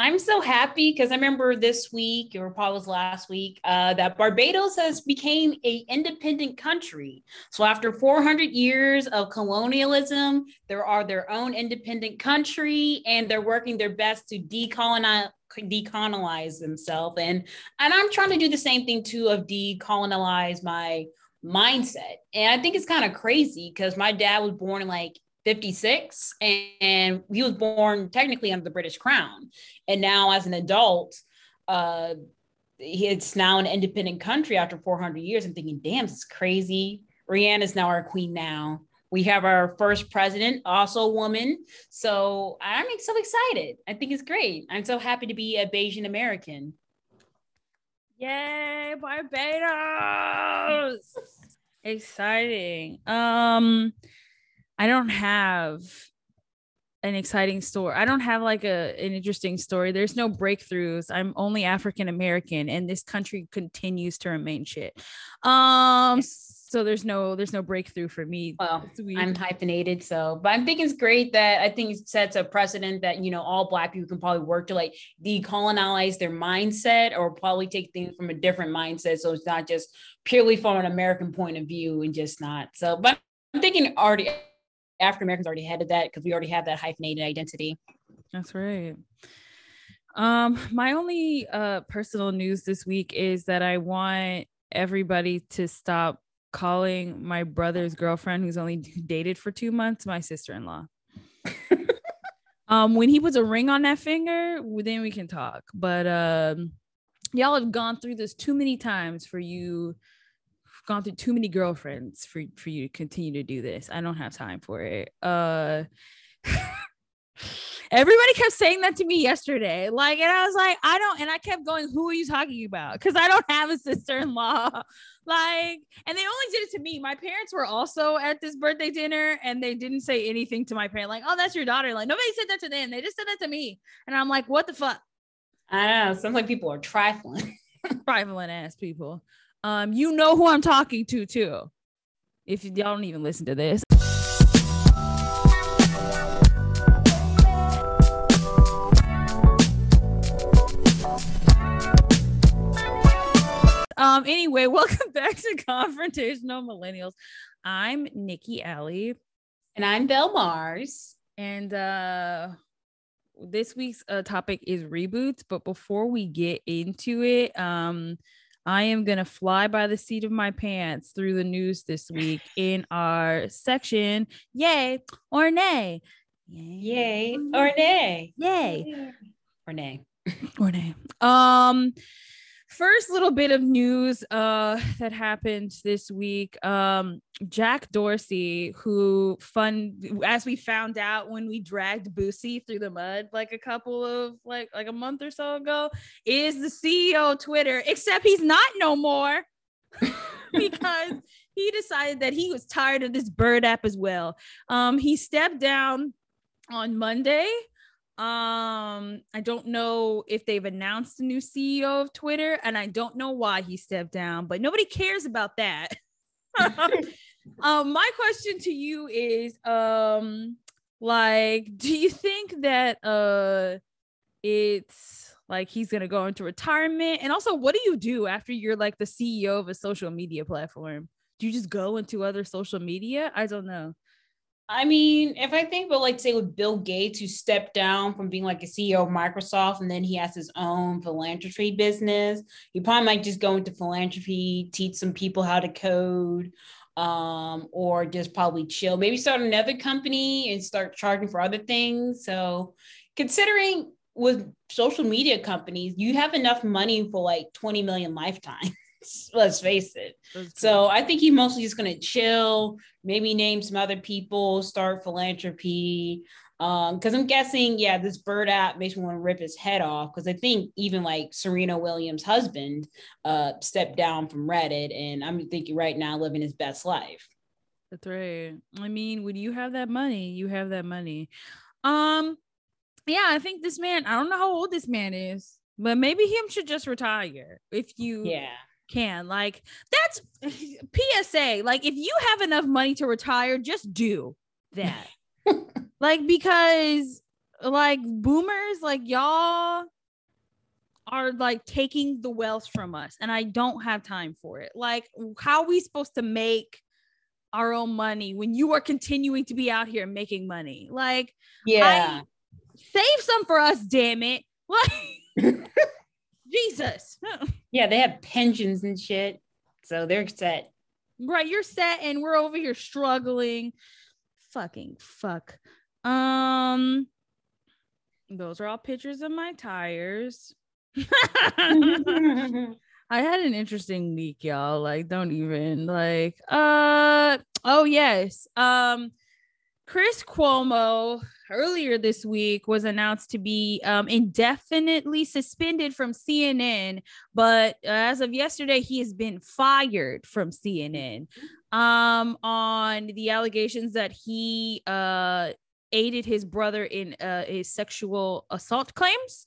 I'm so happy because I remember this week, or probably was last week, uh, that Barbados has became a independent country. So after 400 years of colonialism, they are their own independent country, and they're working their best to decolonize decolonize themselves. And and I'm trying to do the same thing too of decolonize my mindset. And I think it's kind of crazy because my dad was born in like 56 and, and, he was born technically under the British crown. And now as an adult, uh, it's now an independent country after 400 years. I'm thinking, damn, it's crazy. Rihanna is now our queen now. We have our first president, also a woman. So I'm so excited. I think it's great. I'm so happy to be a Bajan American. Yay, Barbados! Exciting. Um, I don't have an exciting story. I don't have like a an interesting story. There's no breakthroughs. I'm only African American and this country continues to remain shit. Um so there's no there's no breakthrough for me. Well, I'm hyphenated, so but I'm thinking it's great that I think it sets a precedent that you know all black people can probably work to like decolonize their mindset or probably take things from a different mindset. So it's not just purely from an American point of view and just not. So but I'm thinking already African Americans already had that because we already have that hyphenated identity. That's right. Um, my only uh personal news this week is that I want everybody to stop calling my brother's girlfriend, who's only dated for two months, my sister-in-law. um, when he puts a ring on that finger, then we can talk. But um, y'all have gone through this too many times for you gone through too many girlfriends for for you to continue to do this. I don't have time for it. Uh everybody kept saying that to me yesterday. Like, and I was like, I don't, and I kept going, who are you talking about? Because I don't have a sister-in-law. like, and they only did it to me. My parents were also at this birthday dinner and they didn't say anything to my parent, like, oh, that's your daughter. Like, nobody said that to them. They just said that to me. And I'm like, what the fuck? I don't know. Sounds like people are trifling. trifling ass people. Um, you know who I'm talking to too. If y'all don't even listen to this. Um, anyway, welcome back to Confrontational Millennials. I'm Nikki Alley. And I'm Belle Mars. And uh this week's uh, topic is reboots. But before we get into it, um, I am going to fly by the seat of my pants through the news this week in our section, Yay or Nay. Yay, or Nay. Yay. Or Nay. or Nay. Um, first little bit of news uh that happened this week. Um jack dorsey who fun as we found out when we dragged boosie through the mud like a couple of like like a month or so ago is the ceo of twitter except he's not no more. Because he decided that he was tired of this bird app as well. Um he stepped down on monday um, I don't know if they've announced a new CEO of Twitter, and I don't know why he stepped down, but nobody cares about that. um, my question to you is um like, do you think that uh it's like he's gonna go into retirement? And also, what do you do after you're like the CEO of a social media platform? Do you just go into other social media? I don't know. I mean, if I think about like say with Bill Gates, who stepped down from being like a CEO of Microsoft and then he has his own philanthropy business, he probably might just go into philanthropy, teach some people how to code, um, or just probably chill. Maybe start another company and start charging for other things. So considering with social media companies, you have enough money for like 20 million lifetimes. let's face it. So I think he's mostly just gonna chill, maybe name some other people, start philanthropy. Um, because I'm guessing, yeah, this bird app makes me want to rip his head off. Because I think even like Serena Williams' husband uh stepped down from Reddit, and I'm thinking right now living his best life. That's right. I mean, when you have that money, you have that money. Um, yeah, I think this man, I don't know how old this man is, but maybe him should just retire if you yeah can. Like that's PSA. Like if you have enough money to retire, just do that. like because like boomers, like y'all are like taking the wealth from us, and I don't have time for it. Like, how are we supposed to make our own money when you are continuing to be out here making money? Like, yeah, I, save some for us, damn it. Like, Jesus. Yeah, they have pensions and shit, so they're set. Right, you're set, and we're over here struggling. Fucking fuck. Um, those are all pictures of my tires. I had an interesting week, y'all. Like, don't even like uh oh yes. Um Chris Cuomo earlier this week was announced to be um, indefinitely suspended from CNN, but as of yesterday, he has been fired from CNN um, on the allegations that he uh, aided his brother in uh, his sexual assault claims.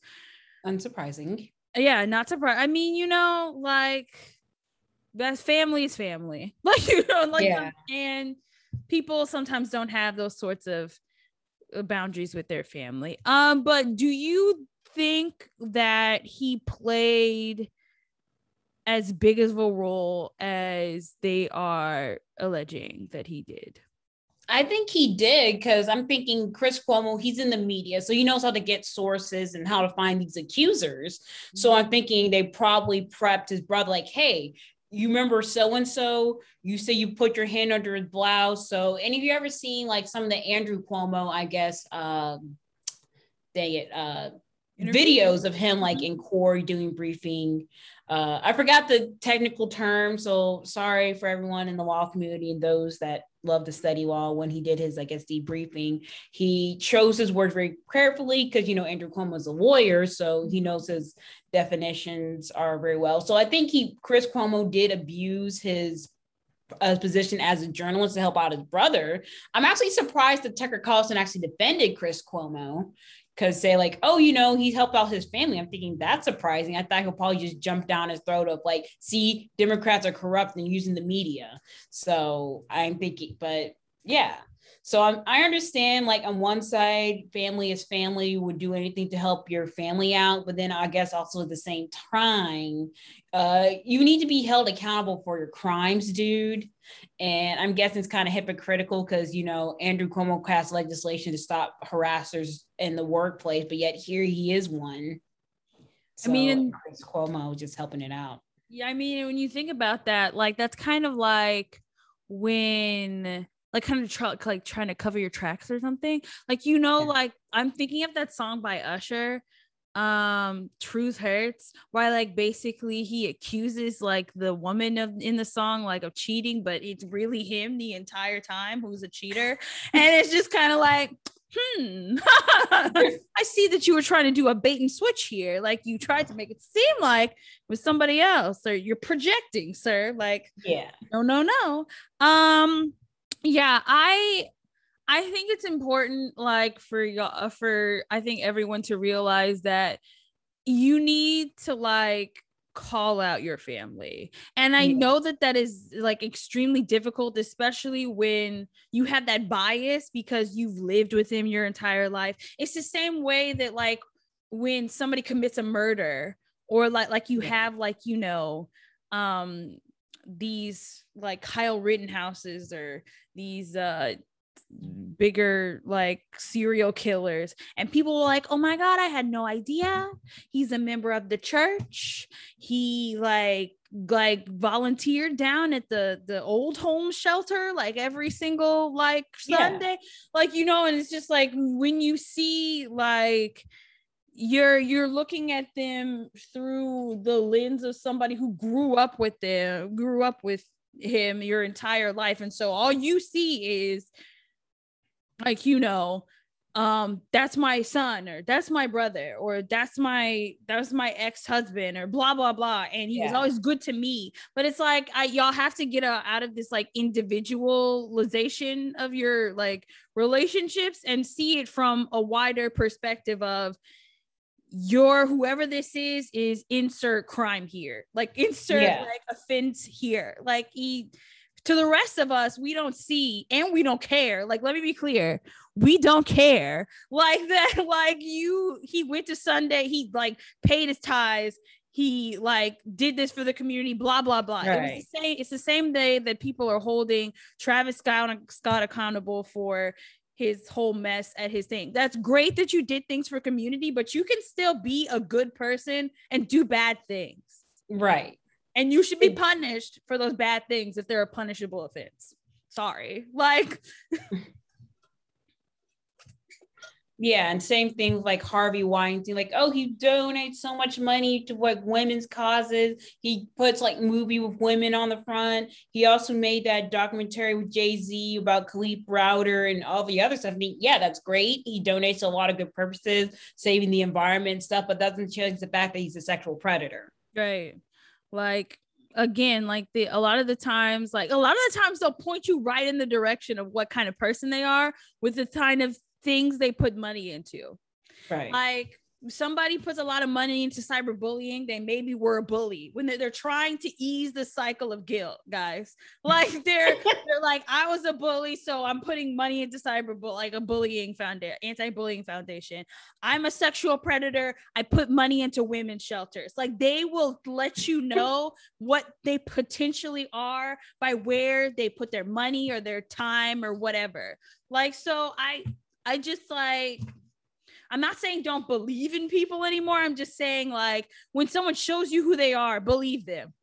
Unsurprising. Yeah, not surprised. I mean, you know, like that's family is family. Like you know, like yeah. and people sometimes don't have those sorts of boundaries with their family. Um, but do you think that he played as big of a role as they are alleging that he did? I think he did because I'm thinking Chris Cuomo, he's in the media, so he knows how to get sources and how to find these accusers. So I'm thinking they probably prepped his brother, like, hey, you remember so and so, you say you put your hand under his blouse. So, any of you ever seen like some of the Andrew Cuomo, I guess, um, dang it, uh, videos of him like in court doing briefing. Uh, I forgot the technical term, so sorry for everyone in the law community and those that love to study law. When he did his, I guess, debriefing, he chose his words very carefully because you know Andrew Cuomo is a lawyer, so he knows his definitions are very well. So I think he, Chris Cuomo, did abuse his uh, position as a journalist to help out his brother. I'm actually surprised that Tucker Carlson actually defended Chris Cuomo because say like, oh, you know, he helped out his family. I'm thinking that's surprising. I thought he'll probably just jump down his throat of like, see, Democrats are corrupt and using the media. So I'm thinking, but yeah. So I'm, I understand like on one side, family is family, would do anything to help your family out. But then I guess also at the same time, uh, you need to be held accountable for your crimes, dude. And I'm guessing it's kind of hypocritical because, you know, Andrew Cuomo passed legislation to stop harassers in the workplace, but yet here he is one. So, I mean, Cuomo just helping it out. Yeah, I mean, when you think about that, like that's kind of like when like kind of try, like trying to cover your tracks or something. Like you know, yeah. like I'm thinking of that song by Usher um truth hurts why like basically he accuses like the woman of in the song like of cheating but it's really him the entire time who's a cheater. And it's just kind of like hmm i see that you were trying to do a bait and switch here. Like you tried to make it seem like it was somebody else or you're projecting sir. Like yeah. no no no. Um yeah i I think it's important, like for y'all, for I think everyone to realize that you need to like call out your family. And I yeah. know that that is like extremely difficult, especially when you have that bias because you've lived with him your entire life. It's the same way that like when somebody commits a murder or like like you yeah. have like you know um these like Kyle Rittenhouses or these uh bigger like serial killers. And people were like oh my god i had no idea. He's a member of the church. He like like volunteered down at the the old home shelter like every single like sunday. Yeah. like you know and it's just like when you see like you're you're looking at them through the lens of somebody who grew up with them grew up with him your entire life. And so all you see is like you know um that's my son or that's my brother or that's my that's my ex-husband or blah blah blah and he yeah. was always good to me but it's like i y'all have to get a, out of this like individualization of your like relationships and see it from a wider perspective of your whoever this is is insert crime here like insert yeah. like offense here like he to the rest of us, we don't see and we don't care. Like, let me be clear. We don't care. Like that, like you, he went to Sunday, he like paid his ties, he like did this for the community, blah, blah, blah. Right. It was the same, it's the same day that people are holding Travis Scott, Scott accountable for his whole mess at his thing. That's great that you did things for community, but you can still be a good person and do bad things. Right. And you should be punished for those bad things if they're a punishable offense. Sorry. Like Yeah, and same thing with like Harvey Weinstein, like, oh, he donates so much money to like women's causes. He puts like movie with women on the front. He also made that documentary with Jay-Z about Kalief Browder and all the other stuff. I mean, yeah, that's great. He donates a lot of good purposes, saving the environment and stuff, but doesn't change the fact that he's a sexual predator. Right. Like again like the a lot of the times like a lot of the times they'll point you right in the direction of what kind of person they are with the kind of things they put money into. Right. Like somebody puts a lot of money into cyberbullying, they maybe were a bully when they're, they're trying to ease the cycle of guilt, guys. Like they're they're like, I was a bully, so I'm putting money into cyber like a bullying foundation, anti-bullying foundation. I'm a sexual predator. I put money into women's shelters. Like they will let you know what they potentially are by where they put their money or their time or whatever. Like so I I just like I'm not saying don't believe in people anymore. I'm just saying like when someone shows you who they are, believe them.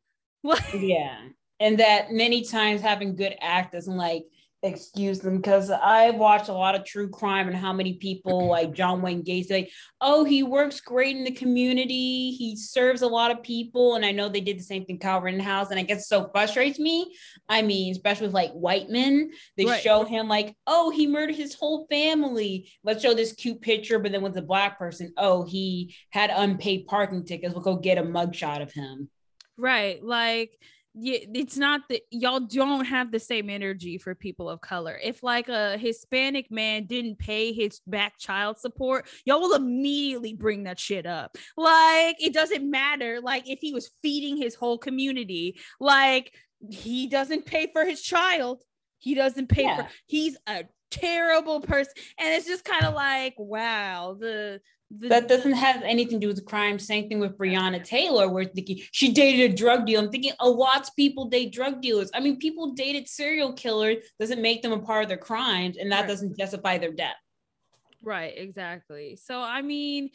yeah. And that many times having good act doesn't like excuse them because I've watched a lot of true crime and how many people like John Wayne Gacy like, oh, he works great in the community. He serves a lot of people. And I know they did the same thing Kyle Rittenhouse. And I guess so frustrates me. I mean, especially with like white men, they right. show him like, oh, he murdered his whole family. Let's show this cute picture. But then with the black person, oh, he had unpaid parking tickets. We'll go get a mugshot of him. Right. Like yeah, it's not that y'all don't have the same energy for people of color. If like a Hispanic man didn't pay his back child support, y'all will immediately bring that shit up. Like it doesn't matter. Like if he was feeding his whole community, like he doesn't pay for his child. He doesn't pay yeah. for he's a terrible person. And it's just kind of like, wow, the the, that doesn't have anything to do with crime. Same thing with Breonna Taylor. We're thinking she dated a drug dealer. I'm thinking, oh, lots of people date drug dealers. I mean, people dated serial killers doesn't make them a part of their crimes, and that right. doesn't justify their death. Right, exactly. So, I mean,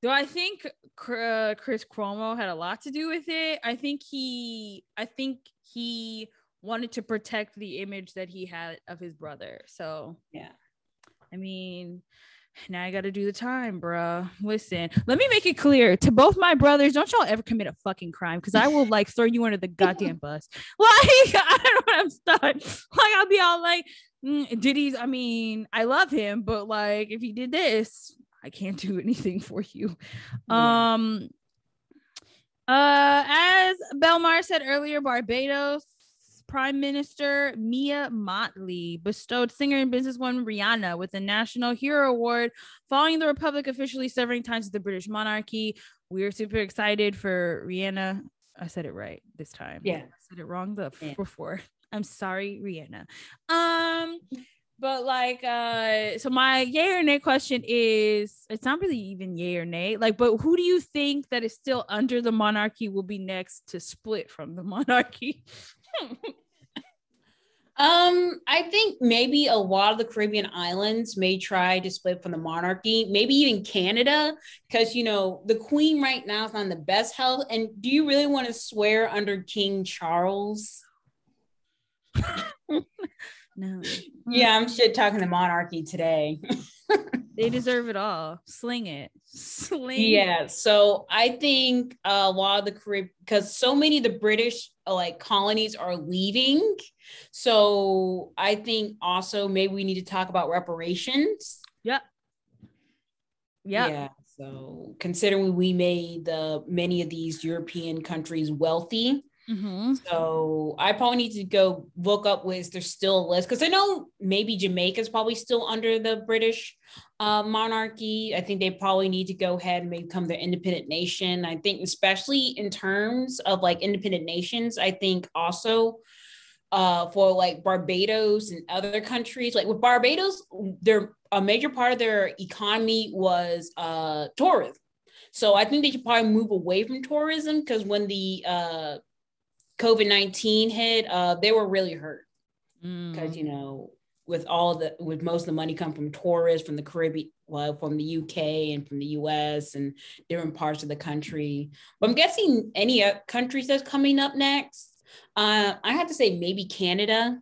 do I think uh, Chris Cuomo had a lot to do with it? I think he, I think he wanted to protect the image that he had of his brother. So, yeah. I mean, now I got to do the time, bro. Listen, let me make it clear to both my brothers: don't y'all ever commit a fucking crime, because I will like throw you under the goddamn bus. Like I don't know, what I'm stuck. Like I'll be all like, mm, did he? I mean, I love him, but like if he did this, I can't do anything for you. Yeah. Um. Uh, as Belmar said earlier, Barbados Prime Minister Mia Mottley bestowed singer and businesswoman Rihanna with the National Hero Award following the Republic officially severing ties with the British monarchy. We are super excited for Rihanna. I said it right this time. Yeah. I said it wrong the yeah. before. I'm sorry, Rihanna. Um, but like uh so my yay or nay question is it's not really even yay or nay like but who do you think that is still under the monarchy will be next to split from the monarchy Um, I think maybe a lot of the Caribbean islands may try to split from the monarchy, maybe even Canada, because you know the Queen right now is not in the best health. And do you really want to swear under King Charles? no. Yeah, I'm shit talking the monarchy today. they deserve it all. Sling it. Sling. Yeah. So I think a lot of the Caribbean, because so many of the British uh, like colonies are leaving. So I think also maybe we need to talk about reparations. Yep. Yep. Yeah. So considering we made the many of these European countries wealthy, Mm-hmm. So I probably need to go look up was there's still a list because I know maybe Jamaica's probably still under the British uh, monarchy. I think they probably need to go ahead and become their independent nation. I think especially in terms of like independent nations, I think also uh, for like Barbados and other countries. Like with Barbados, their a major part of their economy was uh, tourism. So I think they should probably move away from tourism because when the uh, COVID nineteen hit, uh, they were really hurt because mm. you know with all the with most of the money come from tourists from the Caribbean, well, from the UK and from the US and different parts of the country. But I'm guessing any countries that's coming up next. Uh, I have to say maybe Canada.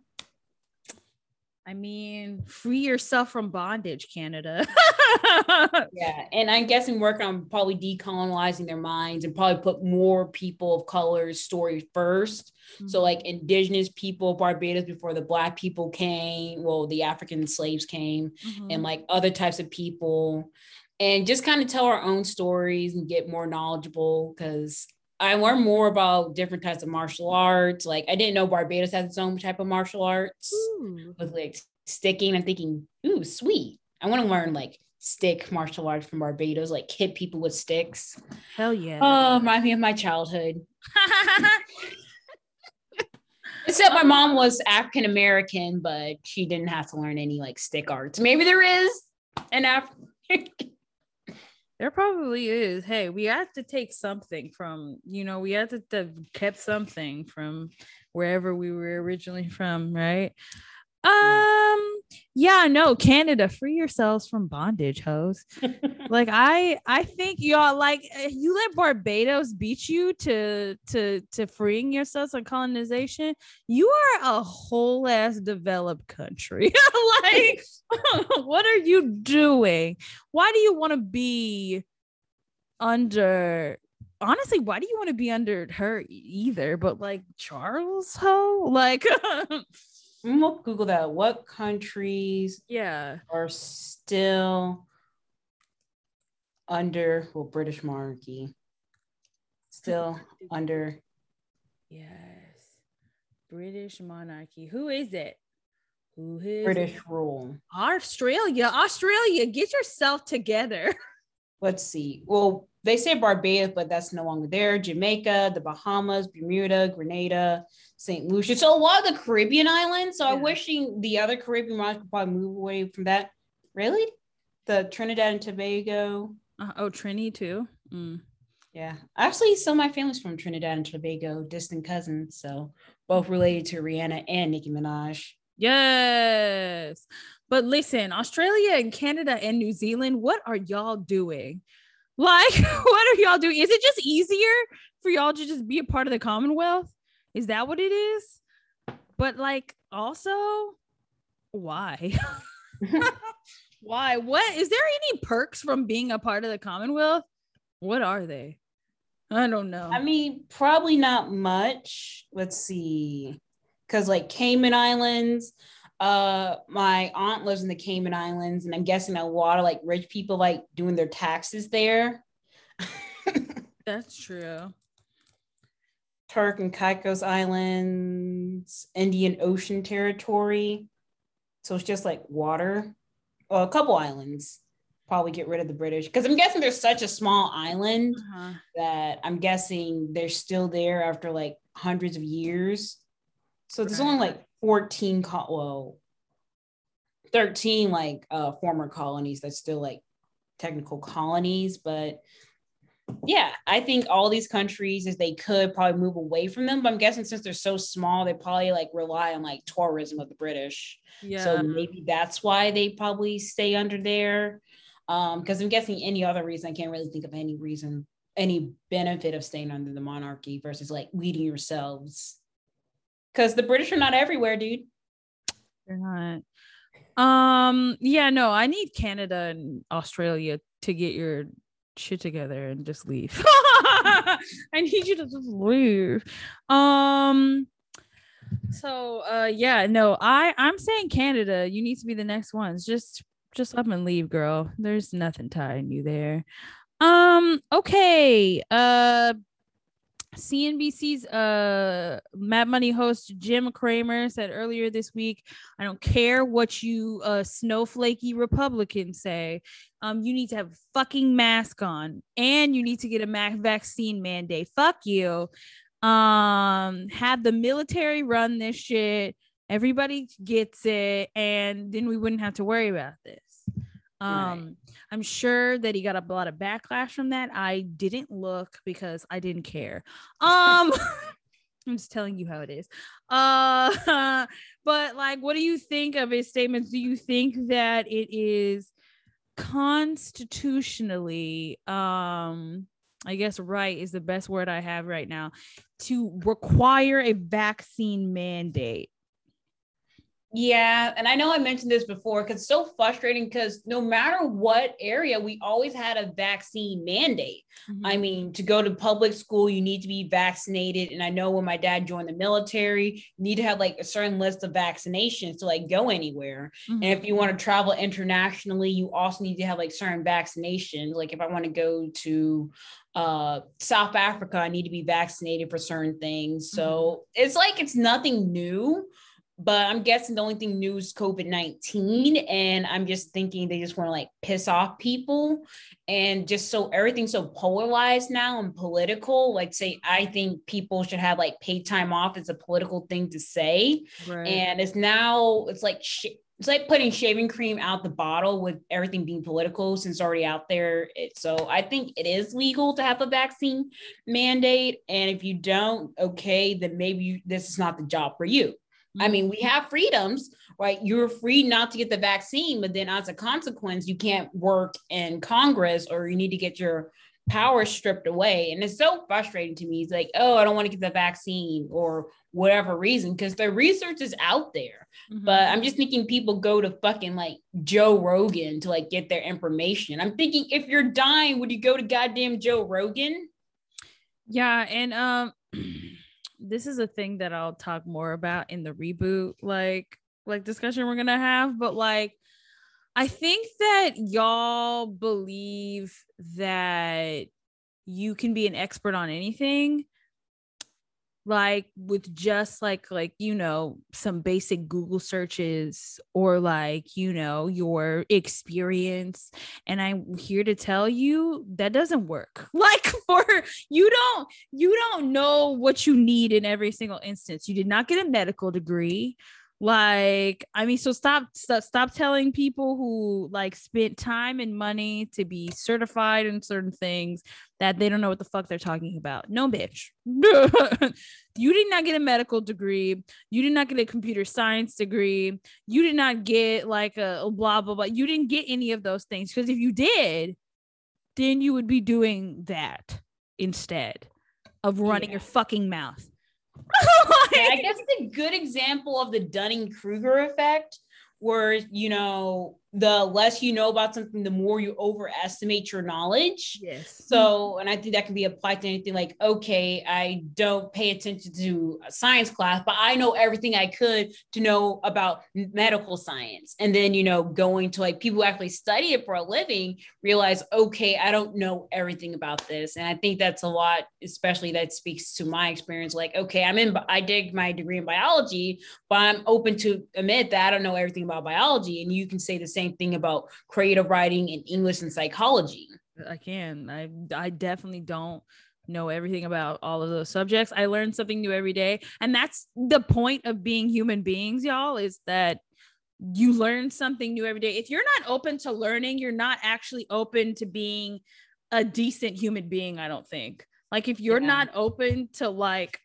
I mean, free yourself from bondage, Canada. yeah, and I'm guessing working on probably decolonizing their minds and probably put more people of color story 1st mm-hmm. So like indigenous people, Barbados before the black people came, well, the African slaves came, mm-hmm. and like other types of people, and just kind of tell our own stories and get more knowledgeable because I learned more about different types of martial arts. Like I didn't know Barbados has its own type of martial arts Ooh. with like sticking. I'm thinking, ooh, sweet. I want to learn like stick martial arts from Barbados, like hit people with sticks. Hell yeah. Oh, remind me of my childhood. Except my mom was African American, but she didn't have to learn any like stick arts. Maybe there is an African there probably is. Hey, we have to take something from, you know, we have to have kept something from wherever we were originally from, right? Um, yeah, no, Canada, free yourselves from bondage, hoes. like I, I think y'all like eh, you let Barbados beat you to to to freeing yourselves from colonization. You are a whole ass developed country. like, what are you doing? Why do you want to be under? Honestly, why do you want to be under her either? But like Charles, ho, like. I'm gonna Google that. What countries yeah are still under well British monarchy? Still under Yes. British monarchy. Who is it? Who is British it? rule? Australia. Australia, get yourself together. Let's see. Well, they say Barbados, but that's no longer there. Jamaica, the Bahamas, Bermuda, Grenada, St. Lucia. So a lot of the Caribbean islands. So yeah. I'm wishing the other Caribbean islands could probably move away from that. Really? The Trinidad and Tobago. Uh, oh, Trini too. Mm. Yeah. Actually, some of my family's from Trinidad and Tobago, distant cousins. So both related to Rihanna and Nicki Minaj. Yes. But listen, Australia and Canada and New Zealand, what are y'all doing? Like, what are y'all doing? Is it just easier for y'all to just be a part of the Commonwealth? Is that what it is? But like, also, why? why? What is there any perks from being a part of the Commonwealth? What are they? I don't know. I mean, probably not much. Let's see. Because like Cayman Islands, uh, my aunt lives in the Cayman Islands, and I'm guessing a lot of like rich people like doing their taxes there. That's true. Turk and Caicos Islands, Indian Ocean territory. So it's just like water. Well, a couple islands. Probably get rid of the British because I'm guessing there's such a small island uh-huh. that I'm guessing they're still there after like hundreds of years. So there's right. only like 14 co- well 13 like uh former colonies that's still like technical colonies but yeah i think all these countries if they could probably move away from them but i'm guessing since they're so small they probably like rely on like tourism of the british yeah so maybe that's why they probably stay under there um because i'm guessing any other reason i can't really think of any reason any benefit of staying under the monarchy versus like leading yourselves because the British are not everywhere, dude. They're not. Um, yeah, no, I need Canada and Australia to get your shit together and just leave. I need you to just leave. Um so uh yeah, no, I I'm saying Canada, you need to be the next ones. Just just up and leave, girl. There's nothing tying you there. Um okay. Uh CNBC's uh Mad Money host Jim Cramer said earlier this week, I don't care what you uh snowflakey Republicans say. Um, you need to have a fucking mask on and you need to get a mask vaccine mandate. Fuck you. Um, have the military run this shit. Everybody gets it, and then we wouldn't have to worry about this. Um, right. I'm sure that he got a lot of backlash from that. I didn't look because I didn't care. Um, I'm just telling you how it is. Uh, but like, what do you think of his statements? Do you think that it is constitutionally, um, I guess right is the best word I have right now, to require a vaccine mandate? Yeah, and I know I mentioned this before because it's so frustrating because no matter what area, we always had a vaccine mandate. Mm-hmm. I mean, to go to public school, you need to be vaccinated. And I know when my dad joined the military, you need to have like a certain list of vaccinations to like go anywhere. Mm-hmm. And if you want to travel internationally, you also need to have like certain vaccinations. Like if I want to go to uh South Africa, I need to be vaccinated for certain things. So mm-hmm. it's like it's nothing new but I'm guessing the only thing new is COVID 19. And I'm just thinking they just want to like piss off people. And just so everything's so polarized now and political. Like, say, I think people should have like paid time off. It's a political thing to say. Right. And it's now, it's like, sh- it's like putting shaving cream out the bottle with everything being political since it's already out there. It, so I think it is legal to have a vaccine mandate. And if you don't, okay, then maybe you, this is not the job for you. I mean, we have freedoms, right? You're free not to get the vaccine, but then as a consequence, you can't work in Congress or you need to get your power stripped away. And it's so frustrating to me. It's like, oh, I don't want to get the vaccine or whatever reason, because the research is out there. Mm-hmm. But I'm just thinking people go to fucking like Joe Rogan to like get their information. I'm thinking if you're dying, would you go to goddamn Joe Rogan? Yeah. And um this is a thing that I'll talk more about in the reboot like like discussion we're gonna have, but like I think that y'all believe that you can be an expert on anything like with just like like you know some basic google searches or like you know your experience and i'm here to tell you that doesn't work. Like for you don't you don't know what you need in every single instance. You did not get a medical degree like i mean so stop stop stop telling people who like spent time and money to be certified in certain things that they don't know what the fuck they're talking about. No bitch. You did not get a medical degree. You did not get a computer science degree. You did not get like a, a blah blah blah. You didn't get any of those things. Because if you did then you would be doing that instead of running yeah. your fucking mouth I guess the good example of the Dunning Kruger effect, where you know the less you know about something, the more you overestimate your knowledge. Yes. So, and I think that can be applied to anything like, okay, I don't pay attention to a science class, but I know everything I could to know about medical science. And then, you know, going to like people who actually study it for a living realize, okay, I don't know everything about this. And I think that's a lot, especially that speaks to my experience. Like, okay, I'm in, I did my degree in biology, but I'm open to admit that I don't know everything about biology. And you can say the same same thing about creative writing and English and psychology. I can. I I definitely don't know everything about all of those subjects. I learn something new every day. And that's the point of being human beings, y'all, is that you learn something new every day. If you're not open to learning, you're not actually open to being a decent human being, I don't think. Like if you're yeah. not open to like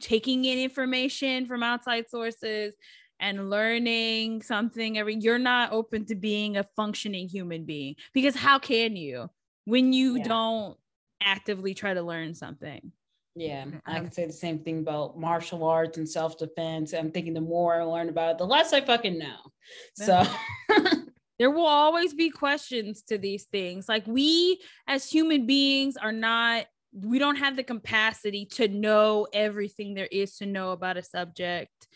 taking in information from outside sources and learning something every you're not open to being a functioning human being because how can you when you yeah. don't actively try to learn something? Yeah mm-hmm. i can say the same thing about martial arts and self-defense. I'm thinking the more i learn about it the less i fucking know. So there will always be questions to these things. Like we as human beings are not we don't have the capacity to know everything there is to know about a subject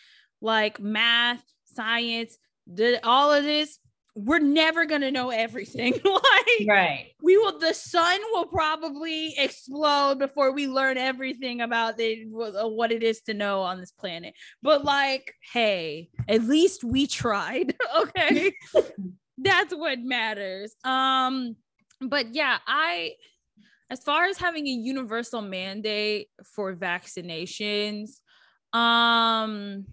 like math, science, the, all of this, we're never gonna know everything. like right. We will the sun will probably explode before we learn everything about the, what it is to know on this planet. But like, hey, at least we tried. okay. That's what matters. Um, but yeah, I as far as having a universal mandate for vaccinations, um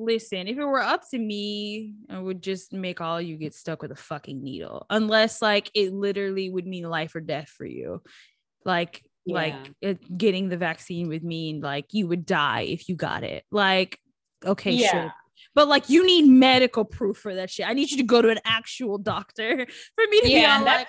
listen, if it were up to me, I would just make all you get stuck with a fucking needle, unless like it literally would mean life or death for you. Like, yeah. like it, getting the vaccine would mean like you would die if you got it. Like, okay, yeah. sure. But like you need medical proof for that shit. I need you to go to an actual doctor for me to yeah, be all like,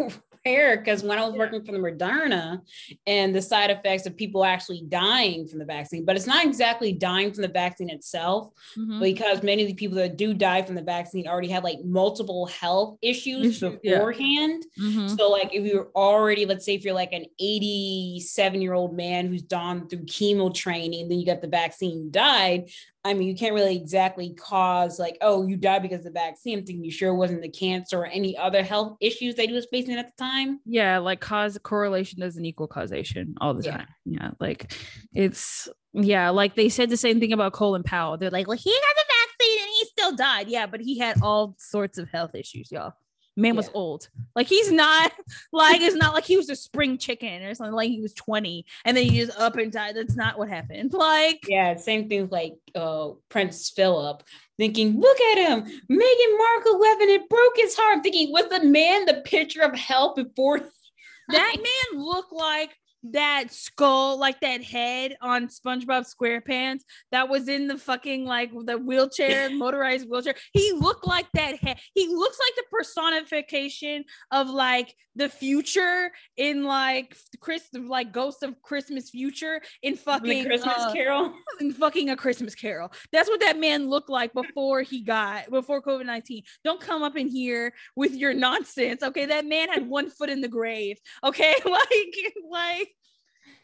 oh. prepare because when I was working for the Moderna and the side effects of people actually dying from the vaccine, but it's not exactly dying from the vaccine itself mm-hmm. because many of the people that do die from the vaccine already have like multiple health issues beforehand. Yeah. Mm-hmm. So, like, if you're already, let's say, if you're like an 87 year old man who's gone through chemo training, then you got the vaccine, died. I mean, you can't really exactly cause like, oh, you died because of the vaccine. I'm thinking you sure wasn't the cancer or any other health issues that he was facing at the time. Yeah, like cause correlation doesn't equal causation all the yeah. time. Yeah, like it's yeah, like they said the same thing about Colin Powell. They're like, well, he got the vaccine and he still died. Yeah, but he had all sorts of health issues, y'all man yeah. was old. Like he's not like it's not like he was a spring chicken or something like he was 20 and then he just up and died. That's not what happened. Like yeah, same thing like uh Prince Philip thinking, look at him, Meghan Markle 11, it broke his heart. thinking, was the man the picture of health before that man looked like that skull, like that head on SpongeBob SquarePants that was in the fucking like the wheelchair, motorized wheelchair. He looked like that head. He looks like the personification of like the future in like Chris, like Ghost of Christmas Future in fucking the Christmas uh, Carol, in fucking a Christmas Carol. That's what that man looked like before he got before COVID nineteen. Don't come up in here with your nonsense. Okay, that man had one foot in the grave. Okay, like like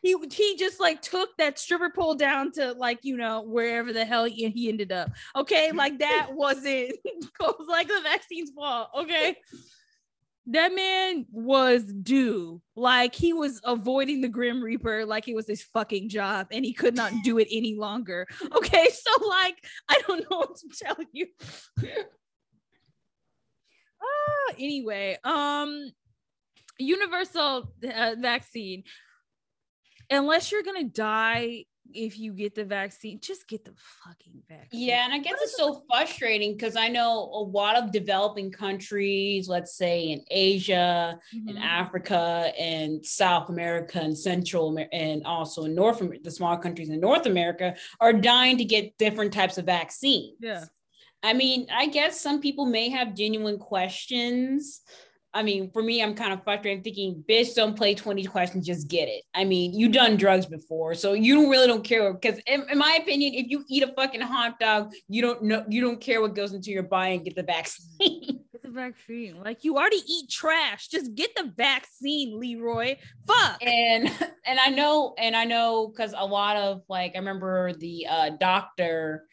he he just like took that stripper pole down to like you know wherever the hell he, he ended up. Okay, like that wasn't was like the vaccine's fault. Okay. That man was due. Like he was avoiding the Grim Reaper like it was his fucking job and he could not do it any longer. Okay, so like I don't know what to tell you. ah, anyway, um universal uh, vaccine unless you're gonna die if you get the vaccine, just get the fucking vaccine. Yeah, and I guess it's so frustrating because I know a lot of developing countries, let's say in Asia, mm-hmm. in Africa, and South America, and Central America, and also in North America, the small countries in North America are dying to get different types of vaccines. Yeah. I mean, I guess some people may have genuine questions I mean, for me, I'm kind of frustrated. I'm thinking, bitch, don't play 20 questions, just get it. I mean, you done drugs before, so you don't really don't care. Because in, in, my opinion, if you eat a fucking hot dog, you don't know, you don't care what goes into your body and get the vaccine. Get the vaccine. Like you already eat trash. Just get the vaccine, Leroy. Fuck. And and I know, and I know because a lot of like I remember the uh doctor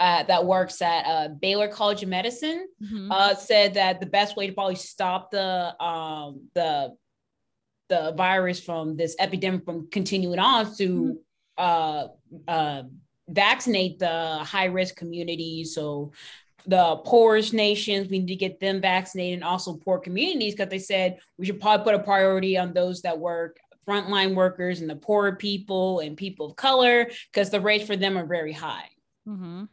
uh, that works at uh, Baylor College of Medicine mm-hmm. uh, said that the best way to probably stop the um, the the virus from this epidemic from continuing on is to mm-hmm. vaccinate the high risk communities. So the poorest nations, we need to get them vaccinated, and also poor communities because they said we should probably put a priority on those that work frontline workers and the poorer people and people of color because the rates for them are very high. Mm-hmm.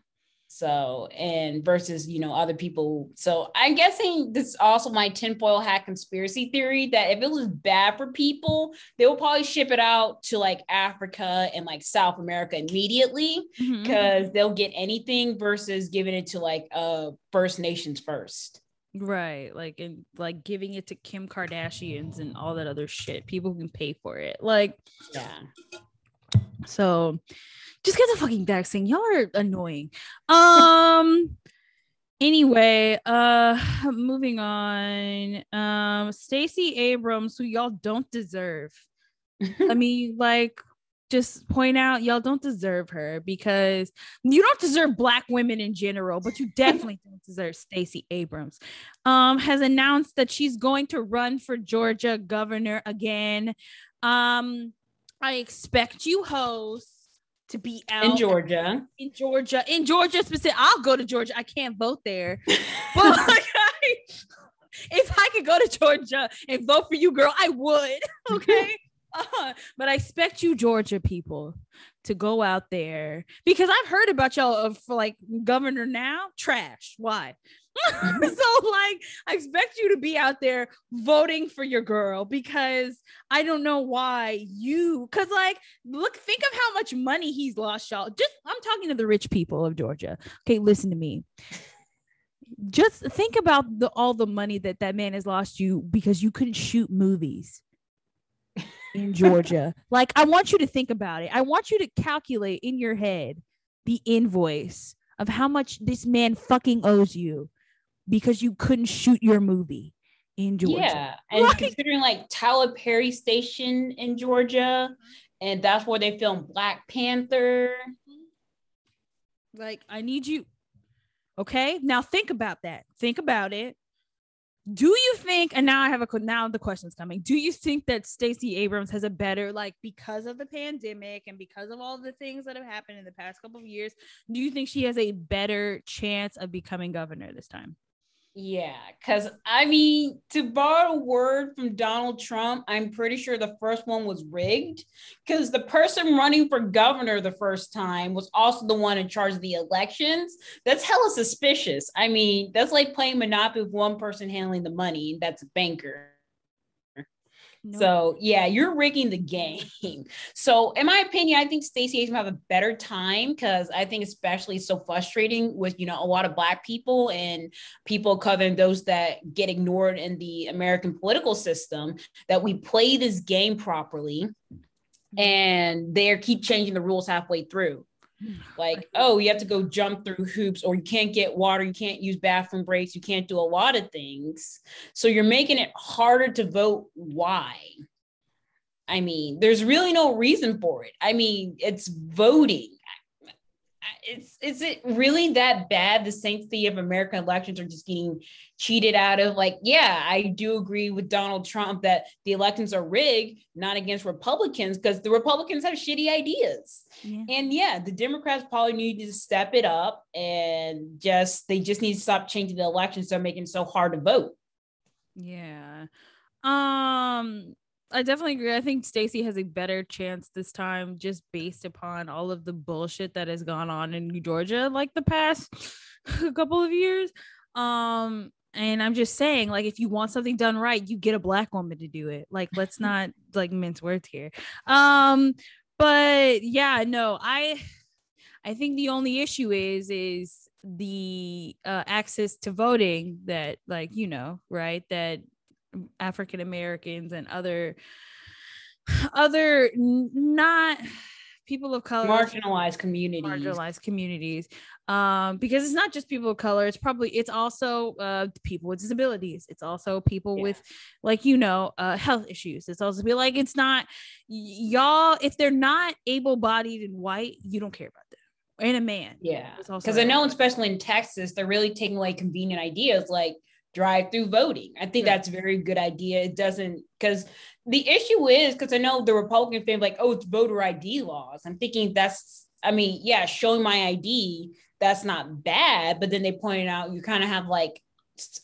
So, and versus, you know, other people. So I'm guessing this is also my tinfoil hat conspiracy theory that if it was bad for people, they will probably ship it out to like Africa and like South America immediately because mm-hmm. they'll get anything versus giving it to like uh First Nations first. Right. Like and like giving it to Kim Kardashians and all that other shit. People can pay for it. Like, yeah. So just get the fucking vaccine. Y'all are annoying. Um anyway, uh moving on. Um Stacey Abrams, who y'all don't deserve. I mean, like just point out y'all don't deserve her because you don't deserve black women in general, but you definitely don't deserve Stacey Abrams. Um, has announced that she's going to run for Georgia governor again. Um, I expect you hosts to be out in Georgia. In Georgia, in Georgia specific. I'll go to Georgia. I can't vote there, but like, I, if I could go to Georgia and vote for you, girl, I would. Okay. uh, but I expect you, Georgia people, to go out there because I've heard about y'all of for like governor now. Trash. Why? so like I expect you to be out there voting for your girl because I don't know why you cuz like look think of how much money he's lost y'all. Just I'm talking to the rich people of Georgia. Okay, listen to me just think about the all the money that that man has lost you because you couldn't shoot movies in Georgia. like I want you to think about it. I want you to calculate in your head the invoice of how much this man fucking owes you because you couldn't shoot your movie in Georgia. Yeah, and like, considering like Tyler Perry Station in Georgia, mm-hmm. and that's where they filmed Black Panther. Mm-hmm. Like I need you Okay. Now think about that. Think about it. Do you think, and now I have a now the question's coming. Do you think that Stacey Abrams has a better, like, because of the pandemic and because of all the things that have happened in the past couple of years, do you think she has a better chance of becoming governor this time? Yeah, because I mean, to borrow a word from Donald Trump, I'm pretty sure the first one was rigged because the person running for governor the first time was also the one in charge of the elections. That's hella suspicious. I mean, that's like playing Monopoly with one person handling the money, and that's a banker. So yeah, you're rigging the game. So in my opinion, I think Stacey Abrams have a better time because I think especially so frustrating with you know a lot of black people and people covering those that get ignored in the American political system that we play this game properly mm-hmm. and they keep changing the rules halfway through. like oh you have to go jump through hoops or you can't get water you can't use bathroom breaks you can't do a lot of things. So you're making it harder to vote why. I mean there's really no reason for it. I mean it's voting it's is it really that bad? The sanctity of american elections are just getting cheated out of? Like yeah i do agree with donald trump that the elections are rigged not against republicans because the republicans have shitty ideas. Yeah. and yeah the democrats probably need to step it up and just they just need to stop changing the elections so making it so hard to vote. Yeah. Um I definitely agree. I think Stacey has a better chance this time just based upon all of the bullshit that has gone on in New Georgia like the past couple of years. Um and I'm just saying like if you want something done right, you get a black woman to do it. Like let's not like mince words here. Um but yeah, no, I I think the only issue is is the uh, access to voting that like you know right that African Americans and other other not people of color. Marginalized communities. Marginalized communities. Um because it's not just people of color it's probably it's also uh people with disabilities. It's also people yeah. with like you know uh health issues. It's also be like it's not y'all if they're not able-bodied and white you don't care about them. And a man yeah. because i know especially in texas they're really taking away convenient ideas like drive through voting. I think that's a very good idea. It doesn't because the issue is because I know the Republican fan like, oh, it's voter ID laws. I'm thinking that's, I mean, yeah, showing my ID, that's not bad. But then they pointed out you kind of have like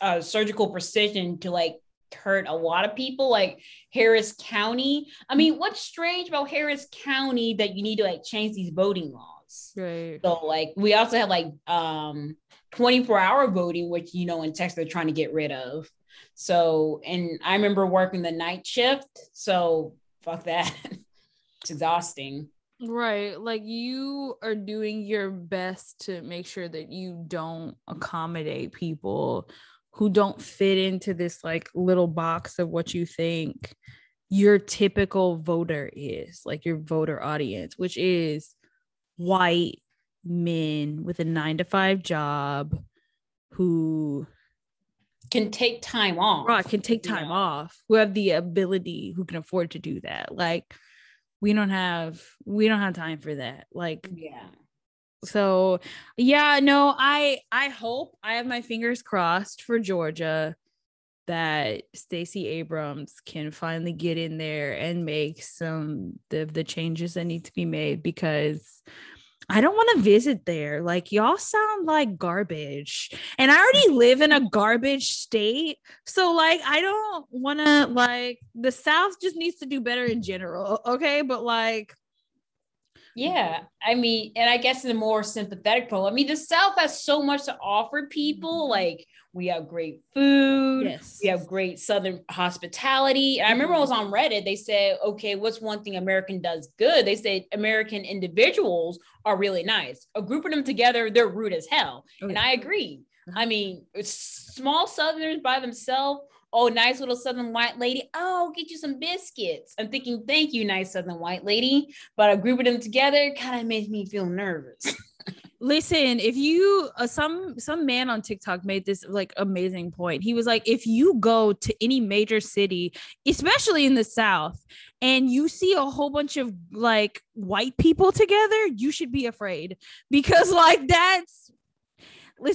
a surgical precision to like hurt a lot of people, like Harris County. I mean, what's strange about Harris County that you need to like change these voting laws? Right. So like we also have like um 24 hour voting, which, you know, in Texas, they're trying to get rid of. So, and I remember working the night shift. So, fuck that. it's exhausting. Right. Like you are doing your best to make sure that you don't accommodate people who don't fit into this like little box of what you think your typical voter is, like your voter audience, which is white, men with a nine to five job who can take time off. Right, can take time off, who have the ability, who can afford to do that. Like we don't have we don't have time for that. Like yeah. So yeah, no, I I hope I have my fingers crossed for Georgia that Stacey Abrams can finally get in there and make some the the changes that need to be made because I don't want to visit there. Like y'all sound like garbage. And I already live in a garbage state. So like I don't want to like the South just needs to do better in general. Okay? But like yeah, I mean, and I guess in a more sympathetic role. I mean, the South has so much to offer people. Like we have great food. Yes. We have great Southern hospitality. And I remember I was on Reddit. They said, okay, what's one thing American does good? They said American individuals are really nice. A group of them together, they're rude as hell. Oh, and I agree. Uh-huh. I mean, small Southerners by themselves. Oh, nice little Southern white lady. Oh, get you some biscuits. I'm thinking, thank you, nice Southern white lady. But a group of them together kind of makes me feel nervous. Listen, if you uh, some some man on TikTok made this like amazing point. He was like, if you go to any major city, especially in the South, and you see a whole bunch of like white people together, you should be afraid because like that's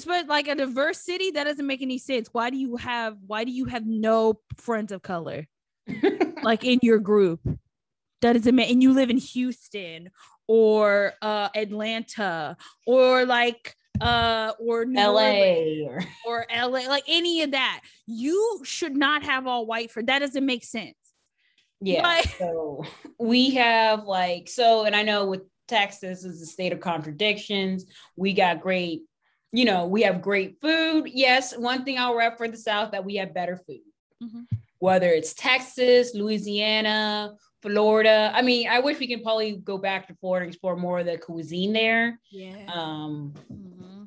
but like a diverse city that doesn't make any sense. Why do you have why do you have no friends of color like in your group? that is doesn't make and you live in Houston or uh, Atlanta or like uh or New LA or, or LA like any of that. You should not have all white for that doesn't make sense. Yeah like, so we have like so and I know with Texas is a state of contradictions. We got great you know we have great food. Yes one thing I'll rep for the South that we have better food. Mm-hmm. whether it's Texas Louisiana Florida. I mean, I wish we can probably go back to Florida and explore more of the cuisine there. Yeah. Um, mm-hmm.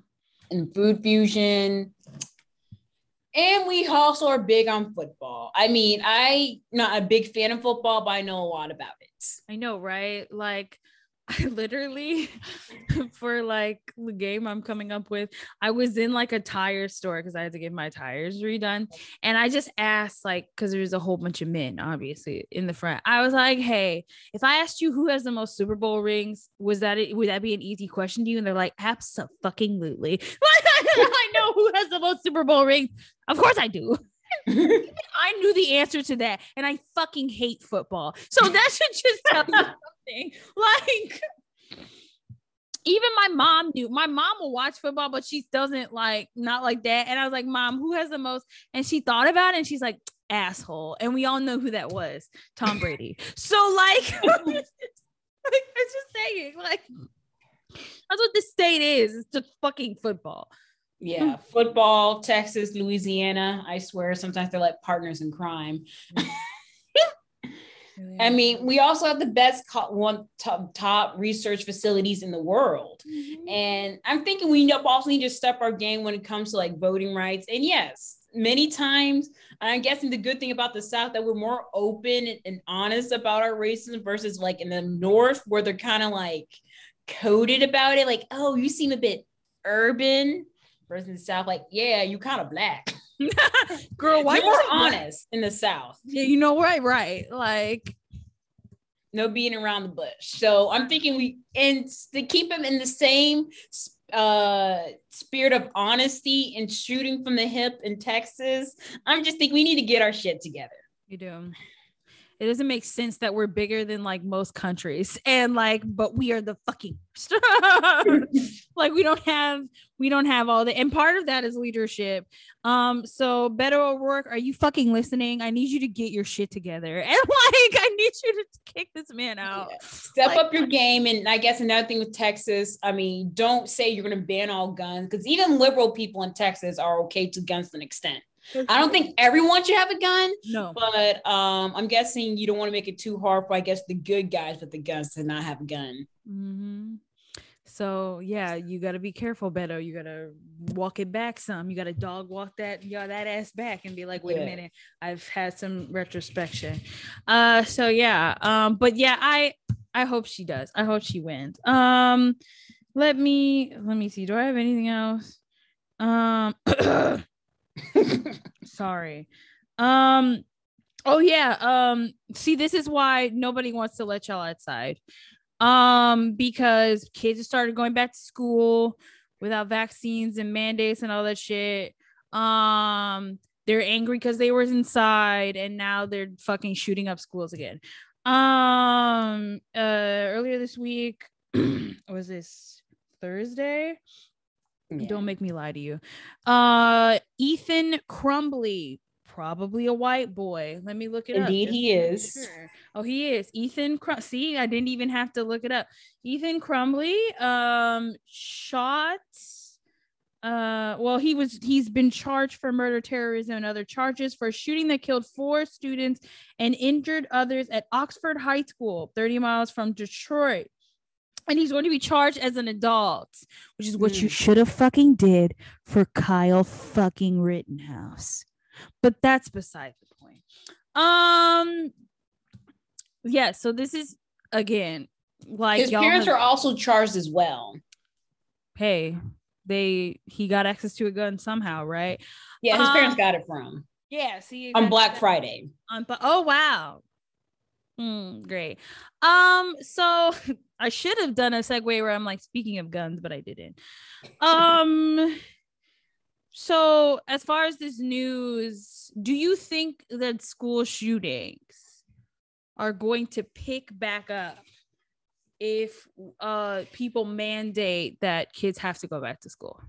and food fusion. And we also are big on football. I mean, I not a big fan of football, but I know a lot about it. I know, right? Like I literally for like the game I'm coming up with, I was in like a tire store because I had to get my tires redone. And I just asked, like, because there's a whole bunch of men, obviously, in the front. I was like, hey, if I asked you who has the most Super Bowl rings, was that it? Would that be an easy question to you? And they're like, absolutely. I know who has the most Super Bowl rings. Of course I do. I knew the answer to that, and I fucking hate football. So that should just tell you something. Like, even my mom knew. My mom will watch football, but she doesn't like not like that. And I was like, "Mom, who has the most?" And she thought about it, and she's like, "Asshole." And we all know who that was, Tom Brady. so like, like, it's just saying, like, that's what the state is. It's just fucking football. Yeah, football, Texas, Louisiana. I swear, sometimes they're like partners in crime. I mean, we also have the best one top, top research facilities in the world, mm-hmm. and I'm thinking we also need to step our game when it comes to like voting rights. And yes, many times, I'm guessing the good thing about the South that we're more open and, and honest about our racism versus like in the North where they're kind of like coded about it, like, oh, you seem a bit urban versus in the South, like, yeah, you kind of black. Girl, why more honest in the South? Yeah, you know, right, right. Like no being around the bush. So I'm thinking we and to keep him in the same uh spirit of honesty and shooting from the hip in Texas. I'm just think we need to get our shit together. You do it doesn't make sense that we're bigger than like most countries. And like but we are the fucking like we don't have we don't have all the and part of that is leadership. Um so beto o'rourke are you fucking listening? I need you to get your shit together. And like i need you to kick this man out. Yeah. step like, up your game and i guess another thing with texas i mean don't say you're to ban all guns because even liberal people in texas are okay to guns to an extent I don't think everyone should have a gun. No. But um, I'm guessing you don't want to make it too hard for, I guess, the good guys with the guns to not have a gun. Mm-hmm. So yeah, you got to be careful, Beto. You got to walk it back some. You got to dog walk that you know, that ass back and be like, wait yeah. a minute, I've had some retrospection. Uh, so yeah, um, but yeah, I I hope she does. I hope she wins. Um, let me let me see. Do I have anything else? Um. Sorry. Um oh yeah, um see this is why nobody wants to let y'all outside. Um because kids have started going back to school without vaccines and mandates and all that shit. Um they're angry because they were inside and now they're fucking shooting up schools again. Um uh earlier this week was this Thursday? Yeah. Don't make me lie to you. Uh Ethan Crumbley, probably a white boy. Let me look it up. Indeed, he is. sure. Oh, he is. Ethan Crum- See, I didn't even have to look it up. Ethan Crumbley um shot uh well he was he's been charged for murder terrorism and other charges for a shooting that killed four students and injured others at oxford high school 30 miles from detroit and he's going to be charged as an adult which is what you Mm. should have fucking did for kyle fucking rittenhouse but that's beside the point um yeah so this is again like His parents have- are also charged as well. hey they he got access to a gun somehow right Yeah, his parents Um, got it from yeah see on Black Friday. on Bla- oh wow Hmm, great. Um so i should have done a segue where i'm like speaking of guns but i didn't. Um so as far as this news do you think that school shootings are going to pick back up if uh people mandate that kids have to go back to school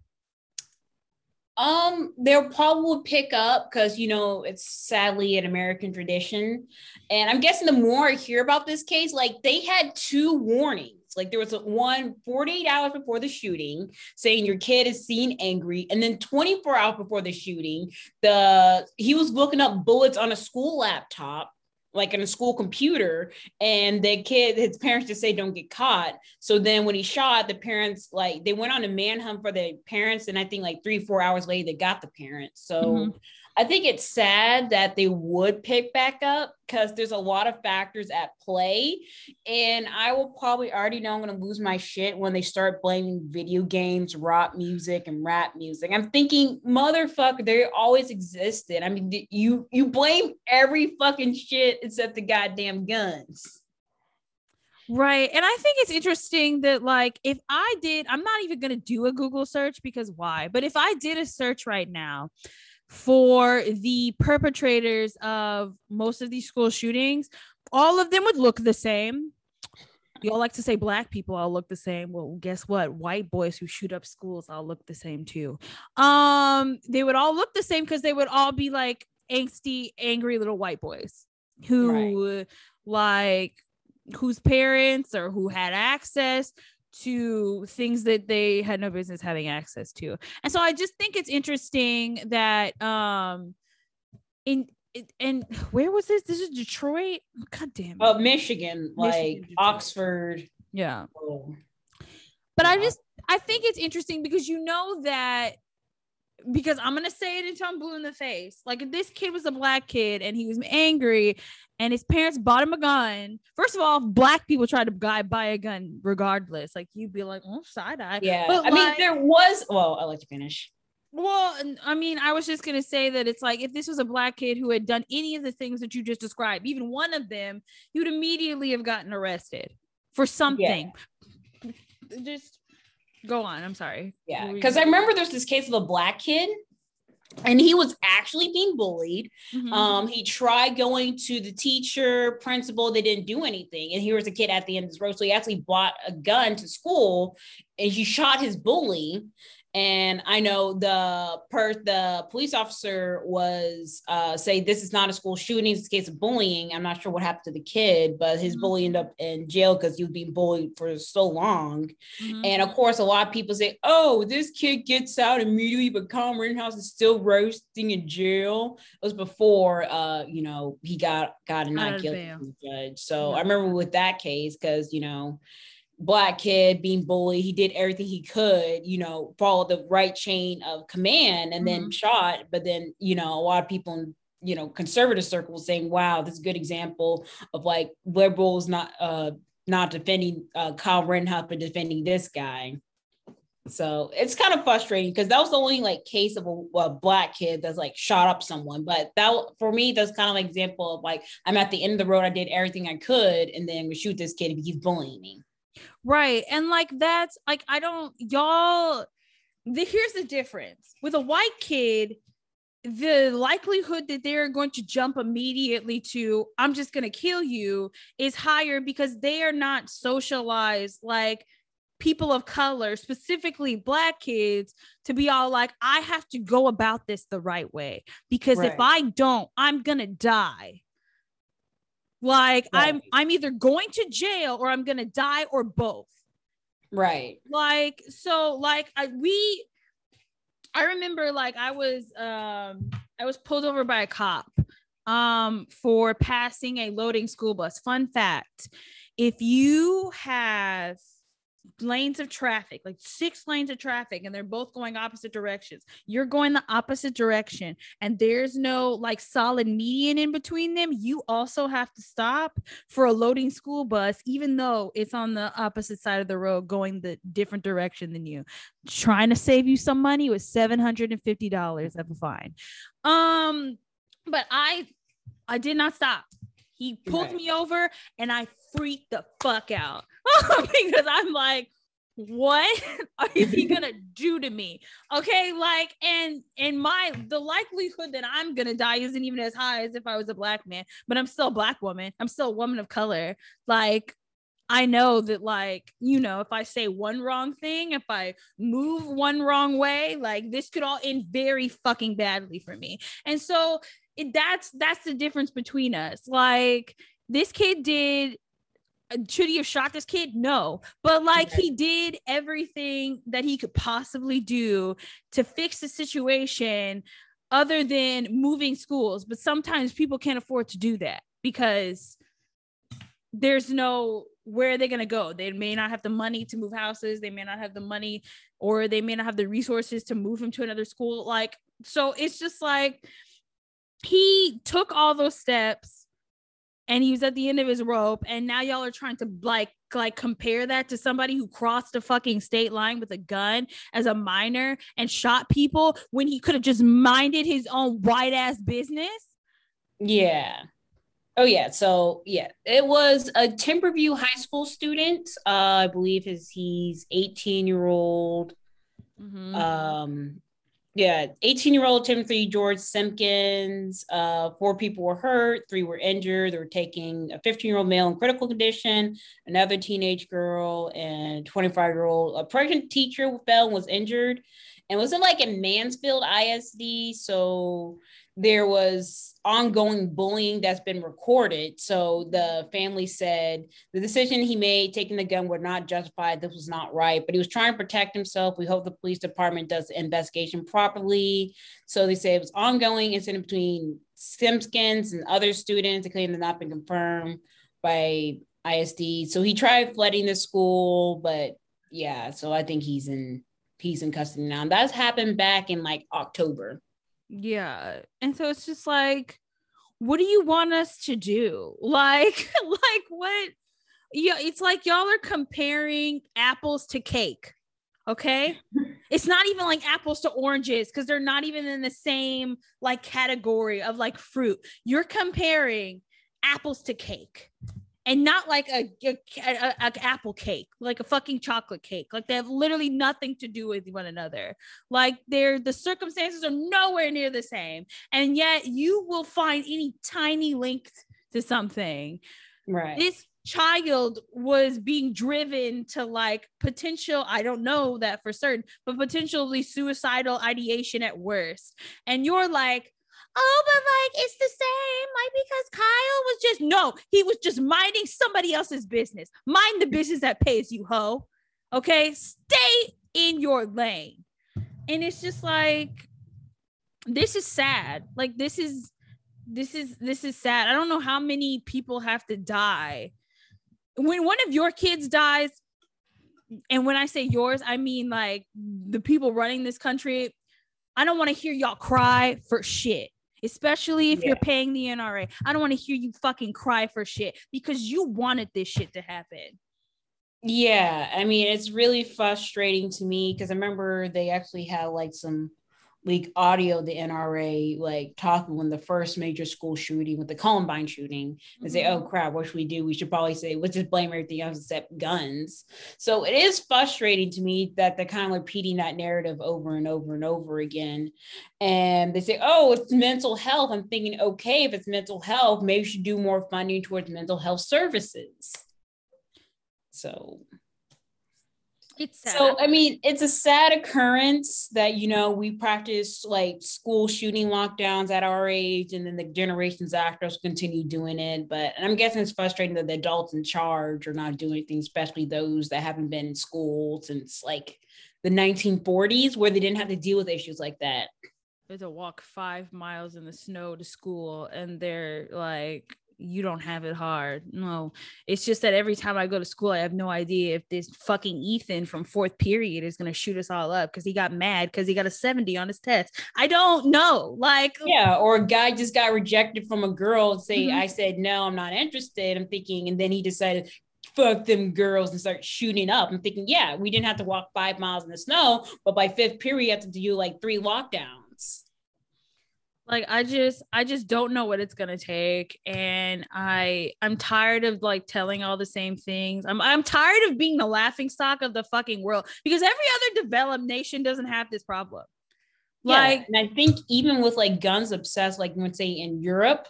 Um, they'll probably pick up because you know it's sadly an American tradition, and I'm guessing the more I hear about this case, like they had two warnings. Like there was one 48 hours before the shooting saying your kid is seen angry, and then 24 hours before the shooting, the he was looking up bullets on a school laptop, like in a school computer, and the kid, his parents just say don't get caught. So then when he shot, the parents like they went on a manhunt for the parents, and I think like three, four hours later they got the parents. So Mhm. I think it's sad that they would pick back up because there's a lot of factors at play. And I will probably already know I'm gonna lose my shit when they start blaming video games, rock music, and rap music. I'm thinking, motherfucker, they always existed. I mean, you you blame every fucking shit except the goddamn guns. Right. And I think it's interesting that, like, if I did, I'm not even going to do a Google search because why? But if I did a search right now for the perpetrators of most of these school shootings, all of them would look the same. You all like to say black people all look the same. Well, guess what? White boys who shoot up schools all look the same too. Um, they would all look the same because they would all be like angsty, angry little white boys who like whose parents or who had access to things that they had no business having access to. And so I just think it's interesting that um in and where was this? This is Detroit. God damn it. Uh, Michigan, like Detroit. Oxford. yeah. oh, But I just I think it's interesting because you know that because I'm gonna say it until I'm blue in the face. Like if this kid was a black kid and he was angry and his parents bought him a gun. First of all, black people try to guy buy a gun regardless. Like you'd be like, oh, side eye. Yeah, But I mean, there was. Well, I'll let you finish. Well, I mean, I was just gonna say that it's like if this was a black kid who had done any of the things that you just described, even one of them, he would immediately have gotten arrested for something. Just go on. I'm sorry. Yeah, What were you because I remember there's this case of a black kid, and he was actually being bullied. Mhm. Um, he tried going to the teacher, principal, they didn't do anything. And here was a kid at the end of this road. So he actually bought a gun to school and he shot his bully. And I know the per the police officer was uh say this is not a school shooting, it's a case of bullying. I'm not sure what happened to the kid, but his Mhm. bully ended up in jail because he was being bullied for so long. Mhm. And of course, a lot of people say, "Oh, this kid gets out immediately, but Colin Rittenhouse is still roasting in jail." It was before, uh, you know, he got got a not guilty bail. from the judge. So Yeah. I remember with that case because you know, black kid being bullied, he did everything he could, you know, follow the right chain of command, and then Mhm. shot. But then, you know, a lot of people in you know conservative circles saying, "Wow, this is a good example of like liberals not uh not defending uh, Kyle Rittenhouse, but defending this guy. So it's kind of frustrating because that was the only like case of a, a black kid that's like shot up someone. But that for me, that's kind of an example of like I'm at the end of the road. I did everything I could, and then we shoot this kid if he's bullying me. Right. And like that's like I don't y'all the, here's the difference. With a white kid, the likelihood that they're going to jump immediately to i'm just going to kill you is higher because they are not socialized like people of color specifically black kids to be all like i have to go about this the right way because right. if i don't i'm going to die like right. i'm i'm either going to jail or i'm going to die or both right like so like I, we I remember like I was um I was pulled over by a cop um for passing a loading school bus. Fun fact, if you have lanes of traffic, like six lanes of traffic, and they're both going opposite directions. You're going the opposite direction, and there's no like solid median in between them. You also have to stop for a loading school bus, even though it's on the opposite side of the road going the different direction than you. Trying to save you some money was $750 of a fine. Um, but I I did not stop. He pulled right. me over and I freaked the fuck out. Because I'm like, what is he gonna do to me? Okay like and and my the likelihood that i'm gonna die isn't even as high as if i was a black man but i'm still a black woman. I'm still a woman of color. Like i know that like you know if i say one wrong thing if i move one wrong way like this could all end very fucking badly for me. And so it, that's that's the difference between us like this kid did should he have shot this kid? No, but like he did everything that he could possibly do to fix the situation other than moving schools. But sometimes people can't afford to do that because there's no where are they going to go? They may not have the money to move houses, they may not have the money or they may not have the resources to move him to another school. Like, so it's just like he took all those steps and he was at the end of his rope. And now y'all are trying to like like compare that to somebody who crossed a fucking state line with a gun as a minor and shot people when he could have just minded his own white ass business? Yeah. Oh yeah. So yeah. It was a timberview high school student. Uh i believe his he's 18 year old. Mm-hmm. um yeah, 18 year old Timothy George Simpkins. Uh, four people were hurt, three were injured. They were taking a 15 year old male in critical condition, another teenage girl, and 25 year old. A pregnant teacher fell and was injured. And was it like in Mansfield ISD? So there was ongoing bullying that's been recorded. So the family said the decision he made, taking the gun, were not justified. This was not right, but he was trying to protect himself. We hope the police department does the investigation properly. So they say it was ongoing incident between Simpkins and other students. They claim have not been confirmed by ISD. So he tried flooding the school, but yeah. So I think he's in he's in custody now. And that's happened back in like October. Yeah. And so it's just like, what do you want us to do? Like, like what? Yeah, it's like y'all are comparing apples to cake. Okay. it's not even like apples to oranges because they're not even in the same like category of like fruit. You're comparing apples to cake and not like a, a, a, a, apple cake like a fucking chocolate cake. Like they have literally nothing to do with one another. Like they're the circumstances are nowhere near the same. And yet you will find any tiny link to something. Right. This child was being driven to like potential i don't know that for certain but potentially suicidal ideation at worst. And you're like oh, but like it's the same. Like because Kyle was just no, he was just minding somebody else's business. Mind the business that pays you, ho. Okay, stay in your lane. And it's just like this is sad. Like this is this is this is sad. I don't know how many people have to die. When one of your kids dies, and when I say yours, I mean like the people running this country. I don't want to hear y'all cry for shit especially if yeah. you're paying the NRA. I don't want to hear you fucking cry for shit because you wanted this shit to happen. Yeah, I mean, it's really frustrating to me because I remember they actually had like some leak audio the NRA like talking when the first major school shooting with the Columbine shooting and mm-hmm. say, oh crap, what should we do? We should probably say, let's just blame everything else except guns. So it is frustrating to me that they're kind of repeating that narrative over and over and over again. And they say, oh, it's mental health. I'm thinking, okay, if it's mental health, maybe we should do more funding towards mental health services. So it's sad. so i mean it's a sad occurrence that you know we practice like school shooting lockdowns at our age and then the generations after us continue doing it but i'm guessing it's frustrating that the adults in charge are not doing anything especially those that haven't been in school since like the 1940s where they didn't have to deal with issues like that to walk five miles in the snow to school and they're like you don't have it hard. No, it's just that every time I go to school, I have no idea if this fucking Ethan from fourth period is going to shoot us all up because he got mad because he got a 70 on his test. I don't know. Like, yeah, or a guy just got rejected from a girl and say, mm-hmm. I said, no, I'm not interested. I'm thinking, and then he decided, fuck them girls and start shooting up. I'm thinking, yeah, we didn't have to walk five miles in the snow, but by fifth period, you have to do like three lockdowns like i just i just don't know what it's going to take and i i'm tired of like telling all the same things i'm i'm tired of being the laughing stock of the fucking world because every other developed nation doesn't have this problem yeah, and i think even with like guns obsessed like let's say in europe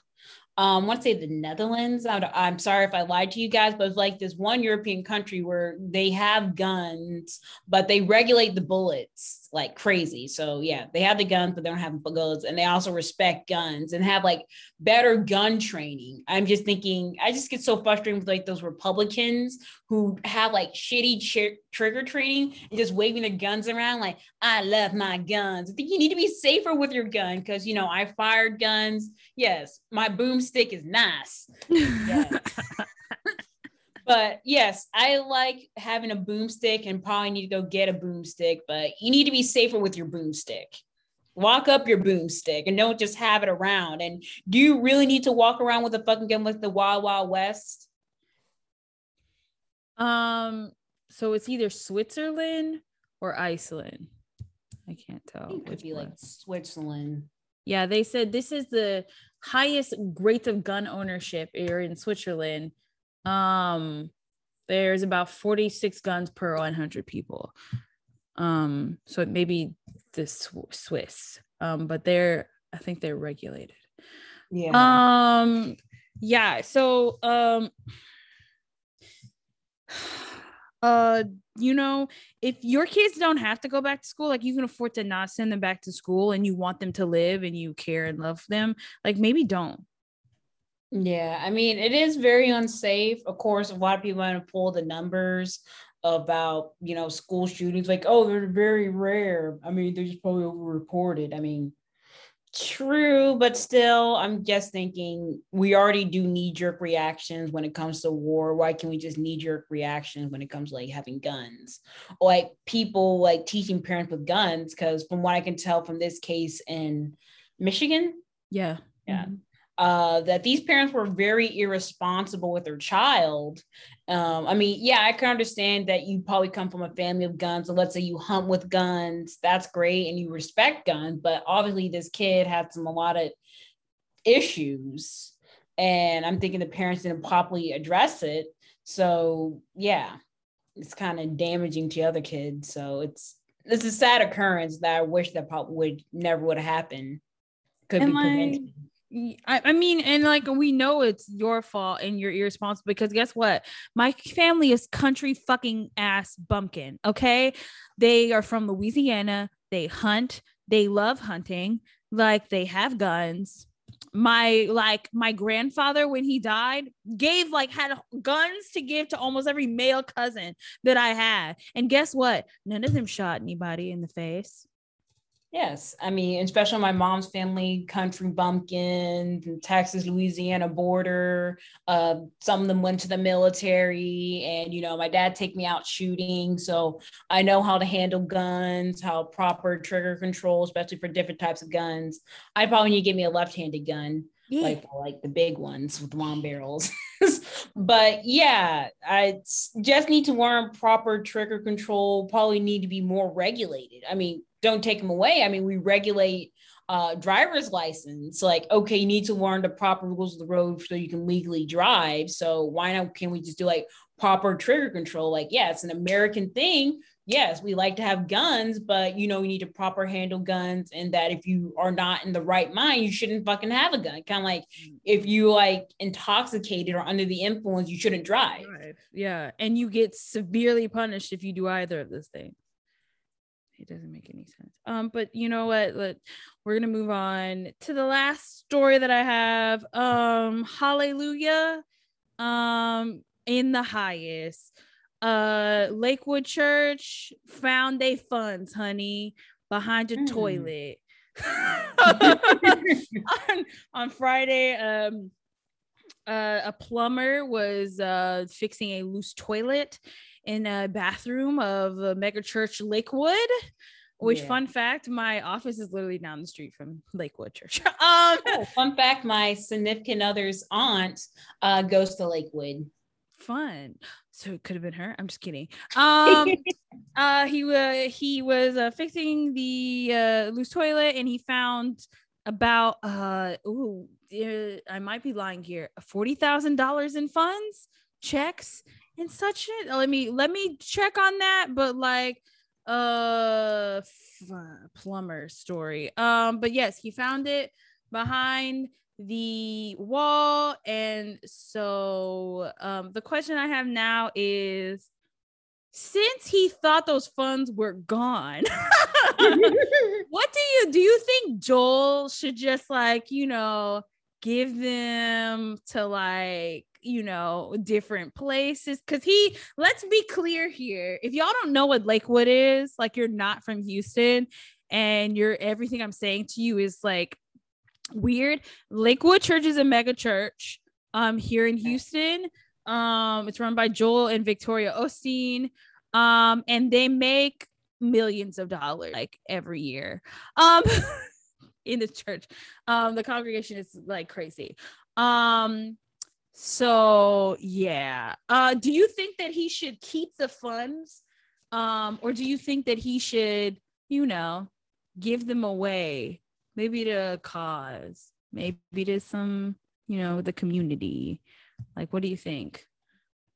um, I want to say the Netherlands. I am sorry if I lied to you guys, but it's like this one European country where they have guns, but they regulate the bullets like crazy. So yeah, they have the guns, but they don't have bullets, and they also respect guns and have like better gun training. I'm just thinking, I just get so frustrated with like those Republicans who have like shitty ch- trigger training and just waving their guns around like I love my guns. I think you need to be safer with your gun because you know I fired guns. Yes, my boomstick is nice. Yes. But yes, I like having a boomstick and probably need to go get a boomstick, but you need to be safer with your boomstick. Walk up your boomstick and don't just have it around. And do you really need to walk around with a fucking gun like the Wild Wild West? Um, so it's either Switzerland or Iceland. I can't tell. It could be one. like Switzerland. Yeah, they said this is the highest rate of gun ownership here in Switzerland um, there's about 46 guns per 100 people. Um, so it may be the Swiss, um, but they're I think they're regulated. Yeah. Um, yeah. So um uh you know if your kids don't have to go back to school like you can afford to not send them back to school and you want them to live and you care and love them like maybe don't yeah, I mean, it is very unsafe. Of course, a lot of people want to pull the numbers about, you know, school shootings, like, oh, they're very rare. I mean, they're just probably overreported. I mean, true, but still, I'm just thinking we already do knee jerk reactions when it comes to war. Why can we just knee jerk reactions when it comes to like having guns? Or like people like teaching parents with guns? Because from what I can tell from this case in Michigan, yeah. Yeah. Mm-hmm uh, that these parents were very irresponsible with their child. Um, I mean, yeah, I can understand that you probably come from a family of guns. So let's say you hunt with guns, that's great, and you respect guns. But obviously, this kid had some a lot of issues, and I'm thinking the parents didn't properly address it. So yeah, it's kind of damaging to other kids. So it's it's a sad occurrence that I wish that probably would never would have happened. Could and be prevented. I, I mean, and like we know it's your fault and you're irresponsible because guess what? My family is country fucking ass bumpkin. Okay. They are from Louisiana. They hunt. They love hunting. Like they have guns. My like my grandfather when he died gave like had guns to give to almost every male cousin that I had. And guess what? None of them shot anybody in the face. Yes, I mean, especially my mom's family, country bumpkin, Texas, Louisiana border. Uh, some of them went to the military, and you know, my dad take me out shooting, so I know how to handle guns, how proper trigger control, especially for different types of guns. I probably need to give me a left-handed gun, yeah. like like the big ones with long barrels. but yeah, I just need to learn proper trigger control. Probably need to be more regulated. I mean don't take them away. I mean, we regulate uh, driver's license. Like, okay, you need to learn the proper rules of the road so you can legally drive. So why not? Can we just do like proper trigger control? Like, yeah, it's an American thing. Yes, we like to have guns, but you know, you need to proper handle guns, and that if you are not in the right mind, you shouldn't fucking have a gun. Kind of like if you like intoxicated or under the influence, you shouldn't drive. Yeah, and you get severely punished if you do either of those things it doesn't make any sense. Um, but you know what? Let, we're gonna move on to the last story that I have. Um, hallelujah. Um, in the highest. Uh, Lakewood Church found they funds, honey, behind a mm. toilet. on, on Friday, um, uh, a plumber was uh, fixing a loose toilet in a bathroom of the mega church Lakewood. Which yeah. fun fact, my office is literally down the street from Lakewood Church. um, oh, fun fact, my significant other's aunt uh, goes to Lakewood. Fun. So it could have been her. I'm just kidding. Um, uh, he was he was uh, fixing the uh, loose toilet, and he found about uh, ooh, uh, I might be lying here, forty thousand dollars in funds, checks, and such it. Let me let me check on that, but like uh f- plumber story. Um, but yes, he found it behind the wall, and so um, the question I have now is since he thought those funds were gone what do you do you think joel should just like you know give them to like you know, different places. Cause he, let's be clear here. If y'all don't know what Lakewood is, like you're not from Houston and you're everything I'm saying to you is like weird. Lakewood Church is a mega church um here in Houston. Um, it's run by Joel and Victoria Osteen. Um, and they make millions of dollars like every year. Um in the church. Um, the congregation is like crazy. Um, so yeah. Uh do you think that he should keep the funds? Um, or do you think that he should, you know, give them away? Maybe to a cause, maybe to some, you know, the community. Like what do you think?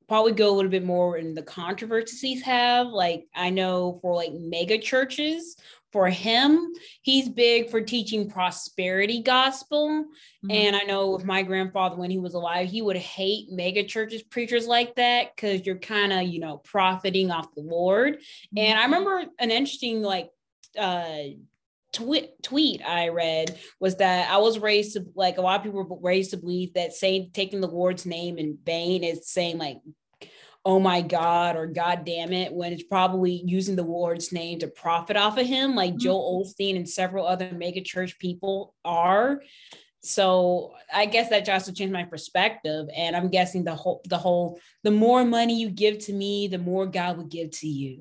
Probably go a little bit more in the controversies have. Like I know for like mega churches, for him, he's big for teaching prosperity gospel. Mm-hmm. And I know with my grandfather, when he was alive, he would hate mega churches preachers like that because you're kind of, you know, profiting off the Lord. Mm-hmm. And I remember an interesting, like, uh, tweet tweet I read was that I was raised to like a lot of people were raised to believe that saying taking the Lord's name in vain is saying like oh my God or God damn it, when it's probably using the Lord's name to profit off of him, like mm-hmm. Joel Osteen and several other mega church people are. So I guess that just changed my perspective. And I'm guessing the whole the whole the more money you give to me, the more God will give to you.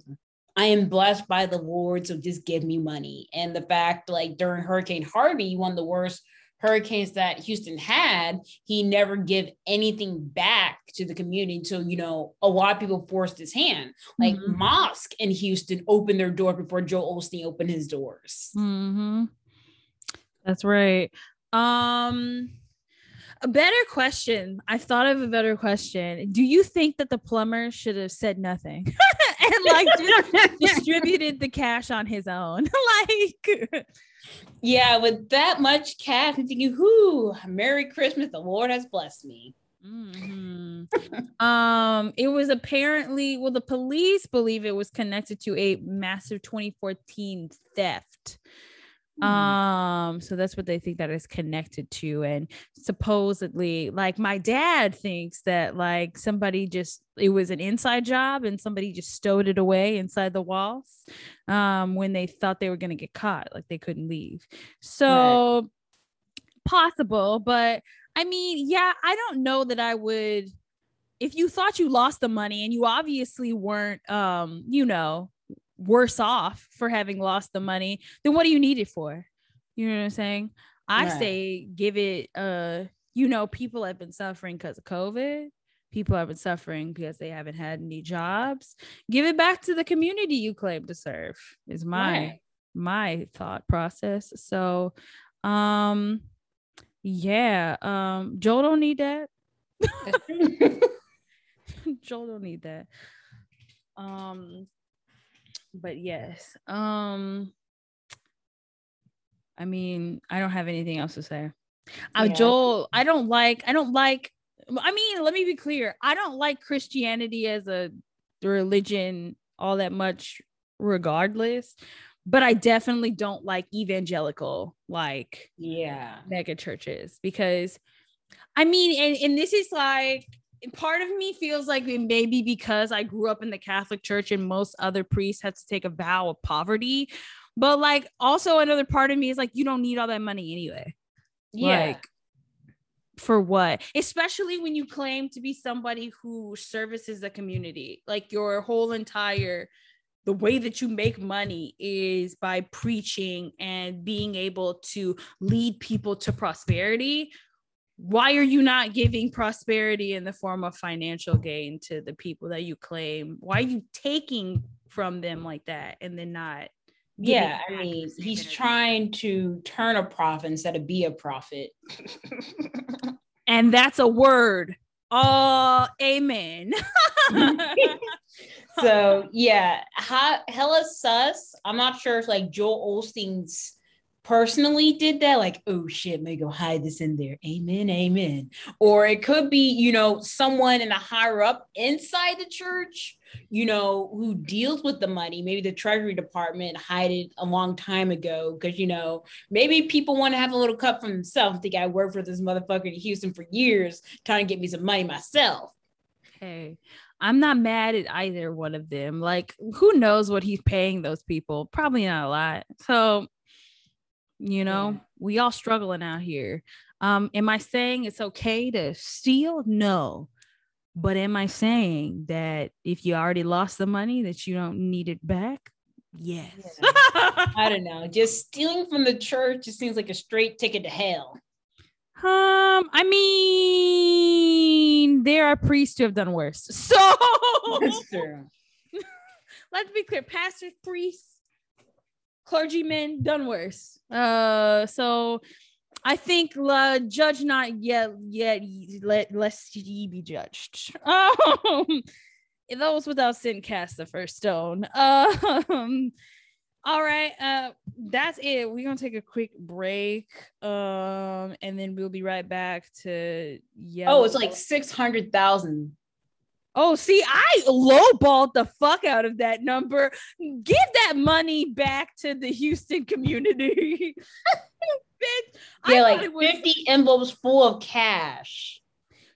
I am blessed by the Lord, so just give me money. And the fact, like during Hurricane Harvey, one of the worst hurricanes that Houston had, he never give anything back to the community until, you know, a lot of people forced his hand. Like mm-hmm. mosque in Houston opened their door before Joel Osteen opened his doors. Mm-hmm. That's right. Um a better question. I thought of a better question. Do you think that the plumber should have said nothing and like distributed the cash on his own? like yeah, with that much cash, I'm thinking, whoo, Merry Christmas. The Lord has blessed me. Mm-hmm. um, it was apparently well, the police believe it was connected to a massive 2014 theft. Mm. Um, so that's what they think that is connected to. And supposedly, like my dad thinks that like somebody just it was an inside job and somebody just stowed it away inside the walls um when they thought they were gonna get caught, like they couldn't leave. So right. possible, but I mean, yeah, I don't know that I would if you thought you lost the money and you obviously weren't um, you know, worse off for having lost the money, then what do you need it for? You know what I'm saying? I right. say give it uh you know people have been suffering because of COVID. People have been suffering because they haven't had any jobs. Give it back to the community you claim to serve. Is my right. my thought process. So, um, yeah, um, Joel don't need that. Joel don't need that. Um, but yes, um, I mean, I don't have anything else to say. Uh, Joel, I don't like, I don't like, I mean, let me be clear. I don't like Christianity as a religion all that much, regardless. But I definitely don't like evangelical, like, yeah, mega churches because I mean, and, and this is like, part of me feels like maybe because I grew up in the Catholic Church and most other priests had to take a vow of poverty. But like also another part of me is like you don't need all that money anyway. Yeah. Like for what? Especially when you claim to be somebody who services the community. Like your whole entire the way that you make money is by preaching and being able to lead people to prosperity why are you not giving prosperity in the form of financial gain to the people that you claim? Why are you taking from them like that and then not? Yeah, I mean, he's energy? trying to turn a profit instead of be a prophet. and that's a word. Oh, amen. so yeah, ha- hella sus. I'm not sure if like Joel Osteen's personally did that, like, oh shit, maybe go hide this in there. Amen, amen. Or it could be, you know, someone in a higher up inside the church, you know, who deals with the money. Maybe the treasury department hide it a long time ago because, you know, maybe people want to have a little cut for themselves. Think I worked for this motherfucker in Houston for years trying to get me some money myself. Hey, I'm not mad at either one of them. Like, who knows what he's paying those people? Probably not a lot. So you know yeah. we all struggling out here. Um am i saying it's okay to steal? No. But am i saying that if you already lost the money that you don't need it back? Yes. Yeah. i don't know. Just stealing from the church just seems like a straight ticket to hell. Um i mean there are priests who have done worse. So let's be clear. Pastors priests clergymen done worse. Uh, so I think uh, judge not yet, yet let lest ye be judged. Um, those without sin cast the first stone. Um, all right, uh, that's it. We're gonna take a quick break, um, and then we'll be right back to yeah. Oh, it's like six hundred thousand Oh, see, I lowballed the fuck out of that number. Give that money back to the Houston community. Bitch, yeah, like was... 50 envelopes full of cash.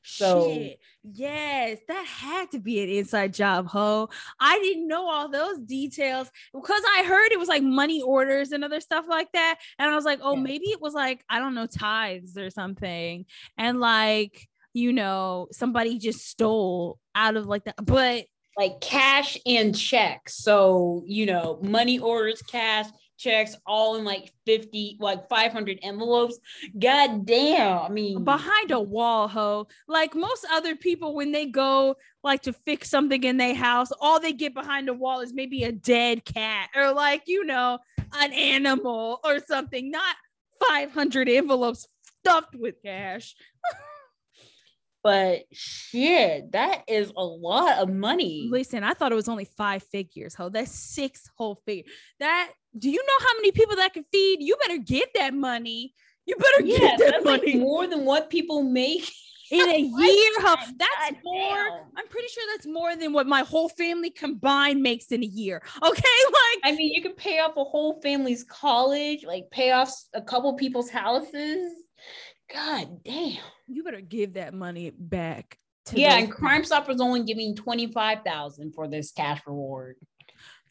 So Shit. yes, that had to be an inside job, ho. I didn't know all those details because I heard it was like money orders and other stuff like that. And I was like, oh, yeah. maybe it was like, I don't know, tithes or something. And like you know, somebody just stole out of like that. But like cash and checks. So, you know, money orders, cash, checks, all in like 50, like 500 envelopes. God damn. I mean, behind a wall, ho. Like most other people, when they go like to fix something in their house, all they get behind a wall is maybe a dead cat or like, you know, an animal or something, not 500 envelopes stuffed with cash. But shit, that is a lot of money. Listen, I thought it was only five figures. Ho, that's six whole figures. That do you know how many people that can feed? You better get that money. You better yeah, get that money. Like more than what people make in a year. Ho, that's God more. Damn. I'm pretty sure that's more than what my whole family combined makes in a year. Okay, like I mean, you can pay off a whole family's college, like pay off a couple people's houses. God damn. You better give that money back. To yeah, and Crime Stoppers only giving 25,000 for this cash reward.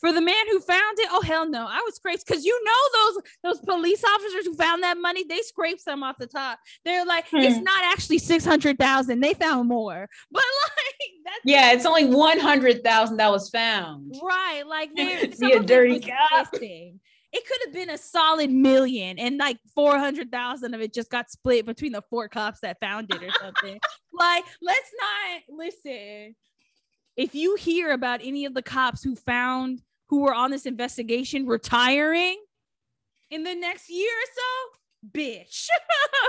For the man who found it, oh hell no! I was scraped because you know those those police officers who found that money, they scraped some off the top. They're like, hmm. it's not actually six hundred thousand. They found more, but like that's yeah, it's only one hundred thousand that was found. Right, like they're a dirty guy it could have been a solid million and like 400,000 of it just got split between the four cops that found it or something. like, let's not listen. If you hear about any of the cops who found who were on this investigation retiring, in the next year or so, bitch.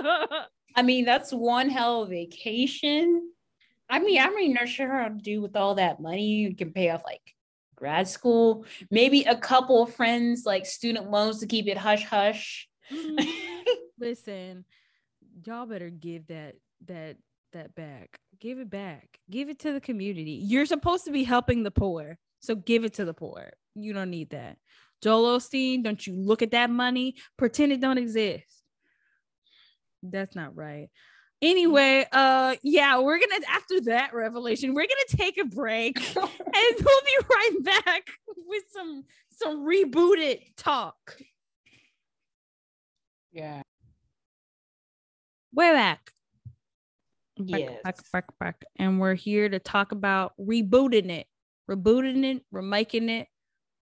I mean, that's one hell of a vacation. I mean, I'm really not sure how to do with all that money. You can pay off like grad school, maybe a couple of friends like student loans to keep it hush hush. Mm-hmm. Listen, y'all better give that that that back. Give it back. Give it to the community. You're supposed to be helping the poor. So give it to the poor. You don't need that. Joel Osteen, don't you look at that money, pretend it don't exist. That's not right. Anyway, uh yeah, we're gonna after that revelation, we're gonna take a break and we'll be right back with some some rebooted talk. Yeah. We're back. Yes. Back, back, back, back. And we're here to talk about rebooting it, rebooting it, remaking it.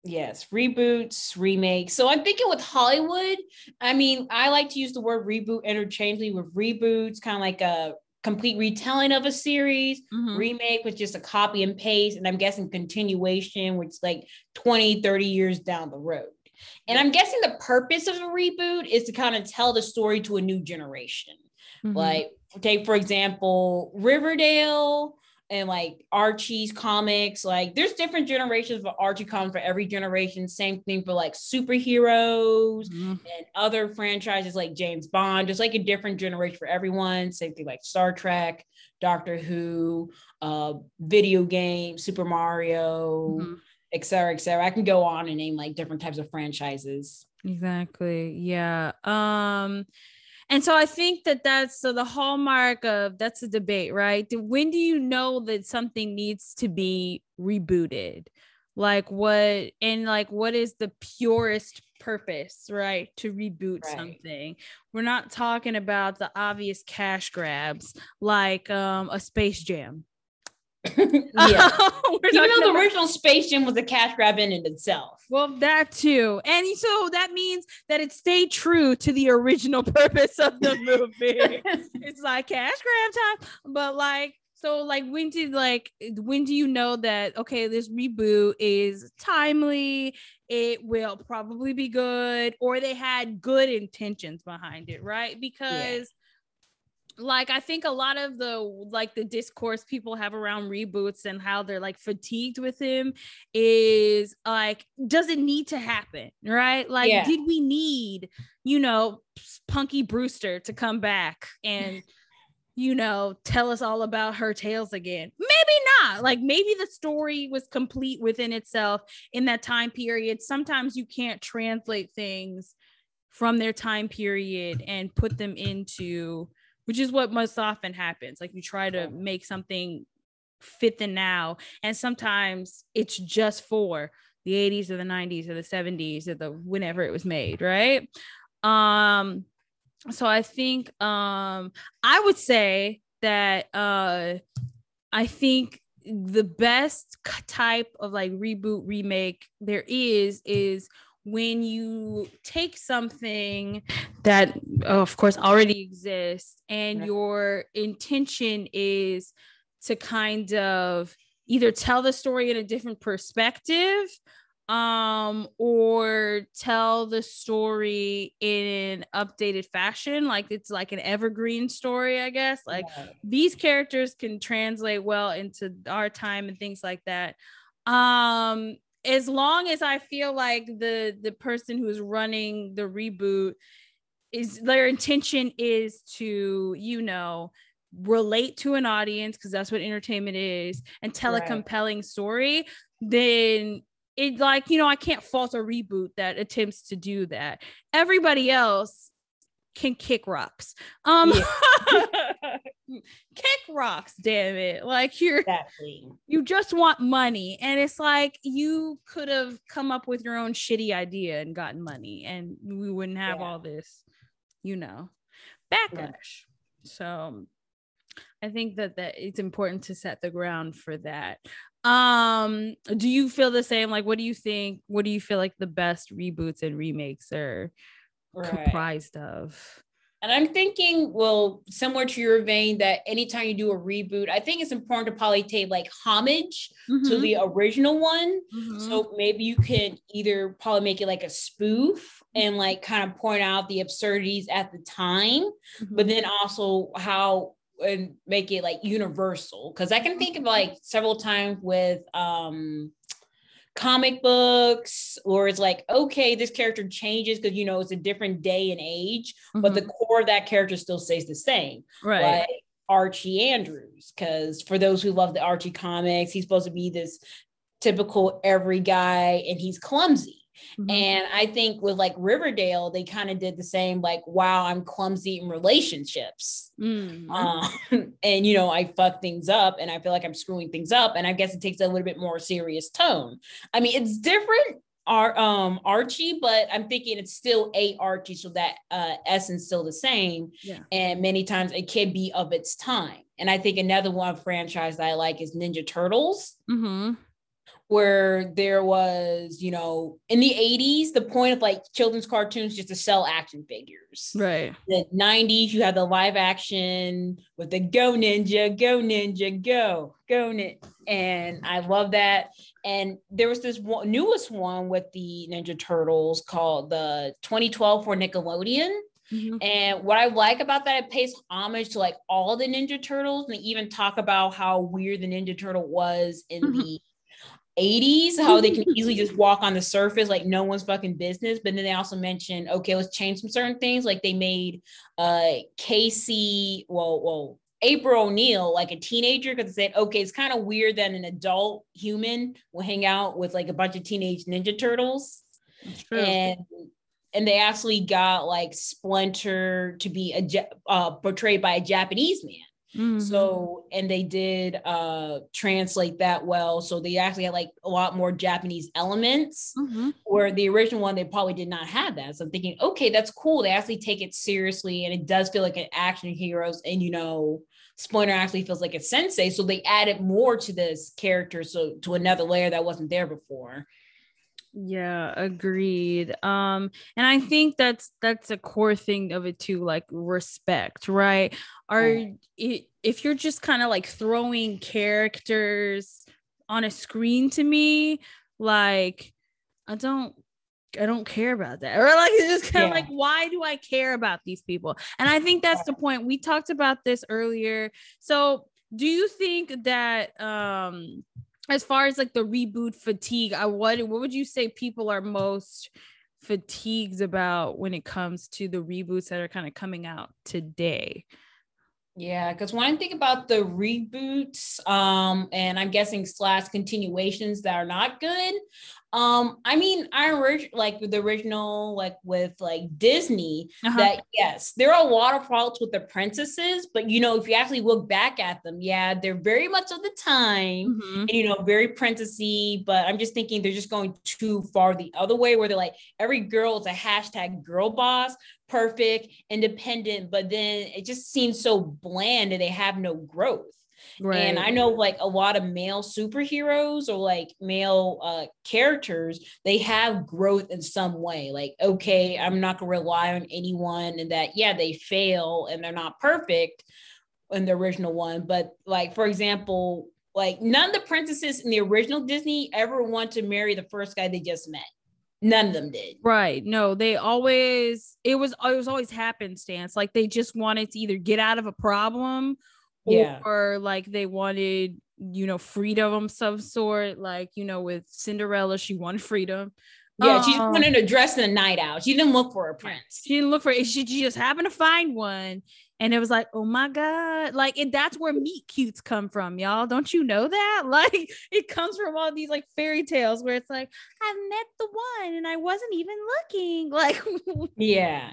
Yes, reboots, remakes. So I'm thinking with Hollywood, I mean, I like to use the word reboot interchangeably with reboots, kind of like a complete retelling of a series, Mhm. remake with just a copy and paste, and I'm guessing continuation, which is like 20, 30 years down the road. And I'm guessing the purpose of a reboot is to kind of tell the story to a new generation. Mhm. Like, take for example, Riverdale and like Archie's comics. Like, there's different generations of Archie comics for every generation. Same thing for like superheroes Mhm. and other franchises like James Bond. Just like a different generation for everyone. Same thing like Star Trek, Doctor Who, uh, video games, Super Mario, Mhm. et cetera, et cetera. I can go on and name like different types of franchises. Exactly. Yeah. Um and so I think that that's so the hallmark of that's a debate, right? When do you know that something needs to be rebooted? Like what and like what is the purest purpose, right? To reboot Right. something. We're not talking about the obvious cash grabs like um a Space Jam. Yeah. Even though the original Space Jam was a cash grab in and itself. Well, that too. And so that means that it stayed true to the original purpose of the movie. it's like cash grab time. But like, so like when did like when do you know that okay, this reboot is timely, it will probably be good, or they had good intentions behind it, right? Because like I think a lot of the like the discourse people have around reboots and how they're like fatigued with him is like does it need to happen right? Like Yeah. did we need you know punky brewster to come back and you know tell us all about her tales again? Maybe not. Like maybe the story was complete within itself in that time period. Sometimes you can't translate things from their time period and put them into which is what most often happens like you try to make something fit the now and sometimes it's just for the 80s or the 90s or the 70s or the whenever it was made right? Um so i think um i would say that uh i think the best type of like reboot remake there is is when you take something that of course already exists and your intention is to kind of either tell the story in a different perspective um or tell the story in an updated fashion like it's like an evergreen story i guess. Like Right. these characters can translate well into our time and things like that. Um as long as i feel like the the person who's running the reboot is their intention is to you know relate to an audience because that's what entertainment is and tell a compelling story then it like you know i can't fault a reboot that attempts to do that. Everybody else can kick rocks. Um kick rocks damn it. Like you're Exactly. you just want money. And it's like you could have come up with your own shitty idea and gotten money and we wouldn't have Yeah. all this you know. Backlash. So i think that that it's important to set the ground for that. Um do you feel the same? Like what do you think what do you feel like the best reboots and remakes are Right. comprised of And I'm thinking, well, similar to your vein, that anytime you do a reboot, I think it's important to probably take like homage mm-hmm. to the original one. Mm-hmm. So maybe you can either probably make it like a spoof and like kind of point out the absurdities at the time, mm-hmm. but then also how and make it like universal. Cause I can think of like several times with um comic books or it's like okay this character changes because you know it's a different day and age mm-hmm. but the mm-hmm. core of that character still stays the same right like archie andrews because for those who love the archie comics he's supposed to be this typical every guy and he's clumsy Mm-hmm. And I think with like Riverdale, they kind of did the same, like, wow, I'm clumsy in relationships. Mm-hmm. Um, and, you know, I fuck things up and I feel like I'm screwing things up. And I guess it takes a little bit more serious tone. I mean, it's different. Our um Archie, but I'm thinking it's still a Archie, so that uh essence still the same. Yeah. And many times it can be of its time. And I think another one franchise that I like is Ninja Turtles. Mm-hmm where there was, you know, in the 80s, the point of like children's cartoons just to sell action figures. Right. The 90s, you had the live action with the Go Ninja, Go Ninja, Go, Go Ninja. And I love that. And there was this one, newest one with the Ninja Turtles called the 2012 for Nickelodeon. Mm-hmm. And what I like about that, it pays homage to like all the Ninja Turtles. And they even talk about how weird the Ninja Turtle was in mm-hmm. the 80s, how they can easily just walk on the surface like no one's fucking business. But then they also mentioned, okay, let's change some certain things. Like they made uh Casey, well, well, April O'Neil like a teenager because they said, okay, it's kind of weird that an adult human will hang out with like a bunch of teenage ninja turtles. And and they actually got like Splinter to be a uh, portrayed by a Japanese man. Mm-hmm. So, and they did uh translate that well. So they actually had like a lot more Japanese elements, mm-hmm. where the original one they probably did not have that. So I'm thinking, okay, that's cool. They actually take it seriously, and it does feel like an action heroes. And you know, Splinter actually feels like a sensei. So they added more to this character, so to another layer that wasn't there before. Yeah, agreed. Um, and I think that's that's a core thing of it too, like respect, right? Are it, if you're just kind of like throwing characters on a screen to me, like I don't I don't care about that. Or like it's just kind of yeah. like, why do I care about these people? And I think that's the point. We talked about this earlier. So do you think that um as far as like the reboot fatigue, I what what would you say people are most fatigued about when it comes to the reboots that are kind of coming out today? Yeah, because when I think about the reboots, um, and I'm guessing slash continuations that are not good, um, I mean, I orig- like the original, like with like Disney, uh-huh. that yes, there are a lot of faults with the princesses, but you know, if you actually look back at them, yeah, they're very much of the time, mm-hmm. and you know, very princessy. But I'm just thinking they're just going too far the other way, where they're like every girl is a hashtag girl boss, perfect, independent, but then it just seems so bland and they have no growth. Right. And I know like a lot of male superheroes or like male uh, characters, they have growth in some way. Like, okay, I'm not gonna rely on anyone, and that yeah, they fail and they're not perfect in the original one. But like, for example, like none of the princesses in the original Disney ever want to marry the first guy they just met. None of them did. Right. No, they always it was it was always happenstance. Like they just wanted to either get out of a problem yeah. or like they wanted you know freedom of some sort like you know with cinderella she wanted freedom. Yeah um, she just wanted a dress and a night out. She didn't look for a prince. She didn't look for it she, she just happened to find one and it was like oh my god. Like and that's where meet cutes come from y'all. Don't you know that? Like it comes from all these like fairy tales where it's like i met the one and i wasn't even looking. Like yeah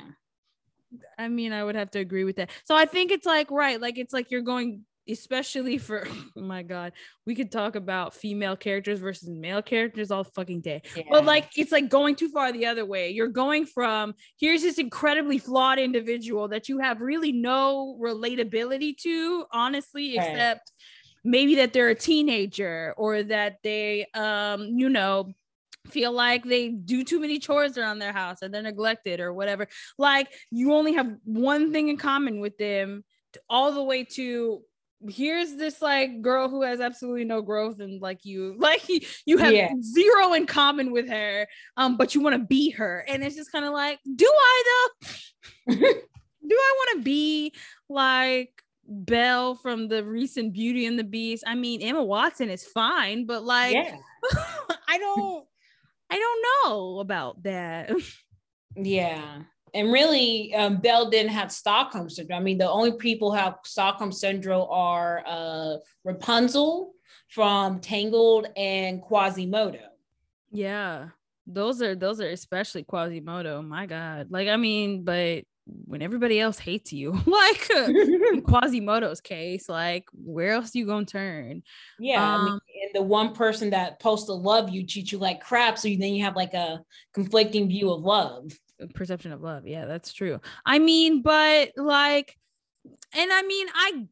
I mean, I would have to agree with that. So I think it's like right, like it's like you're going, especially for oh my god, we could talk about female characters versus male characters all fucking day. Yeah. But like it's like going too far the other way. You're going from here's this incredibly flawed individual that you have really no relatability to, honestly, right. except maybe that they're a teenager or that they um, you know, feel like they do too many chores around their house and they're neglected or whatever. Like you only have one thing in common with them all the way to here's this like girl who has absolutely no growth and like you like you have yeah. zero in common with her um but you want to be her and it's just kind of like do i though do i want to be like Belle from the recent Beauty and the Beast. I mean, Emma Watson is fine, but like, yeah. I don't, I don't know about that. Yeah, and really, um, Belle didn't have Stockholm syndrome. I mean, the only people who have Stockholm syndrome are uh, Rapunzel from Tangled and Quasimodo. Yeah, those are those are especially Quasimodo. My God, like I mean, but when everybody else hates you, like Quasimodo's case, like where else you gonna turn? Yeah, um, I mean, um, the one person that supposed to love you treat you like crap, so you, then you have like a conflicting view of love, perception of love. Yeah, that's true. I mean, but like, and I mean, I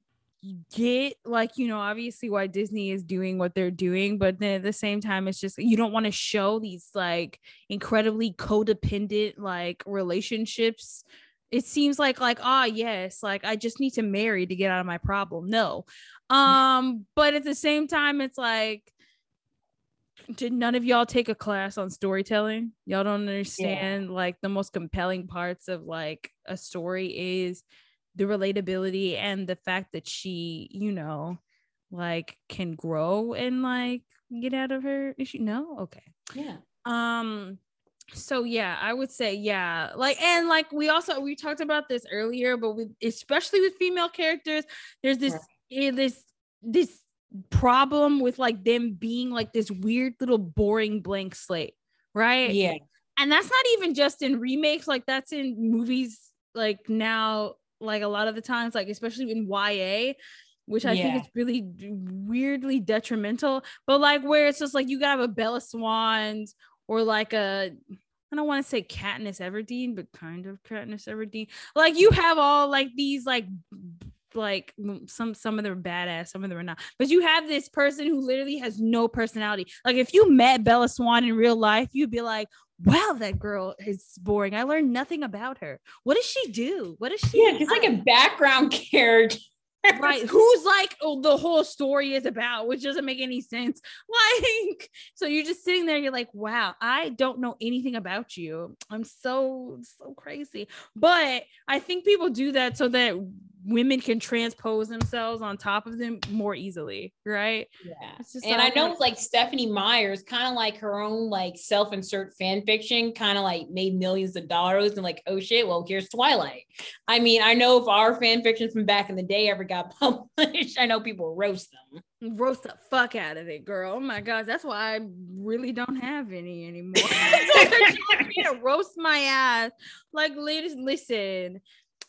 get like you know obviously why disney is doing what they're doing but then at the same time it's just you don't want to show these like incredibly codependent like relationships it seems like like ah yes like i just need to marry to get out of my problem no um but at the same time it's like did none of y'all take a class on storytelling y'all don't understand yeah. like the most compelling parts of like a story is the relatability and the fact that she you know like can grow and like get out of her issue no okay yeah um so yeah i would say yeah like and like we also we talked about this earlier but with especially with female characters there's this. Eh, this this problem with like them being like this weird little boring blank slate right yeah and that's not even just in remakes like that's in movies like now like a lot of the times like especially in ya which I yeah. think is really weirdly detrimental. But like where it's just like you gotta have a Bella Swans or like a I don't want to say Katniss Everdeen, but kind of Katniss Everdeen. Like you have all like these like like some some of them are badass, some of them are not. But you have this person who literally has no personality. Like if you met Bella Swan in real life, you'd be like, wow, that girl is boring. I learned nothing about her. What does she do? What does she? Yeah, it's like a background character right who's like oh, the whole story is about which doesn't make any sense like so you're just sitting there you're like wow i don't know anything about you i'm so so crazy but i think people do that so that women can transpose themselves on top of them more easily, right? Yeah. and I know like Stephenie Meyers, kind of like her own like self-insert fan fiction, kind of like made millions of dollars and like, oh shit, well, here's Twilight. I mean, I know if our fan fiction from back in the day ever got published, I know people roast them. Roast the fuck out of it, girl. Oh my god, that's why I really don't have any anymore. they're to roast my ass. Like, ladies, listen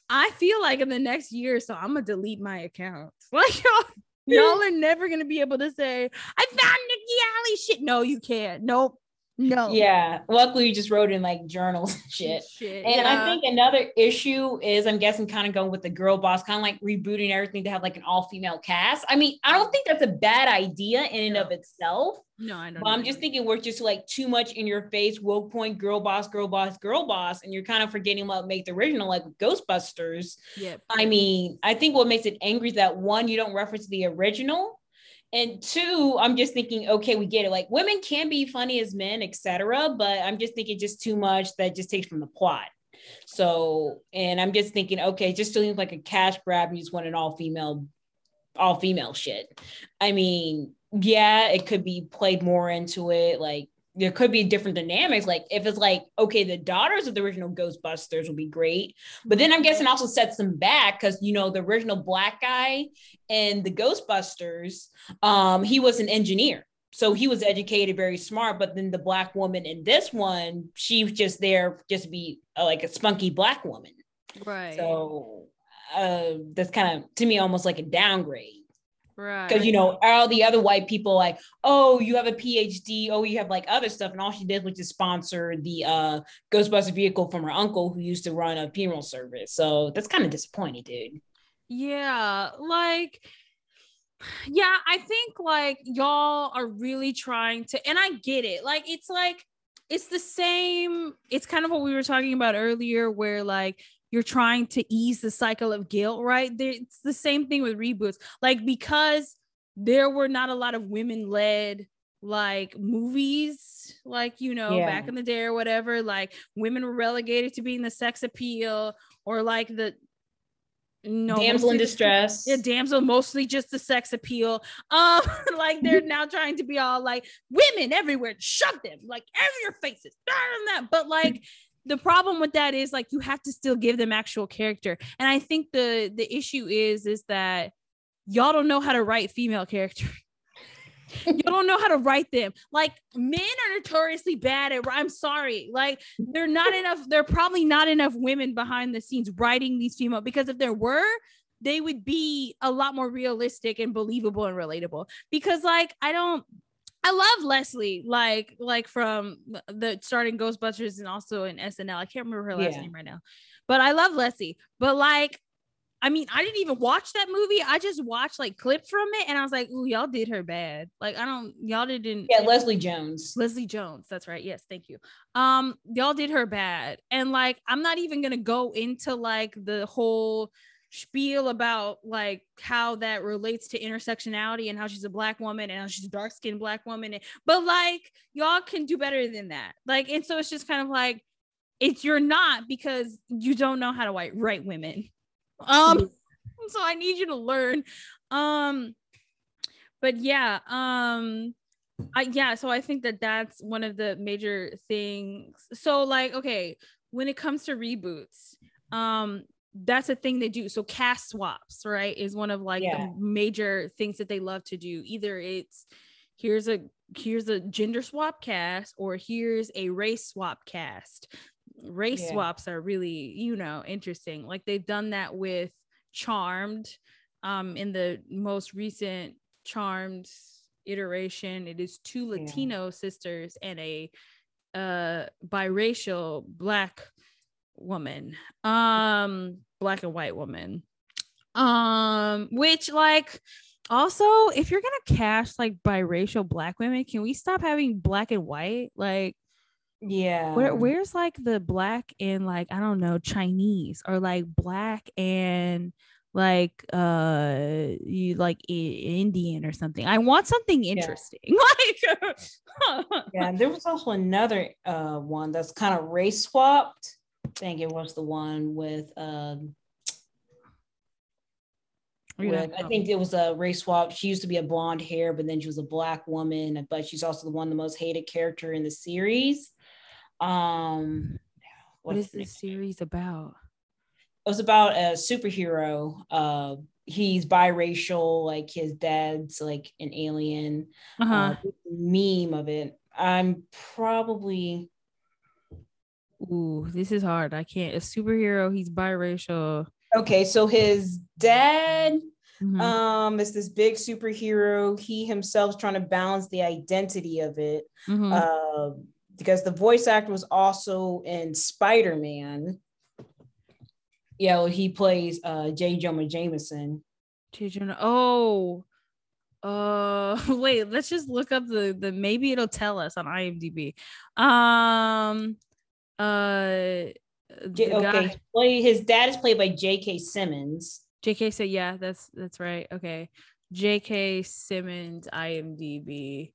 I feel like in the next year so, I'm gonna delete my account. Like y'all, y'all are never gonna be able to say, I found Nikki Alley shit. No, you can't. Nope. No. Yeah. Luckily, you just wrote in like journals and shit. shit and yeah. I think another issue is, I'm guessing, kind of going with the girl boss, kind of like rebooting everything to have like an all female cast. I mean, I don't think that's a bad idea in and of itself. No, I don't. But I'm just thinking we're just like too much in your face, woke point, girl boss, girl boss, girl boss, and you're kind of forgetting what make the original, like Ghostbusters. Yeah. I mean, I think what makes it angry is that one, you don't reference the original and two i'm just thinking okay we get it. Like women can be funny as men etc but i'm just thinking just too much that just takes from the plot. So and i'm just thinking okay just feeling like a cash grab you just want an all female all female shit. I mean yeah it could be played more into it like there could be different dynamics. Like if it's like, okay, the daughters of the original Ghostbusters will be great. But then I'm guessing also sets them back because you know, the original black guy and the Ghostbusters, um, he was an engineer. So he was educated, very smart. But then the black woman in this one, she was just there just to be uh, like a spunky black woman. Right. So uh, that's kind of to me almost like a downgrade. Right. Because you know, all the other white people like, oh, you have a PhD, oh, you have like other stuff. And all she did was just sponsor the uh Ghostbuster vehicle from her uncle who used to run a funeral service. So that's kind of disappointing, dude. Yeah, like yeah, I think like y'all are really trying to, and I get it. Like, it's like it's the same. It's kind of what we were talking about earlier, where like you're trying to ease the cycle of guilt, right? It's the same thing with reboots. Like because there were not a lot of women led like movies like you know yeah. back in the day or whatever like women were relegated to being the sex appeal or like the no damsel in distress yeah damsel mostly just the sex appeal um like they're now trying to be all like women everywhere shove them like every your faces that but like the problem with that is like you have to still give them actual character and i think the the issue is is that y'all don't know how to write female characters you don't know how to write them. Like men are notoriously bad at I'm sorry. Like they're not enough, They're probably not enough women behind the scenes writing these female because if there were, they would be a lot more realistic and believable and relatable. Because like I don't I love Leslie, like like from the starting Ghostbusters and also in SNL. I can't remember her last yeah. name right now, but I love Leslie. But like I mean, I didn't even watch that movie. I just watched like clips from it and I was like, ooh, y'all did her bad. Like, I don't, y'all didn't. Yeah, Leslie Jones. Leslie Jones. That's right. Yes, thank you. Um, y'all did her bad. And like, I'm not even gonna go into like the whole spiel about like how that relates to intersectionality and how she's a black woman and how she's a dark skinned black woman. But like, y'all can do better than that. Like, and so it's just kind of like, it's you're not because you don't know how to write, write women um, so I need you to learn. Um, but yeah, um, I yeah, so I think that that's one of the major things. So like, okay, when it comes to reboots, um, that's a thing they do. So cast swaps, right, is one of like yeah. the major things that they love to do. Either it's here's a here's a gender swap cast or here's a race swap cast race yeah. swaps are really you know interesting like they've done that with charmed um in the most recent charmed iteration it is two latino yeah. sisters and a uh biracial black woman um black and white woman um which like also if you're gonna cast like biracial black women can we stop having black and white like yeah. Where where's like the black and like I don't know Chinese or like black and like uh you like Indian or something. I want something interesting. Yeah. like Yeah, there was also another uh one that's kind of race swapped. Think it was the one with um with, I think it was a race swap. She used to be a blonde hair, but then she was a black woman, but she's also the one the most hated character in the series. Um, what is this series about? It was about a superhero. Uh, he's biracial, like his dad's like an alien. Uh-huh. Uh, meme of it. I'm probably. Ooh, this is hard. I can't. A superhero. He's biracial. Okay, so his dad Mm-hmm. Um, it's this big superhero. He himself's trying to balance the identity of it. Mm-hmm. Uh, because the voice actor was also in Spider Man. Yeah, well, he plays uh J. Jonah Jameson. J. Jonah. Oh, uh, wait. Let's just look up the the. Maybe it'll tell us on IMDb. Um, uh, J- okay. Play his dad is played by J.K. Simmons. J.K. said, yeah, that's that's right. Okay, J.K. Simmons, IMDb.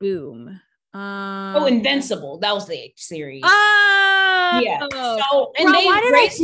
Boom. Um, oh, Invincible. That was the series. Oh, yeah. So and Bro, they race,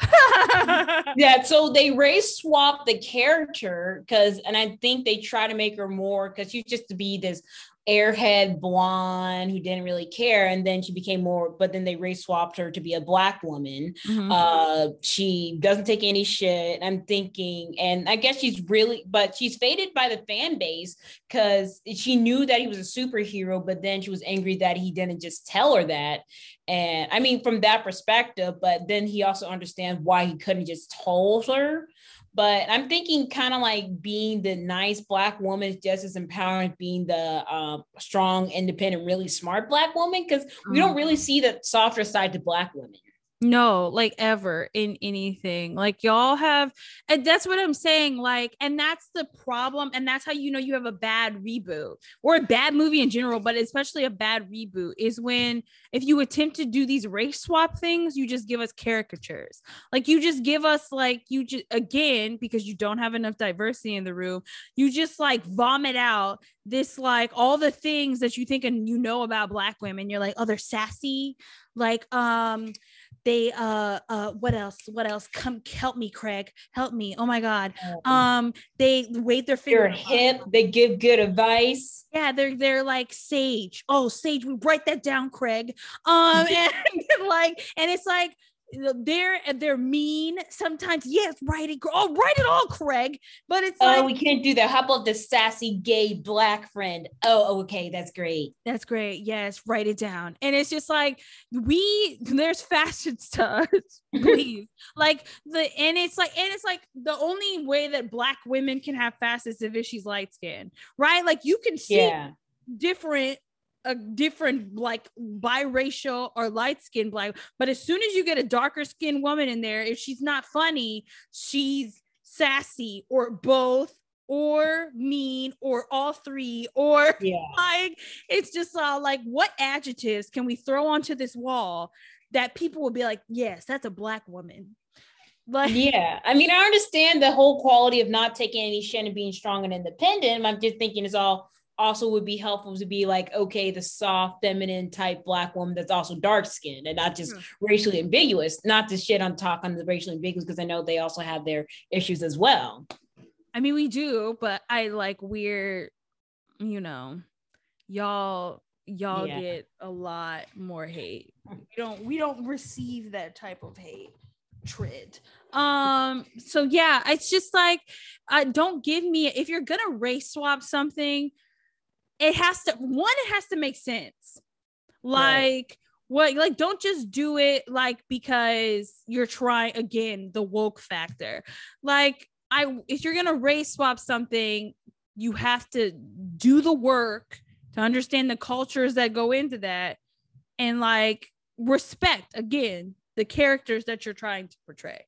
yeah, so they race swap the character because, and I think they try to make her more because she just to be this airhead blonde who didn't really care and then she became more but then they race swapped her to be a black woman. Mm-hmm. uh she doesn't take any shit i'm thinking and i guess she's really but she's faded by the fan base because she knew that he was a superhero but then she was angry that he didn't just tell her that. And i mean from that perspective but then he also understands why he couldn't just told her but I'm thinking kind of like being the nice black woman is just as empowering as being the uh, strong, independent, really smart black woman because we don't really mm-hmm. see the softer side to black women. No, like ever in anything. Like y'all have, and that's what I'm saying. Like, and that's the problem. And that's how you know you have a bad reboot or a bad movie in general, but especially a bad reboot is when if you attempt to do these race swap things, you just give us caricatures. Like you just give us like you just again, because you don't have enough diversity in the room, you just like vomit out this like all the things that you think and you know about black women. You're like, oh, they're sassy, like um they uh uh what else what else? Come help me craig. Help me. Oh my god. Oh. um they wait their finger. They're hip they give good advice. Yeah they're they're like sage. Oh sage we write that down craig. Um and like and it's like they're they're mean sometimes. Yes, write it. Oh, write it all, Craig. But it's oh, like, we can't do that. How about the sassy gay black friend? Oh, oh okay, that's great. That's great. Yes, write it down. And it's just like we there's fashion stuff, please. like the and it's like and it's like the only way that black women can have fast is if she's light skinned, right? Like you can see yeah. different a different like biracial or light skinned black but as soon as you get a darker skinned woman in there if she's not funny she's sassy or both or mean or all three or yeah. like it's just all like what adjectives can we throw onto this wall that people will be like yes that's a black woman. Like yeah. I mean i understand the whole quality of not taking any shit and being strong and independent. I'm just thinking it's all also would be helpful to be like, okay, the soft, feminine type black woman that's also dark skinned and not just mm. racially ambiguous. Not to shit on talk on the racially ambiguous because I know they also have their issues as well. I mean, we do, but I like we're, you know, y'all y'all yeah. get a lot more hate. We don't we don't receive that type of hate. Trid. Um, so yeah, it's just like uh, don't give me if you're gonna race swap something, it has to one it has to make sense like right. what like don't just do it like because you're trying again the woke factor like i if you're gonna race swap something you have to do the work to understand the cultures that go into that and like respect again the characters that you're trying to portray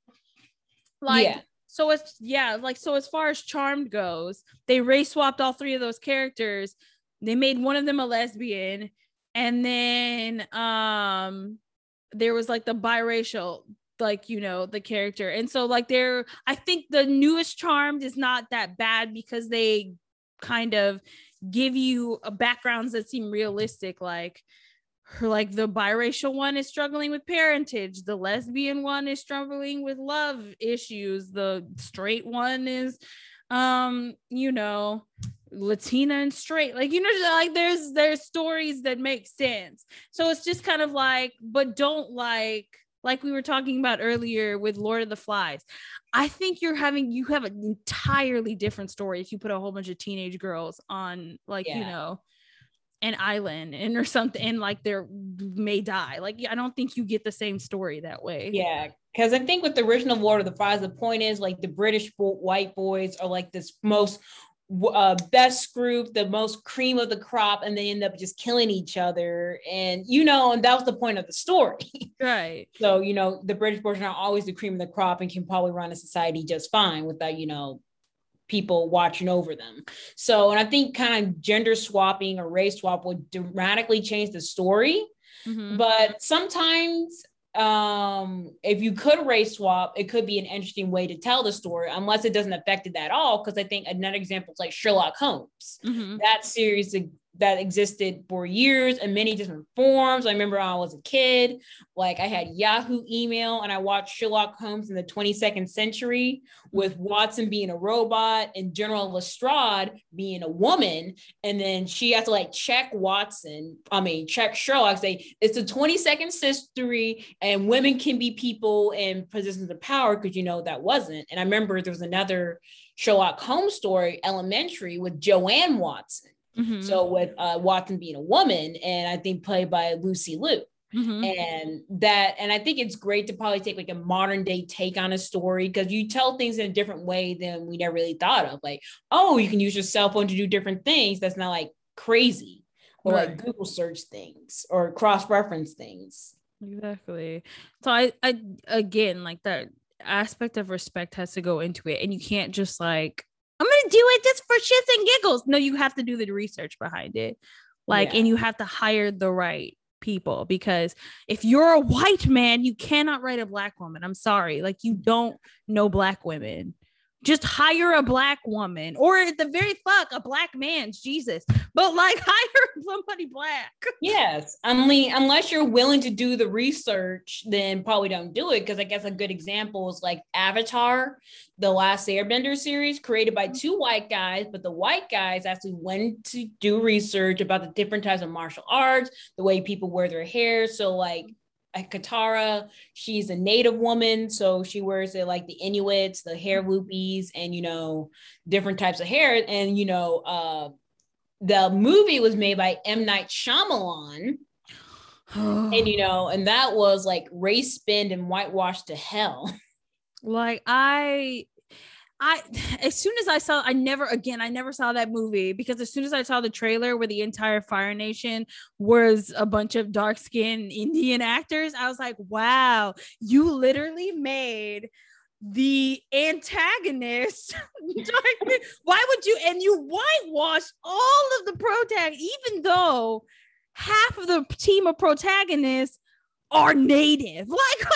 like yeah. so it's yeah like so as far as charmed goes they race swapped all three of those characters they made one of them a lesbian. And then um there was like the biracial like you know the character. And so like they're i think the newest charmed is not that bad because they kind of give you a backgrounds that seem realistic like her like the biracial one is struggling with parentage. The lesbian one is struggling with love issues. The straight one is um you know Latina and straight. Like, you know, like there's there's stories that make sense. So it's just kind of like, but don't like like we were talking about earlier with Lord of the Flies. I think you're having you have an entirely different story if you put a whole bunch of teenage girls on like, yeah. you know, an island and or something and like they're may die. Like I don't think you get the same story that way. Yeah. Cause I think with the original Lord of the Flies, the point is like the British white boys are like this most uh, best group, the most cream of the crop, and they end up just killing each other. And you know, and that was the point of the story. Right. so, you know, the British boys are not always the cream of the crop and can probably run a society just fine without, you know, people watching over them. So, and I think kind of gender swapping or race swap would dramatically change the story. Mm-hmm. But sometimes um if you could race swap it could be an interesting way to tell the story unless it doesn't affect it at all because i think another example is like sherlock holmes mm-hmm. that series that existed for years in many different forms. I remember I was a kid, like I had Yahoo email and I watched Sherlock Holmes in the 22nd century with Watson being a robot and General Lestrade being a woman. And then she has to like check Watson, I mean, check Sherlock, say it's the 22nd century and women can be people in positions of power because you know that wasn't. And I remember there was another Sherlock Holmes story, Elementary, with Joanne Watson Mm-hmm. So with uh, Watson being a woman, and I think played by Lucy Liu. Mm-hmm. And that, and I think it's great to probably take like a modern day take on a story because you tell things in a different way than we never really thought of. Like, oh, you can use your cell phone to do different things. That's not like crazy or right. like Google search things or cross reference things. Exactly. So I, I again like that aspect of respect has to go into it, and you can't just like I'm gonna do it just for shits and giggles. No, you have to do the research behind it, like, yeah. and you have to hire the right people because if you're a white man, you cannot write a black woman. I'm sorry, like you don't know black women just hire a black woman or at the very fuck a black man jesus but like hire somebody black. Yes only unless you're willing to do the research then probably don't do it because i guess a good example is like avatar the last airbender series created by mm-hmm. two white guys but the white guys actually went to do research about the different types of martial arts the way people wear their hair so like Katara, she's a native woman, so she wears it like the Inuits, the hair loopies, and you know, different types of hair. And you know, uh, the movie was made by M. Night Shyamalan. and you know, and that was like race spin and whitewashed to hell. Like I I as soon as I saw I never again I never saw that movie because as soon as I saw the trailer where the entire Fire Nation was a bunch of dark skinned Indian actors, I was like, wow, you literally made the antagonist why would you and you whitewash all of the protagonists even though half of the team of protagonists are native. Like,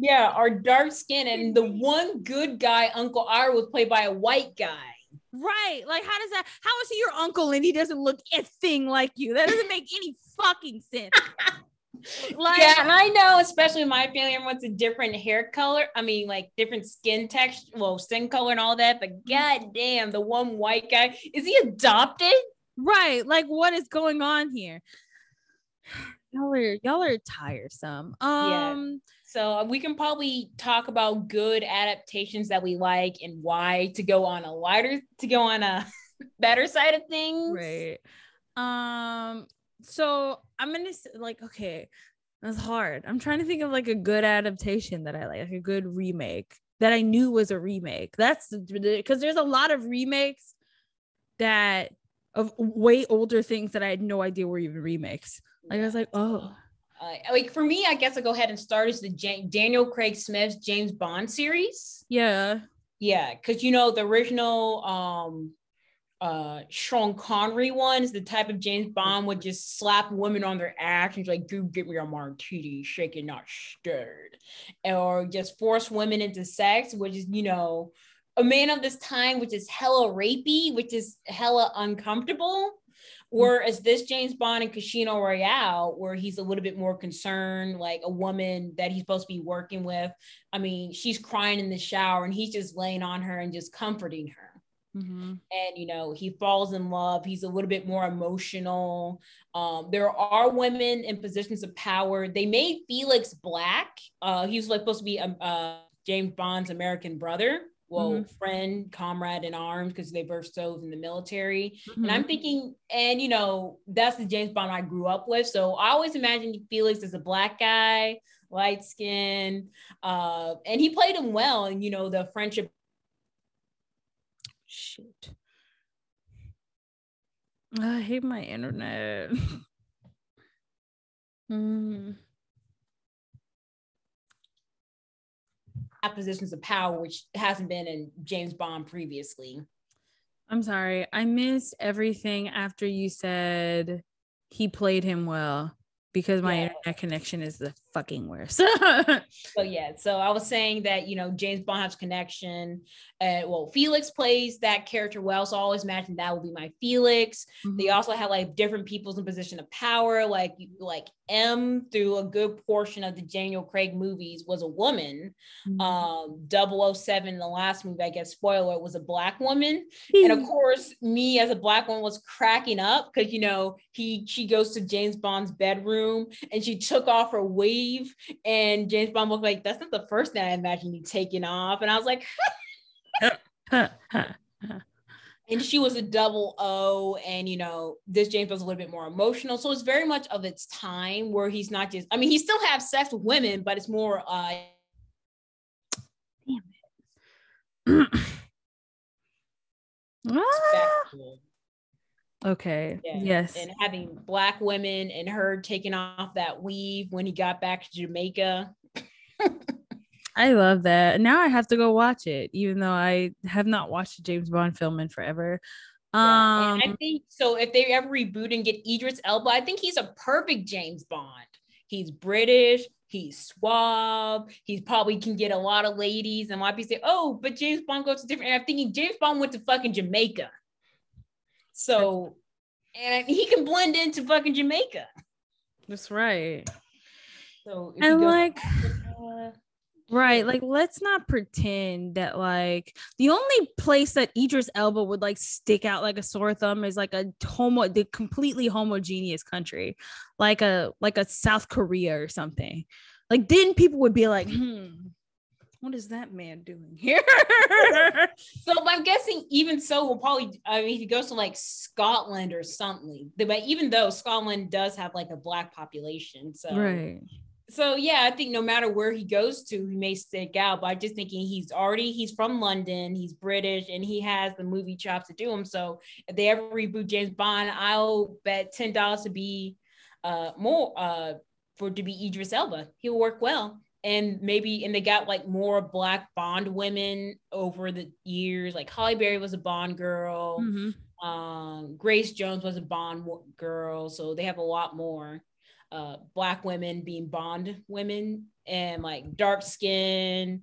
yeah, are dark skin, and the one good guy, Uncle Iroh, was played by a white guy. Right. Like, how does that? How is he your uncle and he doesn't look a thing like you? That doesn't make any fucking sense. like, yeah, and I know, especially in my family, everyone's a different hair color. I mean, like different skin texture, well, skin color and all that. But mm-hmm. goddamn, the one white guy is he adopted? Right. Like, what is going on here? Y'all are y'all are tiresome. Um yeah. So uh, we can probably talk about good adaptations that we like and why to go on a lighter to go on a better side of things. Right. Um so I'm gonna like okay, that's hard. I'm trying to think of like a good adaptation that I like, like a good remake that I knew was a remake. That's because there's a lot of remakes that of way older things that I had no idea were even remakes. Like I was like, oh. Uh, like for me, I guess I'll go ahead and start is the Daniel Craig Smith's James Bond series. Yeah. Yeah, because you know the original um uh Sean Connery one is the type of James Bond would just slap women on their ass and like, "Do get me a martini, shaken not stirred," or just force women into sex, which is you know a man of this time, which is hella rapey, which is hella uncomfortable. Whereas this James Bond in Casino Royale, where he's a little bit more concerned, like a woman that he's supposed to be working with. I mean, she's crying in the shower and he's just laying on her and just comforting her. Mm-hmm. And you know, he falls in love. He's a little bit more emotional. Um, there are women in positions of power. They made Felix black. Uh, he was like supposed to be a, a James Bond's American brother well, mm-hmm. friend, comrade in arms, because they both served in the military. Mm-hmm. And I'm thinking, and you know, that's the James Bond I grew up with. So I always imagined Felix as a black guy, light skin, uh, and he played him well. And you know, the friendship. Shit. I hate my internet. mm. Positions of power, which hasn't been in James Bond previously. I'm sorry. I missed everything after you said he played him well because my yeah. internet connection is the fucking worse. so yeah, so I was saying that you know James Bond has connection. Uh, well, Felix plays that character well, so I always imagine that would be my Felix. Mm-hmm. They also have like different people's in position of power, like like M through a good portion of the Daniel Craig movies was a woman. Mm-hmm. Um, 007 in the last movie, I guess spoiler, was a black woman, and of course, me as a black one was cracking up because you know he she goes to James Bond's bedroom and she took off her wave, and James Bond was like, "That's not the first thing I imagine you taking off," and I was like. and she was a double O, and you know, this James was a little bit more emotional. So it's very much of its time where he's not just, I mean, he still has sex with women, but it's more uh damn it. Okay. Yeah. Yes. And having black women and her taking off that weave when he got back to Jamaica. I love that. Now I have to go watch it, even though I have not watched a James Bond film in forever. Um, and I think so. If they ever reboot and get Idris Elba, I think he's a perfect James Bond. He's British. He's suave. He probably can get a lot of ladies. And a lot of people say, "Oh, but James Bond goes to different." And I'm thinking James Bond went to fucking Jamaica, so and he can blend into fucking Jamaica. that's right. So And like, Africa- right, like let's not pretend that like the only place that Idris Elba would like stick out like a sore thumb is like a homo, the completely homogeneous country, like a like a South Korea or something. Like then people would be like, hmm, what is that man doing here? So I'm guessing even so, we'll probably. I mean, he goes to like Scotland or something, but even though Scotland does have like a black population, so right. so yeah, I think no matter where he goes to, he may stick out. But I'm just thinking he's already he's from London, he's British, and he has the movie chops to do him. So if they ever reboot James Bond, I'll bet ten dollars to be uh more uh for to be Idris Elba. He'll work well. And maybe, and they got like more black Bond women over the years. Like Halle Berry was a Bond girl. Mhm. Um, Grace Jones was a Bond girl, so they have a lot more uh, black women being Bond women and like dark skin.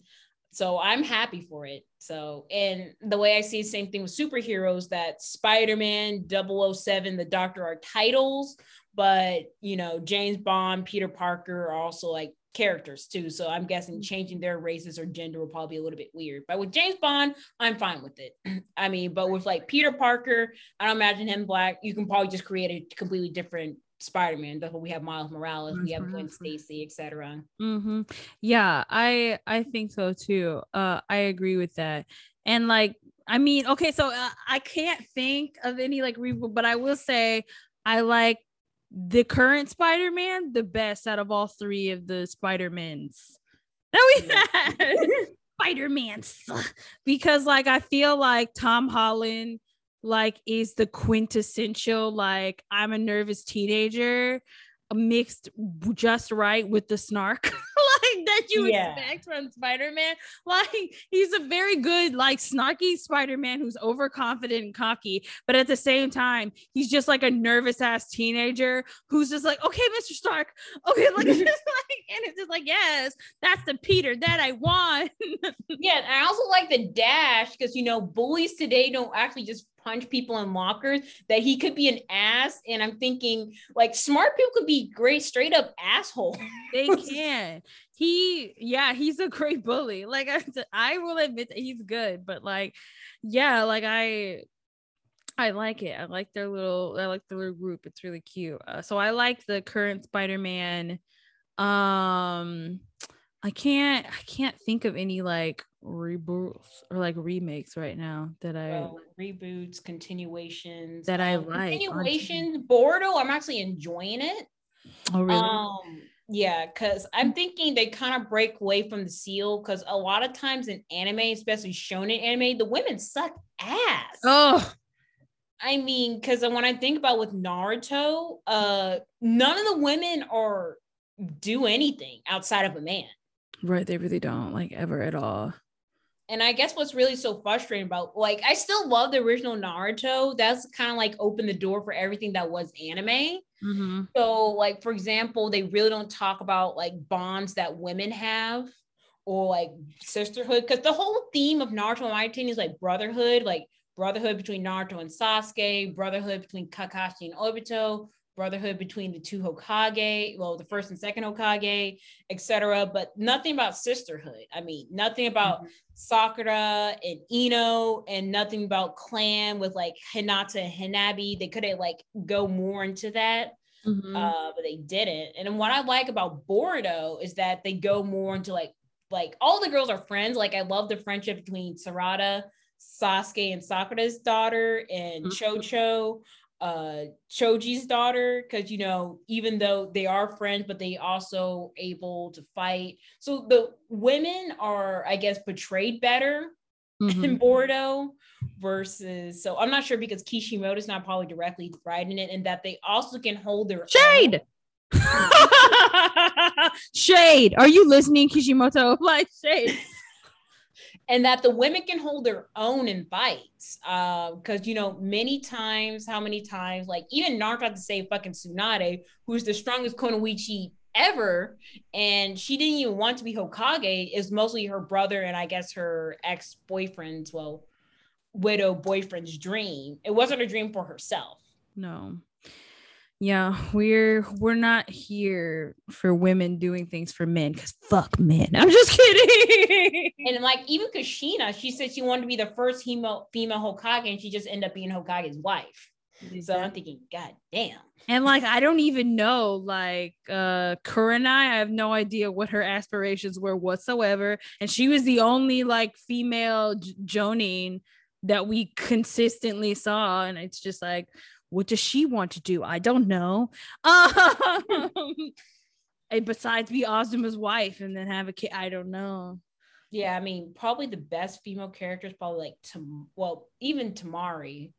So I'm happy for it. So, and the way I see the same thing with superheroes that Spider Man, 007, the Doctor are titles, but you know, James Bond, Peter Parker are also like characters too. So I'm guessing changing their races or gender will probably be a little bit weird. But with James Bond, I'm fine with it. I mean, but with like Peter Parker, I don't imagine him black. You can probably just create a completely different Spider-Man. That's what we have Miles Morales, we have Gwen Morales. Stacy, etc. hmm Yeah, I I think so too. Uh, I agree with that. And like, I mean, okay, so uh, I can't think of any like reboot, but I will say I like the current Spider-Man the best out of all three of the Spider-Mans that we had. Spider-Mans, because like I feel like Tom Holland like is the quintessential like I'm a nervous teenager mixed just right with the snark. Like that you Yeah. expect from Spider-Man. Like he's a very good, like snarky Spider-Man who's overconfident and cocky, but at the same time, he's just like a nervous ass teenager who's just like, okay, Mr. Stark, okay, like, just like and it's just like, yes, that's the Peter that I want. Yeah, I also like the dash because you know bullies today don't actually just punch people in lockers. That he could be an ass, and I'm thinking like smart people could be great straight up asshole. they can. He, yeah, he's a great bully. Like I, I will admit that he's good, but like, yeah, like I, I like it. I like their little, I like the little group. It's really cute. Uh, so I like the current Spider-Man. Um, I can't, I can't think of any like reboots or like remakes right now that I. Well, reboots, continuations, That I um, like on Continuations, Boruto. I'm actually enjoying it. oh really? Um, yeah, because I'm thinking they kind of break away from the seal because a lot of times in anime, especially shonen anime, the women suck ass. oh, I mean, because when I think about with Naruto, uh, none of the women are do anything outside of a man. right. They really don't like ever at all. And I guess what's really so frustrating about like I still love the original Naruto. That's kind of like opened the door for everything that was anime. Mhm. So, like for example, they really don't talk about like bonds that women have or like sisterhood because the whole theme of Naruto, in my opinion, is like brotherhood, like brotherhood between Naruto and Sasuke, brotherhood between Kakashi and Obito, brotherhood between the two Hokage, well, the first and second Hokage, etc. But nothing about sisterhood. I mean, nothing about Sakura and Ino, and nothing about clan with like Hinata and Hanabi. They could have like go more into that Mhm. uh, but they didn't. And what I like about Boruto is that they go more into like like all the girls are friends. Like I love the friendship between Sarada, Sasuke, and Sakura's daughter, and Mhm. Chocho, uh, Choji's daughter. Because you know, even though they are friends, but they also able to fight. So the women are, I guess, portrayed better mm-hmm. in Boruto versus so I'm not sure because Kishimoto is not probably directly writing it and that they also can hold their shade. shade. Are you listening, Kishimoto? Like shade. And that the women can hold their own in fights. Because uh, you know, many times, how many times, like even Naruto had to say fucking Tsunade, who's the strongest Kunoichi ever, and she didn't even want to be Hokage. Is mostly her brother and I guess her ex boyfriend's, well, widow boyfriend's dream. It wasn't a dream for herself. No yeah we're we're not here for women doing things for men because fuck men. I'm just kidding. And like even kushina she said she wanted to be the first female female hokage and she just ended up being hokage's wife. Exactly. so i'm thinking god damn. and like i don't even know like uh kurenai i have no idea what her aspirations were whatsoever and she was the only like female j- jonin that we consistently saw and it's just like what does she want to do? I don't know. Um, besides be Asuma's wife and then have a kid, I don't know. Yeah, I mean, probably the best female character is probably like to well, even Temari,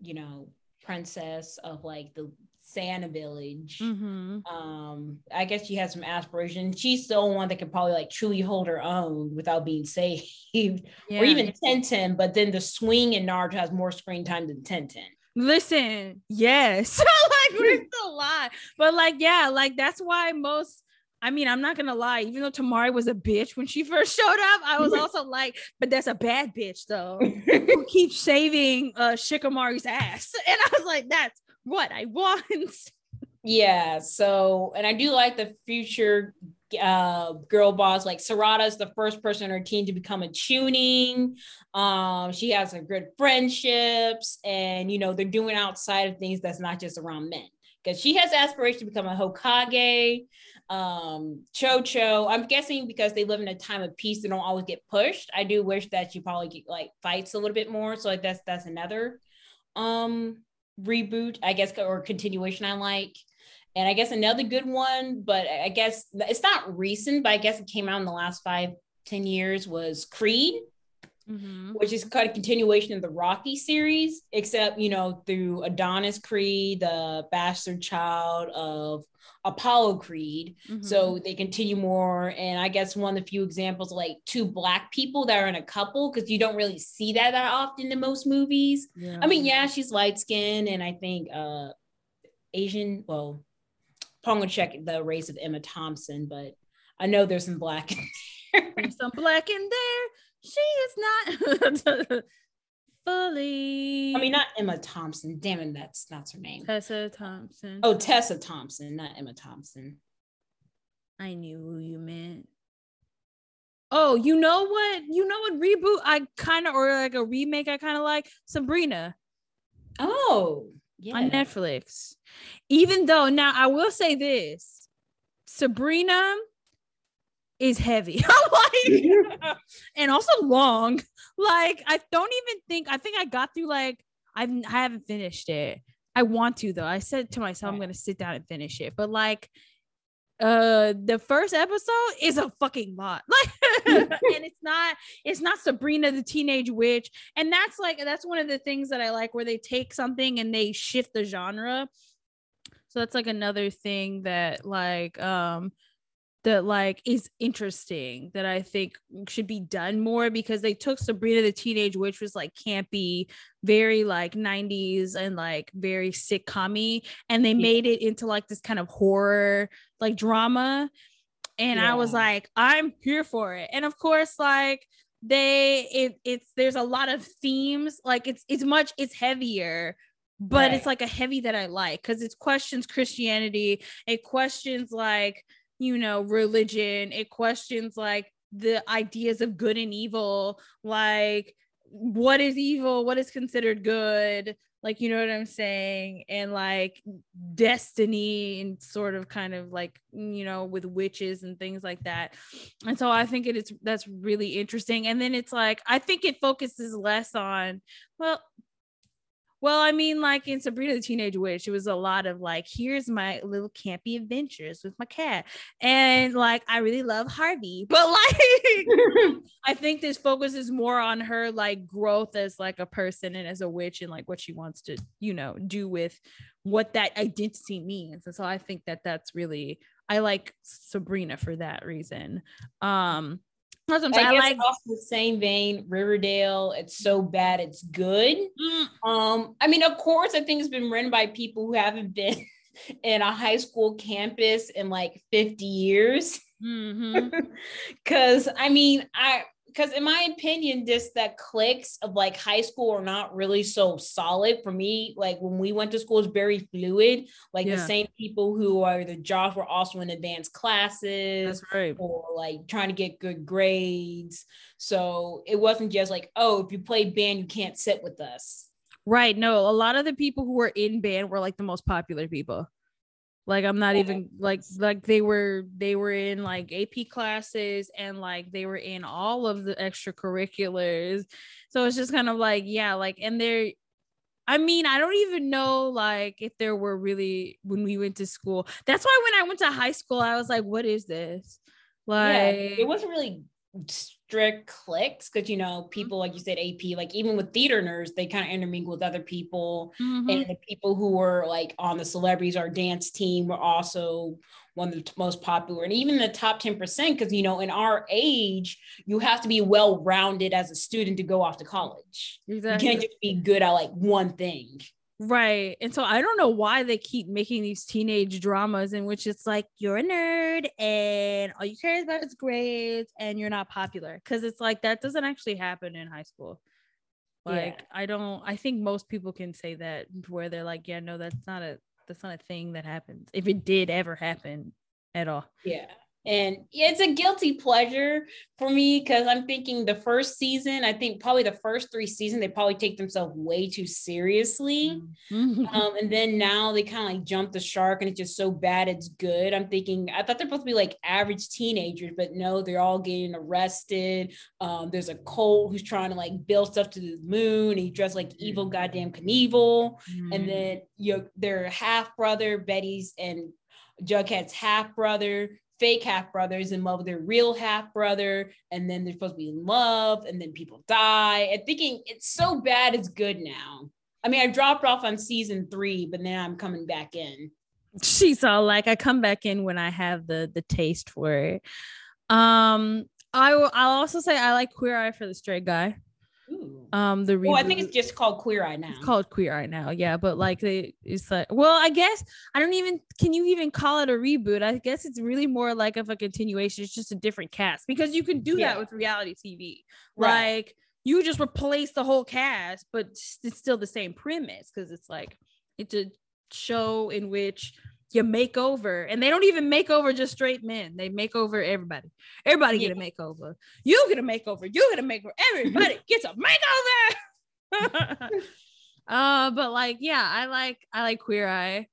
you know, princess of like the Santa Village. Mm-hmm. Um, I guess she has some aspirations. She's the only one that can probably like truly hold her own without being saved, yeah. or even Tenten. But then the swing in Naruto has more screen time than Tenten. Listen, yes. like we're still alive. But like, yeah, like that's why most I mean, I'm not gonna lie, even though Temari was a bitch when she first showed up, I was also like, but that's a bad bitch though. who keeps saving uh Shikamaru's ass. And I was like, that's what I want. Yeah, so and I do like the future uh, girl boss. Like Sarada is the first person on her team to become a chunin. Um, she has some good friendships, and you know they're doing outside of things that's not just around men. Because she has aspirations to become a Hokage. Um, Cho Cho, I'm guessing because they live in a time of peace, they don't always get pushed. I do wish that she probably get, like fights a little bit more. So like that's that's another um reboot, I guess, or continuation I like. And I guess another good one, but I guess it's not recent, but I guess it came out in the last five, ten years was Creed, mm-hmm. which is kind of continuation of the Rocky series, except, you know, through Adonis Creed, the bastard child of Apollo Creed. Mm-hmm. So they continue more. And I guess one of the few examples like two black people that are in a couple, because you don't really see that that often in most movies. Yeah. I mean, yeah, she's light skinned and I think uh Asian, well, I'm gonna check the race of Emma Thompson, but I know there's some black in there. There's some black in there. She is not fully. I mean, not Emma Thompson. Damn it, that's not her name. Tessa Thompson. Oh, Tessa Thompson, not Emma Thompson. I knew who you meant. Oh, you know what? You know what reboot I kind of or like a remake I kind of like Sabrina. Oh, yeah. on Netflix. Even though now I will say this, Sabrina is heavy. like, and also long. Like I don't even think I think I got through like I've I haven't finished it. I want to though. I said to myself I'm gonna sit down and finish it, but like uh the first episode is a fucking lot like and it's not it's not sabrina the teenage witch. And that's like that's one of the things that i like where they take something and they shift the genre. So that's like another thing that like um that like is interesting that I think should be done more because they took Sabrina the Teenage Witch was like campy, very like 90s and like very sitcom and they made it into like this kind of horror like drama. And yeah. I was like, I'm here for it. And of course, like they it it's there's a lot of themes, like it's it's much it's heavier but right. it's like a heavy that I like because it questions Christianity. It questions like you know, religion. It questions like the ideas of good and evil, like what is evil, what is considered good, like you know what I'm saying, and like destiny and sort of kind of like you know with witches and things like that. And so I think it is that's really interesting. And then it's like I think it focuses less on well Well, I mean, like in Sabrina the Teenage Witch, it was a lot of like, here's my little campy adventures with my cat. And like, I really love Harvey. But like, I think this focuses more on her like growth as like a person and as a witch and like what she wants to, you know, do with what that identity means. And so I think that that's really, I like Sabrina for that reason. Um, that's what I'm saying. I, like off the same vein, Riverdale. It's so bad, it's good. Mm. Um, I mean, of course, I think it's been written by people who haven't been in a high school campus in like 50 years. Because mm-hmm. I mean, I because in my opinion, just the cliques of like high school are not really so solid for me. Like when we went to school, it's very fluid. Like yeah. the same people who are the jobs were also in advanced classes, That's right. or like trying to get good grades. So it wasn't just like, oh, if you play band, you can't sit with us. Right. No, a lot of the people who were in band were like the most popular people like i'm not oh, even like like they were they were in like ap classes and like they were in all of the extracurriculars so it's just kind of like yeah like and they're I mean, I don't even know like if there were really when we went to school. That's why when I went to high school, I was like, what is this? Like yeah, it wasn't really strict cliques because you know people like you said ap like even with theater nerds they kind of intermingle with other people mm-hmm. and the people who were like on the celebrities or dance team were also one of the most popular and even the top 10% because you know in our age you have to be well rounded as a student to go off to college exactly. you can't just be good at like one thing Right. And so I don't know why they keep making these teenage dramas in which it's like you're a nerd and all you care about is grades and you're not popular. Cause it's like that doesn't actually happen in high school. Like yeah. I don't I think most people can say that where they're like, yeah, no, that's not a that's not a thing that happens. If it did ever happen at all. Yeah. And it's a guilty pleasure for me because I'm thinking the first season, I think probably the first three seasons, they probably take themselves way too seriously. Mm-hmm. Um, and then now they kind of like jump the shark and it's just so bad it's good. I'm thinking, I thought they're supposed to be like average teenagers, but no, they're all getting arrested. Um, there's a cult who's trying to like build stuff to the moon. he dressed like Evel goddamn Knievel. Mm-hmm. And then you know, their half brother, Betty's and Jughead's half brother fake half brothers in love with their real half brother, and then they're supposed to be in love, and then people die. And thinking it's so bad, it's good now. I mean, I dropped off on season three, but now I'm coming back in. She's all like, I come back in when I have the the taste for it. Um, I will. I'll also say I like Queer Eye for the Straight Guy. Um, the reboot. Oh, I think it's just called Queer Eye now. It's called Queer Eye now, yeah. But like, they, it's like, well, I guess I don't even. Can you even call it a reboot? I guess it's really more like of a continuation. It's just a different cast because you can do yeah. that with reality TV. Right. Like, you just replace the whole cast, but it's still the same premise because it's like it's a show in which you make over. And they don't even make over just straight men. They make over everybody. Everybody yeah. get a makeover. You get a makeover. You get a makeover. Everybody gets a makeover. Uh but like yeah i like i like queer eye.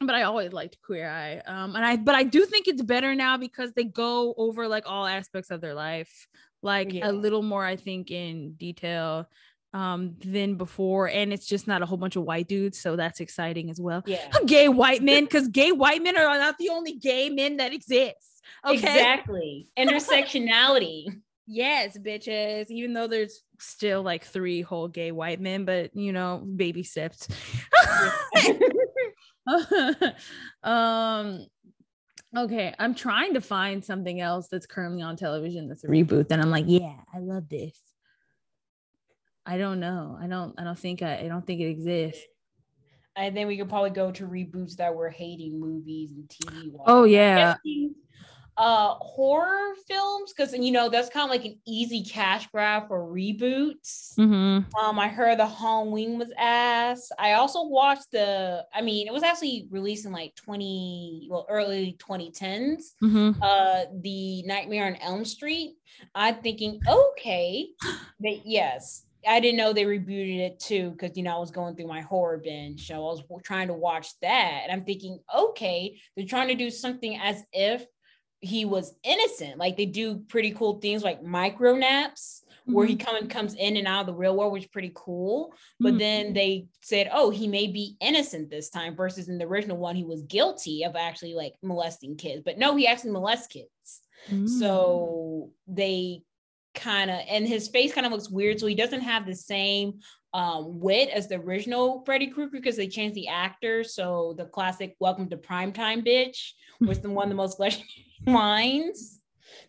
But i always liked queer eye. Um and i but i do think it's better now because they go over like all aspects of their life. Like yeah. a little more i think in detail um than before and it's just not a whole bunch of white dudes so that's exciting as well. Yeah. Gay white men because gay white men are not the only gay men that exist okay? Exactly. Intersectionality yes bitches even though there's still like three whole gay white men but you know baby steps. Um okay i'm trying to find something else that's currently on television that's a reboot then i'm like yeah i love this I don't know. I don't. I don't think. I, I don't think it exists. And then we could probably go to reboots that were hating movies and TV. Oh yeah. Uh, horror films because you know that's kind of like an easy cash grab for reboots. Mm-hmm. Um, I heard the Halloween was ass. I also watched the. I mean, it was actually released in like twenty, well, early twenty tens. Mm-hmm. Uh, the Nightmare on Elm Street. I'm thinking, okay, they yes, I didn't know they rebooted it too because you know I was going through my horror binge, so I was trying to watch that, and I'm thinking, okay, they're trying to do something as if he was innocent. Like they do pretty cool things like micro naps, where he come, and comes in and out of the real world, which is pretty cool. But mm-hmm. then they said, oh, he may be innocent this time, versus in the original one, he was guilty of actually like molesting kids. But no, he actually molests kids. Mm-hmm. So they kind of, and his face kind of looks weird. So he doesn't have the same um, wit as the original Freddy Krueger because they changed the actor. So the classic "Welcome to Primetime, bitch" was the one of the most legendary lines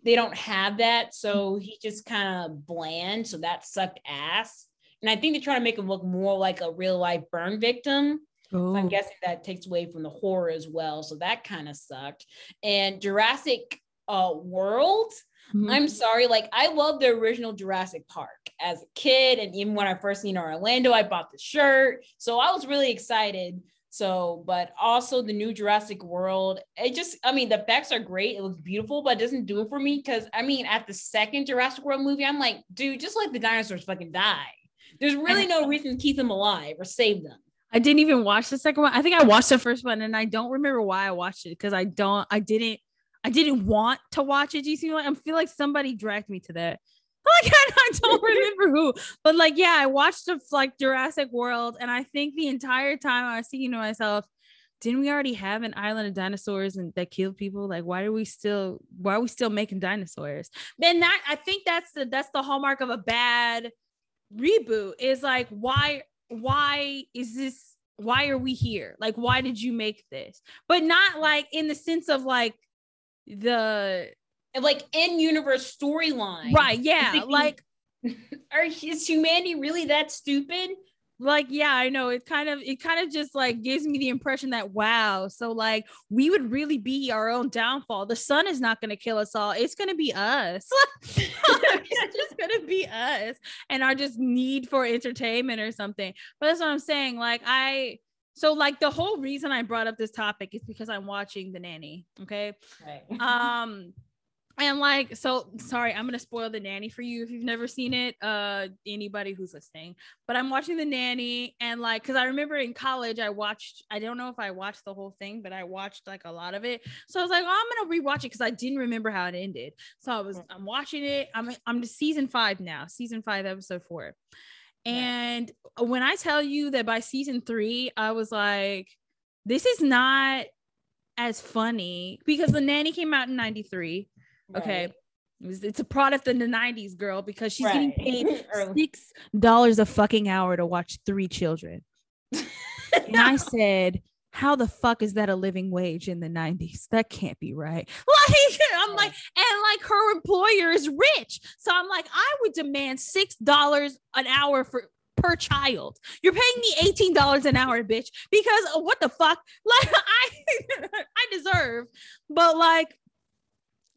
they don't have that. So he just kind of bland. So that sucked ass. And I think they're trying to make him look more like a real life burn victim. So I'm guessing that takes away from the horror as well. So that kind of sucked. And Jurassic uh, World, mm-hmm. I'm sorry, like I love the original Jurassic Park as a kid. And even when I first seen Orlando, I bought the shirt. So I was really excited so, but also the new Jurassic World, it just, I mean, the effects are great. It looks beautiful, but it doesn't do it for me because I mean, at the second Jurassic World movie, I'm like, dude, just let the dinosaurs fucking die. There's really no reason to keep them alive or save them. I didn't even watch the second one. I think I watched the first one and I don't remember why I watched it because I don't, I didn't, I didn't want to watch it. Do you see? I feel like somebody dragged me to that. like I, don't remember who, but like yeah, I watched the like Jurassic World, and I think the entire time I was thinking to myself, didn't we already have an island of dinosaurs and that killed people? Like, why are we still why are we still making dinosaurs? Then that I think that's the that's the hallmark of a bad reboot is like why why is this why are we here? Like, why did you make this? But not like in the sense of like the like in universe storyline. Right. Yeah. Thinking, like, are is humanity really that stupid? Like, yeah, I know. It kind of it kind of just like gives me the impression that wow, so like we would really be our own downfall. The sun is not gonna kill us all. It's gonna be us. it's just gonna be us and our just need for entertainment or something. But that's what I'm saying. Like, I so like the whole reason I brought up this topic is because I'm watching the nanny. Okay. Right. Um and like so sorry i'm gonna spoil the nanny for you if you've never seen it uh anybody who's listening but i'm watching the nanny and like because i remember in college i watched i don't know if i watched the whole thing but i watched like a lot of it so i was like oh, i'm gonna rewatch it because i didn't remember how it ended so i was mm. i'm watching it i'm i'm to season five now season five episode four and uh, when i tell you that by season three i was like this is not as funny because the nanny came out in 93 Okay. Right. It's a product in the 90s, girl, because she's right. getting paid six dollars a fucking hour to watch three children. and I said, How the fuck is that a living wage in the 90s? That can't be right. Like, I'm like, and like her employer is rich. So I'm like, I would demand six dollars an hour for per child. You're paying me $18 an hour, bitch, because what the fuck? Like I I deserve. But like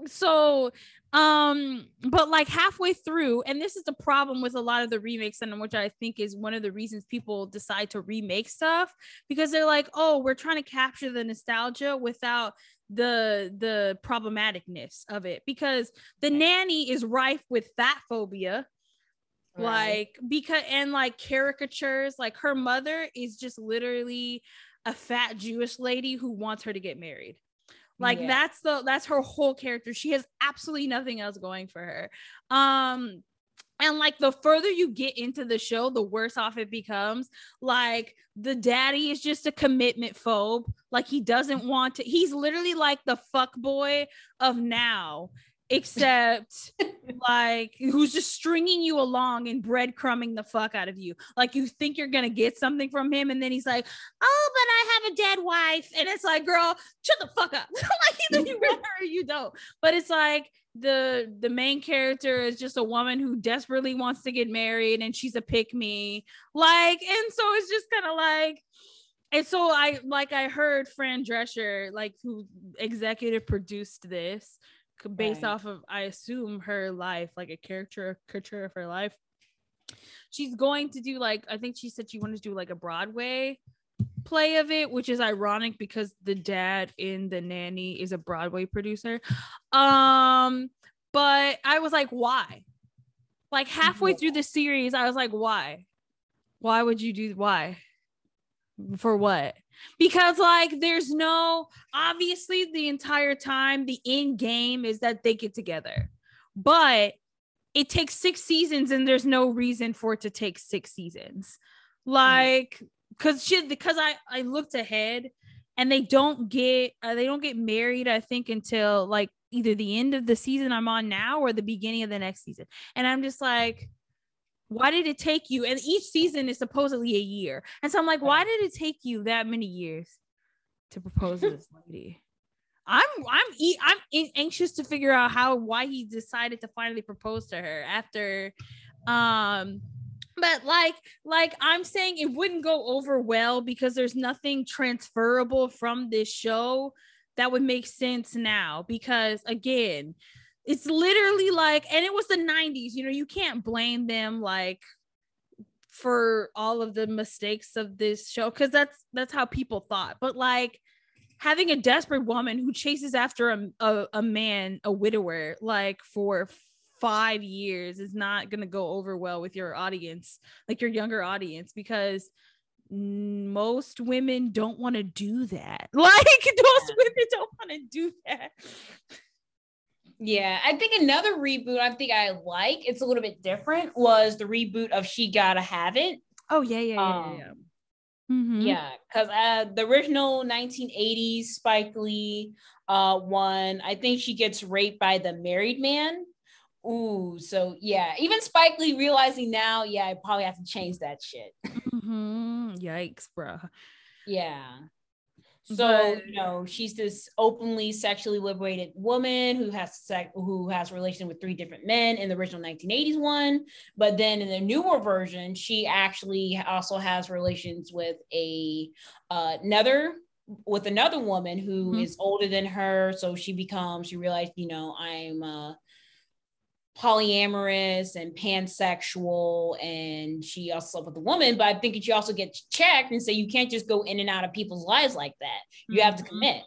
so um but like halfway through and this is the problem with a lot of the remakes and which i think is one of the reasons people decide to remake stuff because they're like oh we're trying to capture the nostalgia without the the problematicness of it because the nanny is rife with fat phobia right. like because and like caricatures like her mother is just literally a fat jewish lady who wants her to get married like yeah. that's the that's her whole character. She has absolutely nothing else going for her. Um and like the further you get into the show, the worse off it becomes. Like the daddy is just a commitment phobe. Like he doesn't want to, he's literally like the fuck boy of now except like who's just stringing you along and breadcrumbing the fuck out of you. Like you think you're gonna get something from him, and then he's like, "Oh, but I have a dead wife," and it's like, "Girl, shut the fuck up." like either you want her or you don't. But it's like the the main character is just a woman who desperately wants to get married, and she's a pick me. Like, and so it's just kind of like. And so I like I heard Fran Drescher, like who executive produced this, based right. off of I assume her life, like a character caricature of her life. She's going to do like I think she said she wanted to do like a Broadway play of it, which is ironic because the dad in the nanny is a Broadway producer. Um, but I was like, why? Like halfway through the series, I was like, why? Why would you do why? For what? Because like there's no obviously the entire time the end game is that they get together but it takes six seasons and there's no reason for it to take six seasons. Like, because shit, because I I looked ahead and they don't get uh, they don't get married i think until like either the end of the season i'm on now or the beginning of the next season and i'm just like why did it take you? And each season is supposedly a year. And so i'm like why did it take you that many years to propose to this lady? I'm i'm i'm anxious to figure out how why he decided to finally propose to her after um but like like i'm saying it wouldn't go over well because there's nothing transferable from this show that would make sense now because again it's literally like and it was the 90s you know you can't blame them like for all of the mistakes of this show because that's that's how people thought but like having a desperate woman who chases after a, a, a man a widower like for five years is not going to go over well with your audience, like your younger audience, because most women don't want to do that. Like most women don't want to do that. Yeah, I think another reboot I think I like, it's a little bit different, was the reboot of She Gotta Have It. Oh, yeah, yeah, yeah. Um, yeah. Mm-hmm. Yeah, because uh, the original 1980s Spike Lee uh, one, I think she gets raped by the married man. Ooh, so yeah, even Spike Lee realizing now, yeah, I probably have to change that shit. Mm-hmm. Yikes, bro. Yeah. So but, you know, she's this openly sexually liberated woman who has sex, who has relation with three different men in the original 1980s one, but then in the newer version, she actually also has relations with a uh, another with another woman who mm-hmm. is older than her. So she becomes, she realized, you know, I'm uh polyamorous and pansexual and she also slept with a woman but i think that she also gets checked and say you can't just go in and out of people's lives like that. You mm-hmm. have to mm-hmm. commit.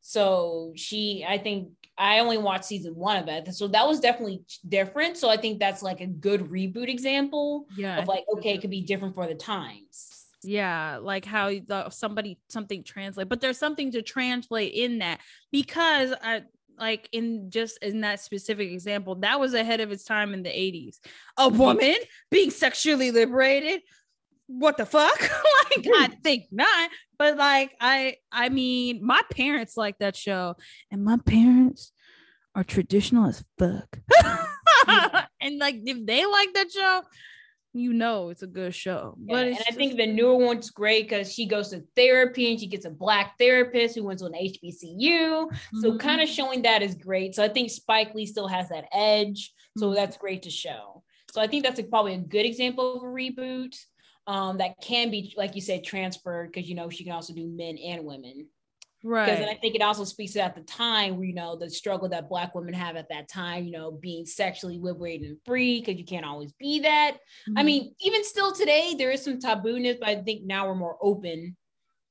So she i think i only watched season one of it. So that was definitely different. So i think that's like a good reboot example yeah of like okay it could be different for the times. Yeah like how the, somebody something translate but there's something to translate in that because I, like in just in that specific example, that was ahead of its time in the 80s. A woman being sexually liberated. What the fuck? like, I think not. But like, I I mean, my parents like that show, and my parents are traditional as fuck. and like, if they like that show, you know it's a good show. Yeah, but and I think the newer one's great because she goes to therapy and she gets a black therapist who went to an HBCU. Mm-hmm. So kind of showing that is great. So I think Spike Lee still has that edge. So mm-hmm. that's great to show. So I think that's a, probably a good example of a reboot um, that can be, like you said, transferred because you know she can also do men and women. Right. Because I think it also speaks to at the time, you know, the struggle that Black women have at that time, you know, being sexually liberated and free, because you can't always be that. Mm-hmm. I mean, even still today, there is some tabooness, but I think now we're more open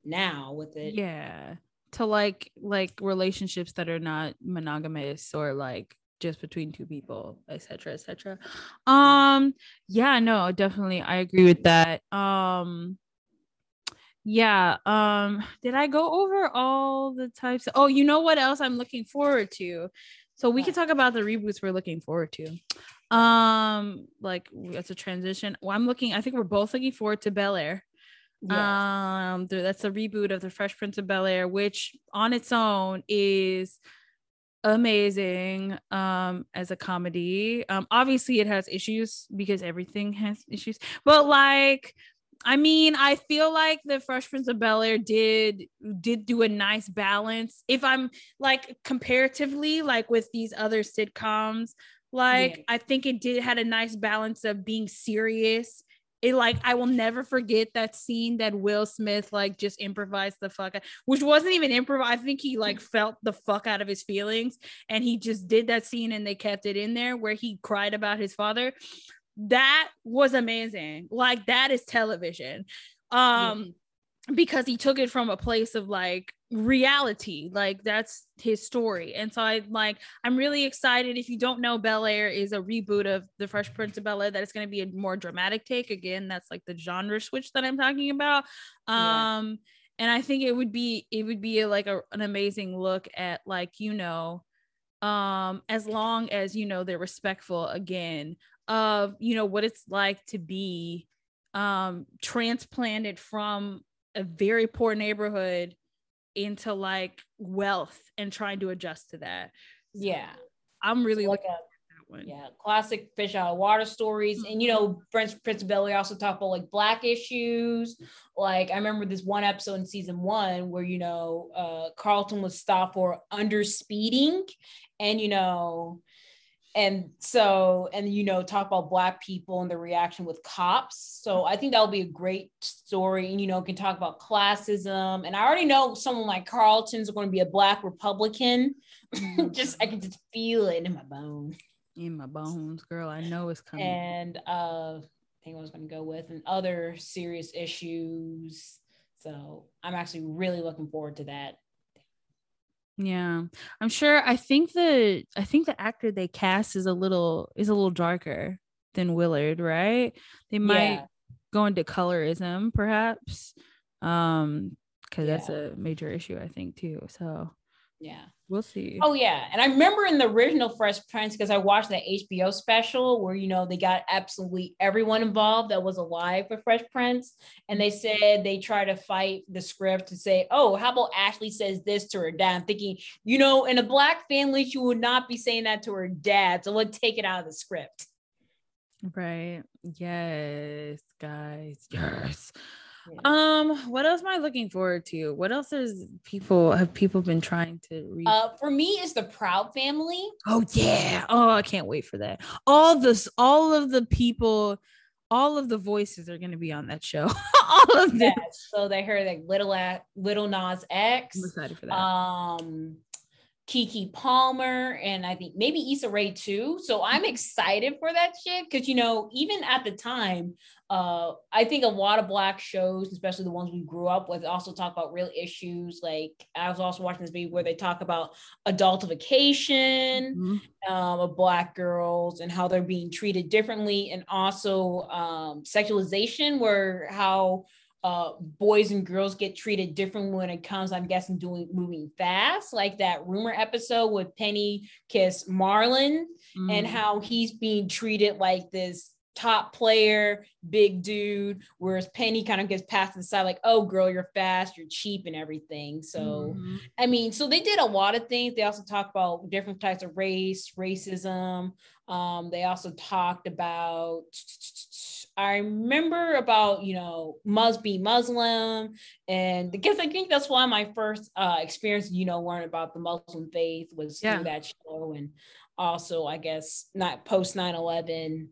now with it. Yeah. To like like relationships that are not monogamous or like just between two people, etc. etc. Um, yeah, no, definitely I agree with that. Um yeah um did i go over all the types? Oh you know what else i'm looking forward to? So we can talk about the reboots we're looking forward to. Um like it's a transition well i'm looking i think we're both looking forward to bel air. Yes. um that's a reboot of the fresh prince of bel air which on its own is amazing um as a comedy. Um obviously it has issues because everything has issues but like I mean, I feel like the Fresh Prince of Bel Air did did do a nice balance. If I'm like comparatively, like with these other sitcoms, like yeah. I think it did had a nice balance of being serious. It like I will never forget that scene that Will Smith like just improvised the fuck, out, which wasn't even improv. I think he like felt the fuck out of his feelings, and he just did that scene, and they kept it in there where he cried about his father that was amazing. Like that is television. Um yeah. because he took it from a place of like reality. Like that's his story. And so I like I'm really excited. If you don't know, Bel Air is a reboot of The Fresh Prince of Bel Air that is going to be a more dramatic take. Again, that's like the genre switch that I'm talking about. Um yeah. and I think it would be it would be like a, an amazing look at like, you know, um as long as you know they're respectful again of you know what it's like to be um transplanted from a very poor neighborhood into like wealth and trying to adjust to that. Yeah. I'm really like looking a- at that one. Yeah, classic fish out of water stories. And you know, Prince Prince Belly also talked about like black issues. Like I remember this one episode in season one where you know uh Carlton was stopped for under speeding. And you know and so and you know talk about black people and the reaction with cops. So i think that would be a great story. And you know can talk about classism. And i already know someone like carlton's going to be a black republican. Just i can just feel it in my bones in my bones girl. I know it's coming. And uh I think I was going to go with and other serious issues. So I'm actually really looking forward to that. Yeah, I'm sure. I think the I think the actor they cast is a little is a little darker than Willard, right? They might Yeah. go into colorism, perhaps, um, because that's a major issue, I think, too. So Yeah. we'll see. Oh yeah, and I remember in the original Fresh Prince because I watched that HBO special where you know they got absolutely everyone involved that was alive with Fresh Prince, and they said they try to fight the script to say, oh, how about Ashley says this to her dad? I'm thinking, you know, in a black family, she would not be saying that to her dad, so let's take it out of the script. Right. Yes, guys. Yes. Yeah. Um, what else am I looking forward to? What else is people have people been trying to read? Uh, for me, is the Proud Family. oh yeah. Oh, I can't wait for that. All this, all of the people, all of the voices are gonna be on that show. all of them. Yes. So they heard like Little at Lil Nas X. I'm excited for that. um Keke Palmer and I think maybe Issa Rae too. So I'm excited for that shit because you know, even at the time, uh, I think a lot of black shows, especially the ones we grew up with, also talk about real issues. Like I was also watching this video where they talk about adultification Mhm. um, of black girls and how they're being treated differently, and also um, sexualization, where how uh, boys and girls get treated different when it comes, I'm guessing, doing moving fast, like that rumor episode with Penny Kiss Marlon, and Mhm. how he's being treated like this top player, big dude, whereas Penny kind of gets passed to the side, like, oh, girl, you're fast, you're cheap, and everything. So, Mhm. I mean, so they did a lot of things. They also talked about different types of race, racism. Um, they also talked about, I remember about, you know, must be Muslim. And because I think that's why my first uh, experience, you know, learning about the Muslim faith was Yeah. through that show. And also, I guess, not post 9 11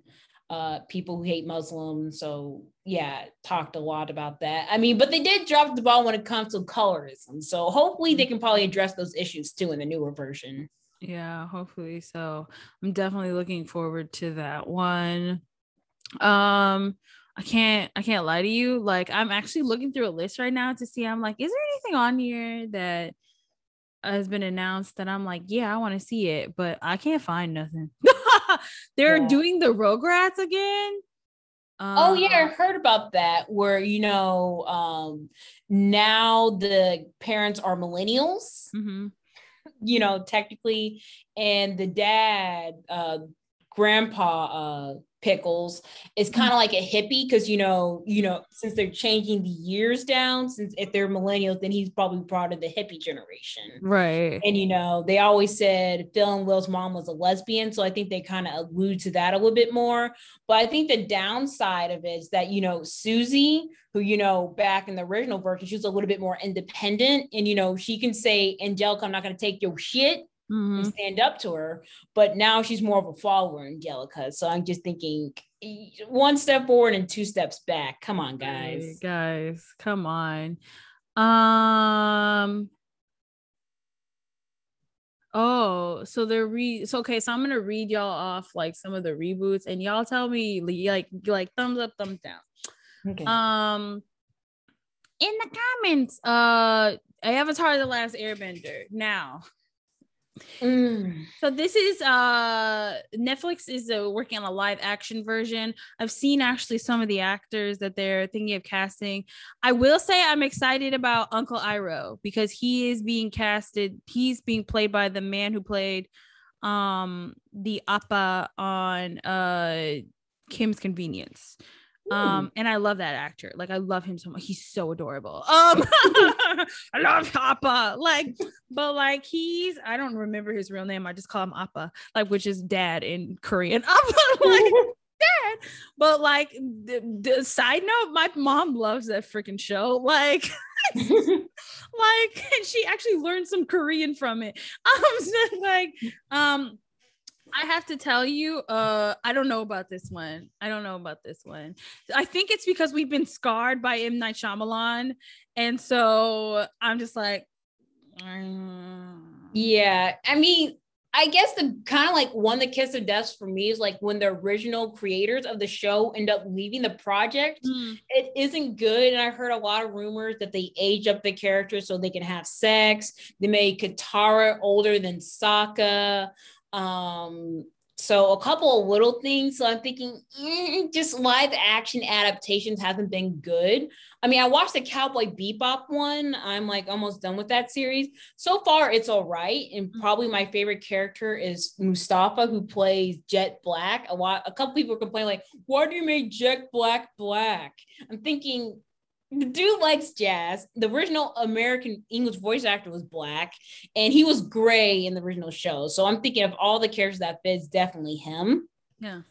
uh people who hate Muslims. So yeah, talked a lot about that. I mean, but they did drop the ball when it comes to colorism. So hopefully they can probably address those issues too in the newer version. Yeah, hopefully so. I'm definitely looking forward to that one. Um, I can't I can't lie to you. Like I'm actually looking through a list right now to see I'm like, is there anything on here that has been announced that I'm like, yeah, I want to see it, but I can't find nothing. They're Yeah. doing the Rugrats again. oh yeah, I Uh, heard about that where you know um now the parents are millennials, mhm. you know, technically, and the dad, uh grandpa uh pickles. Is mm-hmm. kind of like a hippie because you know you know since they're changing the years down since if they're millennials then he's probably part of the hippie generation. Right. and you know they always said phil and will's mom was a lesbian so i think they kind of allude to that a little bit more. But i think the downside of it is that you know susie who you know back in the original version she was a little bit more independent and you know she can say angelica i'm not going to take your shit Mhm. and stand up to her. But now she's more of a follower, Angelica. So I'm just thinking one step forward and two steps back. Come on, Hey, guys. guys, come on. Um Oh, so they're re so okay, so I'm gonna read y'all off like some of the reboots and y'all tell me like like thumbs up, thumbs down. Okay. Um in the comments, uh Avatar the Last Airbender. Now, Mm. so this is uh Netflix is uh, working on a live action version. I've seen actually some of the actors that they're thinking of casting. I will say I'm excited about Uncle Iroh because he is being casted. He's being played by the man who played um the appa on uh Kim's Convenience. Um, and I love that actor. Like I love him so much. He's so adorable. Um, I love Appa. Like, but like he's I don't remember his real name. I just call him Appa, like which is dad in Korean. Appa, like dad. But like the, the side note, my mom loves that freaking show. Like, like, and she actually learned some Korean from it. Um, so like, um, I have to tell you, uh, I don't know about this one. I don't know about this one. I think it's because we've been scarred by M Night Shyamalan, and so I'm just like, mm. yeah. I mean, I guess the kind of like one the kiss of death for me is like when the original creators of the show end up leaving the project. Mm. It isn't good. And I heard a lot of rumors that they age up the characters so they can have sex. They made Katara older than Sokka. Um, so a couple of little things. So I'm thinking, mm, just live action adaptations haven't been good. I mean, I watched the Cowboy Bebop one. I'm like almost done with that series. So far, it's all right. And mm-hmm. probably my favorite character is Mustafa, who plays Jet Black. A lot, a couple people complain like, "Why do you make Jet Black black?" I'm thinking the dude likes jazz. The original American English voice actor was black, and he was gray in the original show. So I'm thinking of all the characters that fits, definitely him. Yeah.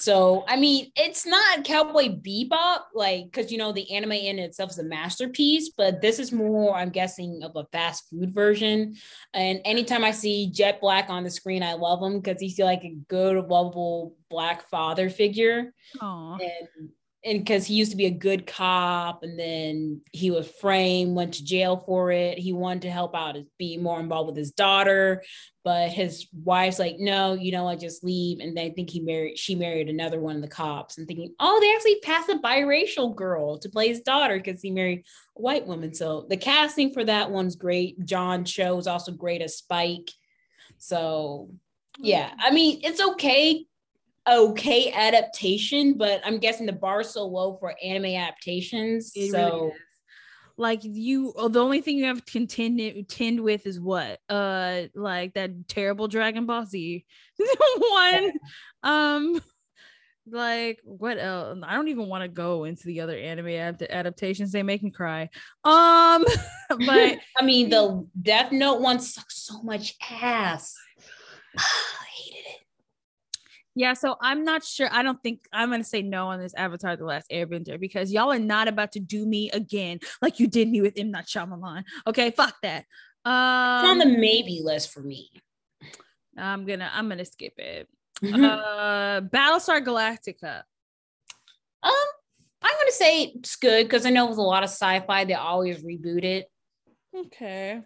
So I mean, it's not Cowboy Bebop, like because you know the anime in itself is a masterpiece, but this is more, I'm guessing, of a fast food version. And anytime I see Jet Black on the screen, I love him because he's like a good, lovable black father figure. Aww. And and because he used to be a good cop and then he was framed went to jail for it. He wanted to help out be more involved with his daughter but his wife's like no you know i just leave. And they think he married she married another one of the cops and thinking oh they actually passed a biracial girl to play his daughter because he married a white woman. So the casting for that one's great. John cho is also great as spike. So yeah. Oh, I mean it's okay okay adaptation, but I'm guessing the bar so low for anime adaptations. It so really like you oh, the only thing you have to contend contend with is what? Uh like that terrible dragon ball z. One um like what else i don't even want to go into the other anime adaptations. They make me cry. Um but i mean the death note one sucks so much ass yeah, so I'm not sure. I don't think I'm gonna say no on this Avatar: The Last Airbender because y'all are not about to do me again like you did me with M Night Shyamalan. Okay, fuck that. Um, it's on the um, maybe list for me. I'm gonna I'm gonna skip it. Mm-hmm. Uh, Battlestar Galactica. Um, I'm gonna say it's good because I know with a lot of sci-fi they always reboot it. Okay.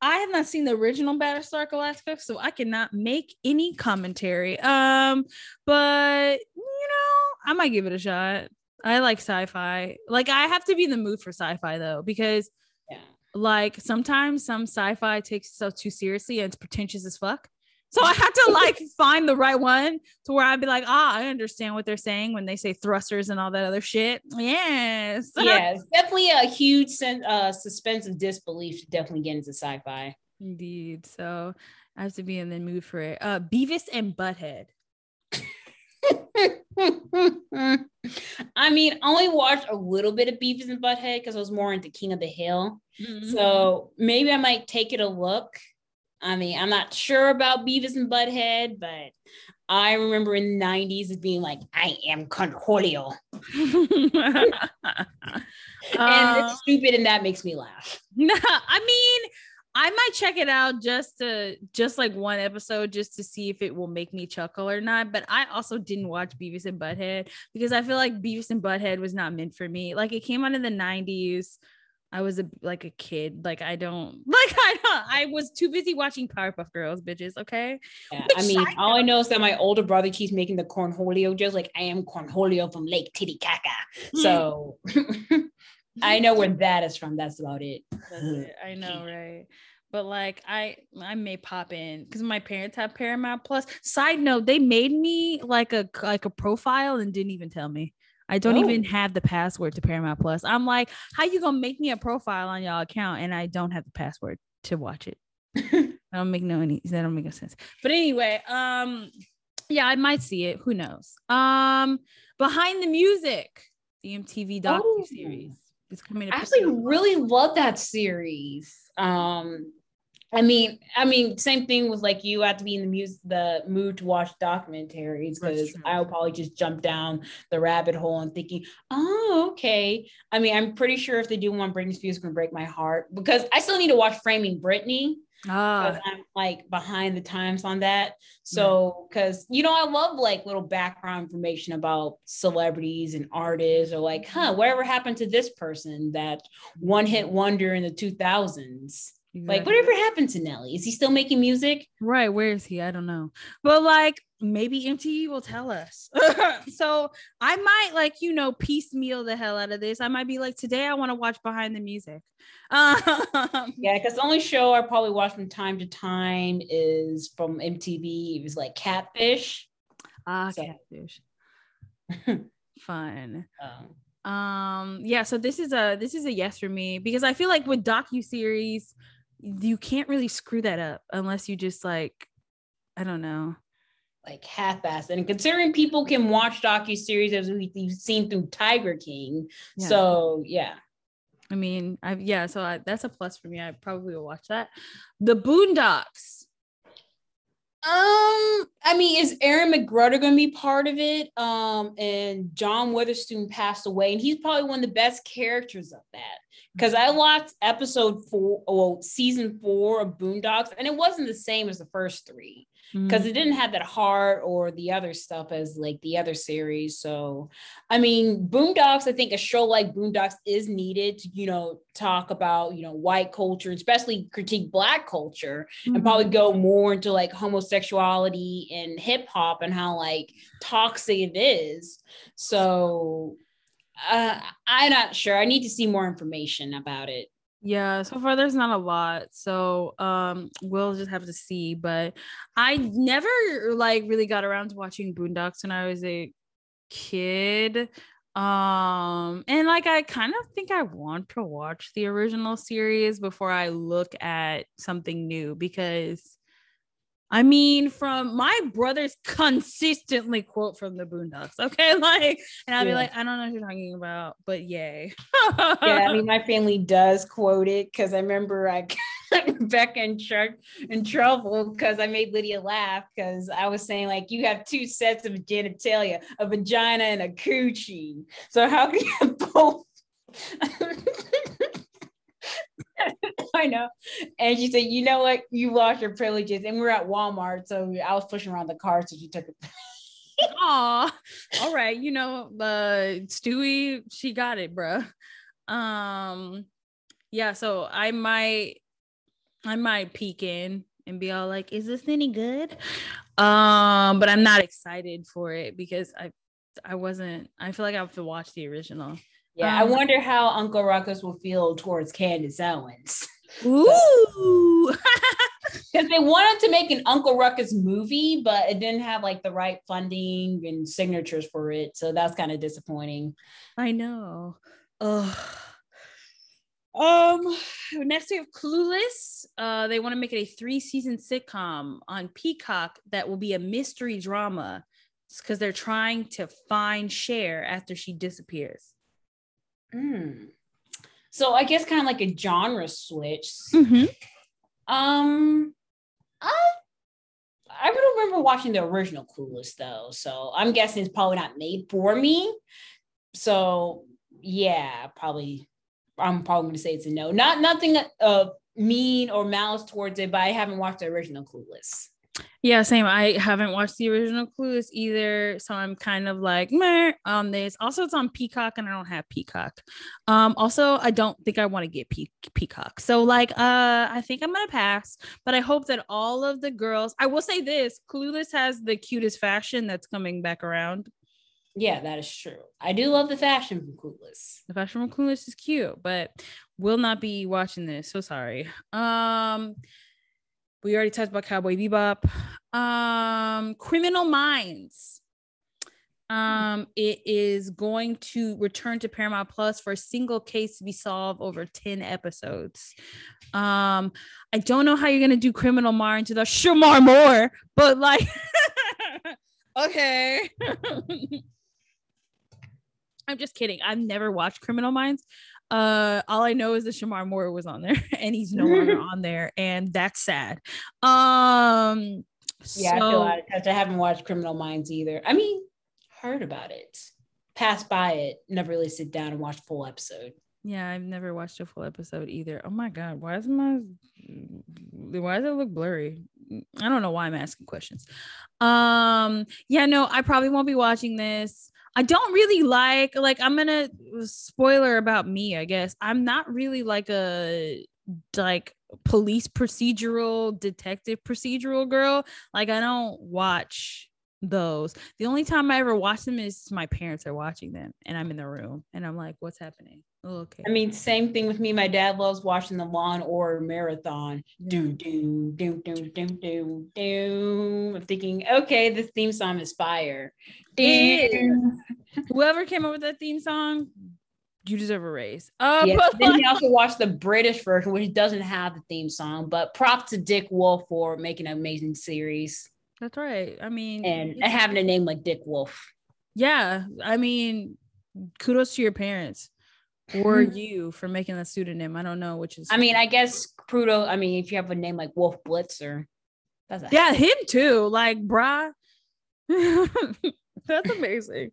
I have not seen the original Battlestar Galactica, so I cannot make any commentary. Um, but you know, I might give it a shot. I like sci-fi. Like I have to be in the mood for sci-fi though, because yeah. like sometimes some sci-fi takes itself too seriously and it's pretentious as fuck. So I had to like find the right one to where I'd be like, ah, I understand what they're saying when they say thrusters and all that other shit. Yes. Yes. definitely a huge sen- uh, suspense of disbelief to definitely get into sci-fi. Indeed. So I have to be in the mood for it. Uh Beavis and Butthead. I mean, I only watched a little bit of Beavis and Butthead because I was more into King of the Hill. Mm-hmm. So maybe I might take it a look. I mean, I'm not sure about Beavis and Butthead, but I remember in the 90s it being like, I am Cornholio. and uh, it's stupid and that makes me laugh. No, I mean, I might check it out just to just like one episode just to see if it will make me chuckle or not. But I also didn't watch Beavis and Butthead because I feel like Beavis and Butthead was not meant for me. Like it came out in the 90s. I was a like a kid. Like I don't like I don't I was too busy watching Powerpuff Girls, bitches. Okay. Yeah, Which I mean, all I know is that my older brother keeps making the cornholio just like I am cornholio from Lake Titicaca. Mm. So I know where that is from. That's about it. That's it. I know, right? But like I I may pop in because my parents have Paramount Plus. Side note, they made me like a like a profile and didn't even tell me. I don't oh. even have the password to Paramount Plus. I'm like, how you gonna make me a profile on y'all account and I don't have the password to watch it? I don't make no any that don't make no sense. But anyway, um, yeah, I might see it. Who knows? Um, behind the music, the MTV docu oh. series is coming. I actually really love that series. Um, I mean, I mean, same thing with like you have to be in the music, the mood to watch documentaries because I'll probably just jump down the rabbit hole and thinking, oh, okay. I mean, I'm pretty sure if they do one Britney Spears, gonna break my heart because I still need to watch Framing Britney. Ah. I'm like behind the times on that. So, because you know, I love like little background information about celebrities and artists, or like, huh, whatever happened to this person that one hit wonder in the 2000s? Exactly. Like, whatever happened to Nelly? Is he still making music? Right. Where is he? I don't know. But like, maybe MTV will tell us. so I might like, you know, piecemeal the hell out of this. I might be like, today I want to watch behind the music. Um, yeah, because the only show I probably watch from time to time is from MTV. It was like Catfish. Ah, so. Catfish. Fun. Um, um yeah so this is a this is a yes for me because i feel like with docu series you can't really screw that up unless you just like I don't know. Like half-assed. And considering people can watch docu-series as we've seen through Tiger King. Yeah. So yeah. I mean, I yeah, so I, that's a plus for me. I probably will watch that. The Boondocks. Um, I mean, is Aaron McGruder going to be part of it? Um, and John Witherspoon passed away, and he's probably one of the best characters of that. Because I watched episode four, well, season four of Boondocks, and it wasn't the same as the first three because mm-hmm. it didn't have that heart or the other stuff as like the other series. So, I mean, Boondocks, I think a show like Boondocks is needed to, you know, talk about, you know, white culture, especially critique black culture mm-hmm. and probably go more into like homosexuality and hip hop and how like toxic it is. So, uh, I'm not sure. I need to see more information about it. Yeah, so far there's not a lot. So um we'll just have to see. But I never like really got around to watching Boondocks when I was a kid. Um and like I kind of think I want to watch the original series before I look at something new because I mean, from my brothers consistently quote from the Boondocks. Okay, like, and I'll yeah. be like, I don't know what you're talking about, but yay. yeah, I mean, my family does quote it because I remember I got Becca in, tr- in trouble because I made Lydia laugh because I was saying like you have two sets of genitalia, a vagina and a coochie. So how can you both? I know. And she said, you know what? You lost your privileges. And we are at Walmart. So I was pushing around the car. So she took it. Aw. All right. You know, uh Stewie, she got it, bruh. Um, yeah, so I might I might peek in and be all like, is this any good? Um, but I'm not excited for it because I I wasn't I feel like I have to watch the original. Yeah, um, I wonder how Uncle Ruckus will feel towards Candace Owens. Ooh. Because they wanted to make an Uncle Ruckus movie, but it didn't have like the right funding and signatures for it. So that's kind of disappointing. I know. Ugh. Um, next we have Clueless. Uh, they want to make it a three-season sitcom on Peacock that will be a mystery drama because they're trying to find Cher after she disappears. Mm. So I guess kind of like a genre switch. Mm-hmm. Um, I I don't remember watching the original Clueless though, so I'm guessing it's probably not made for me. So yeah, probably I'm probably gonna say it's a no. Not nothing uh mean or malice towards it, but I haven't watched the original Clueless. Yeah, same. I haven't watched the original Clueless either, so I'm kind of like meh on this. Also, it's on Peacock, and I don't have Peacock. Um, also, I don't think I want to get Pe- Peacock, so like, uh, I think I'm gonna pass. But I hope that all of the girls. I will say this: Clueless has the cutest fashion that's coming back around. Yeah, that is true. I do love the fashion from Clueless. The fashion from Clueless is cute, but will not be watching this. So sorry. Um we already talked about Cowboy Bebop. Um, Criminal Minds. Um, it is going to return to Paramount Plus for a single case to be solved over 10 episodes. Um, I don't know how you're gonna do Criminal Minds to the Shemar Moore, but like okay. I'm just kidding. I've never watched Criminal Minds. Uh, all I know is that Shemar Moore was on there and he's no longer on there, and that's sad. Um, yeah, so, I feel I haven't watched Criminal Minds either. I mean, heard about it, passed by it, never really sit down and watch full episode. Yeah, I've never watched a full episode either. Oh my god, why is my why does it look blurry? I don't know why I'm asking questions. Um, yeah, no, I probably won't be watching this. I don't really like like I'm gonna spoiler about me, I guess. I'm not really like a like police procedural detective procedural girl. Like I don't watch those. The only time I ever watch them is my parents are watching them and I'm in the room and I'm like, what's happening? Oh, okay. I mean, same thing with me. My dad loves watching the Law and Order marathon. Do do do do do do do. I'm thinking, okay, the theme song is fire. Whoever came up with that theme song, you deserve a raise. Uh, yeah, then he also watched the British version, which doesn't have the theme song. But props to Dick Wolf for making an amazing series. That's right. I mean, and having a name like Dick Wolf. Yeah, I mean, kudos to your parents or you for making a pseudonym. I don't know which is. I mean, I guess Prudo. I mean, if you have a name like Wolf Blitzer, that's yeah, him too. Like, brah, that's amazing.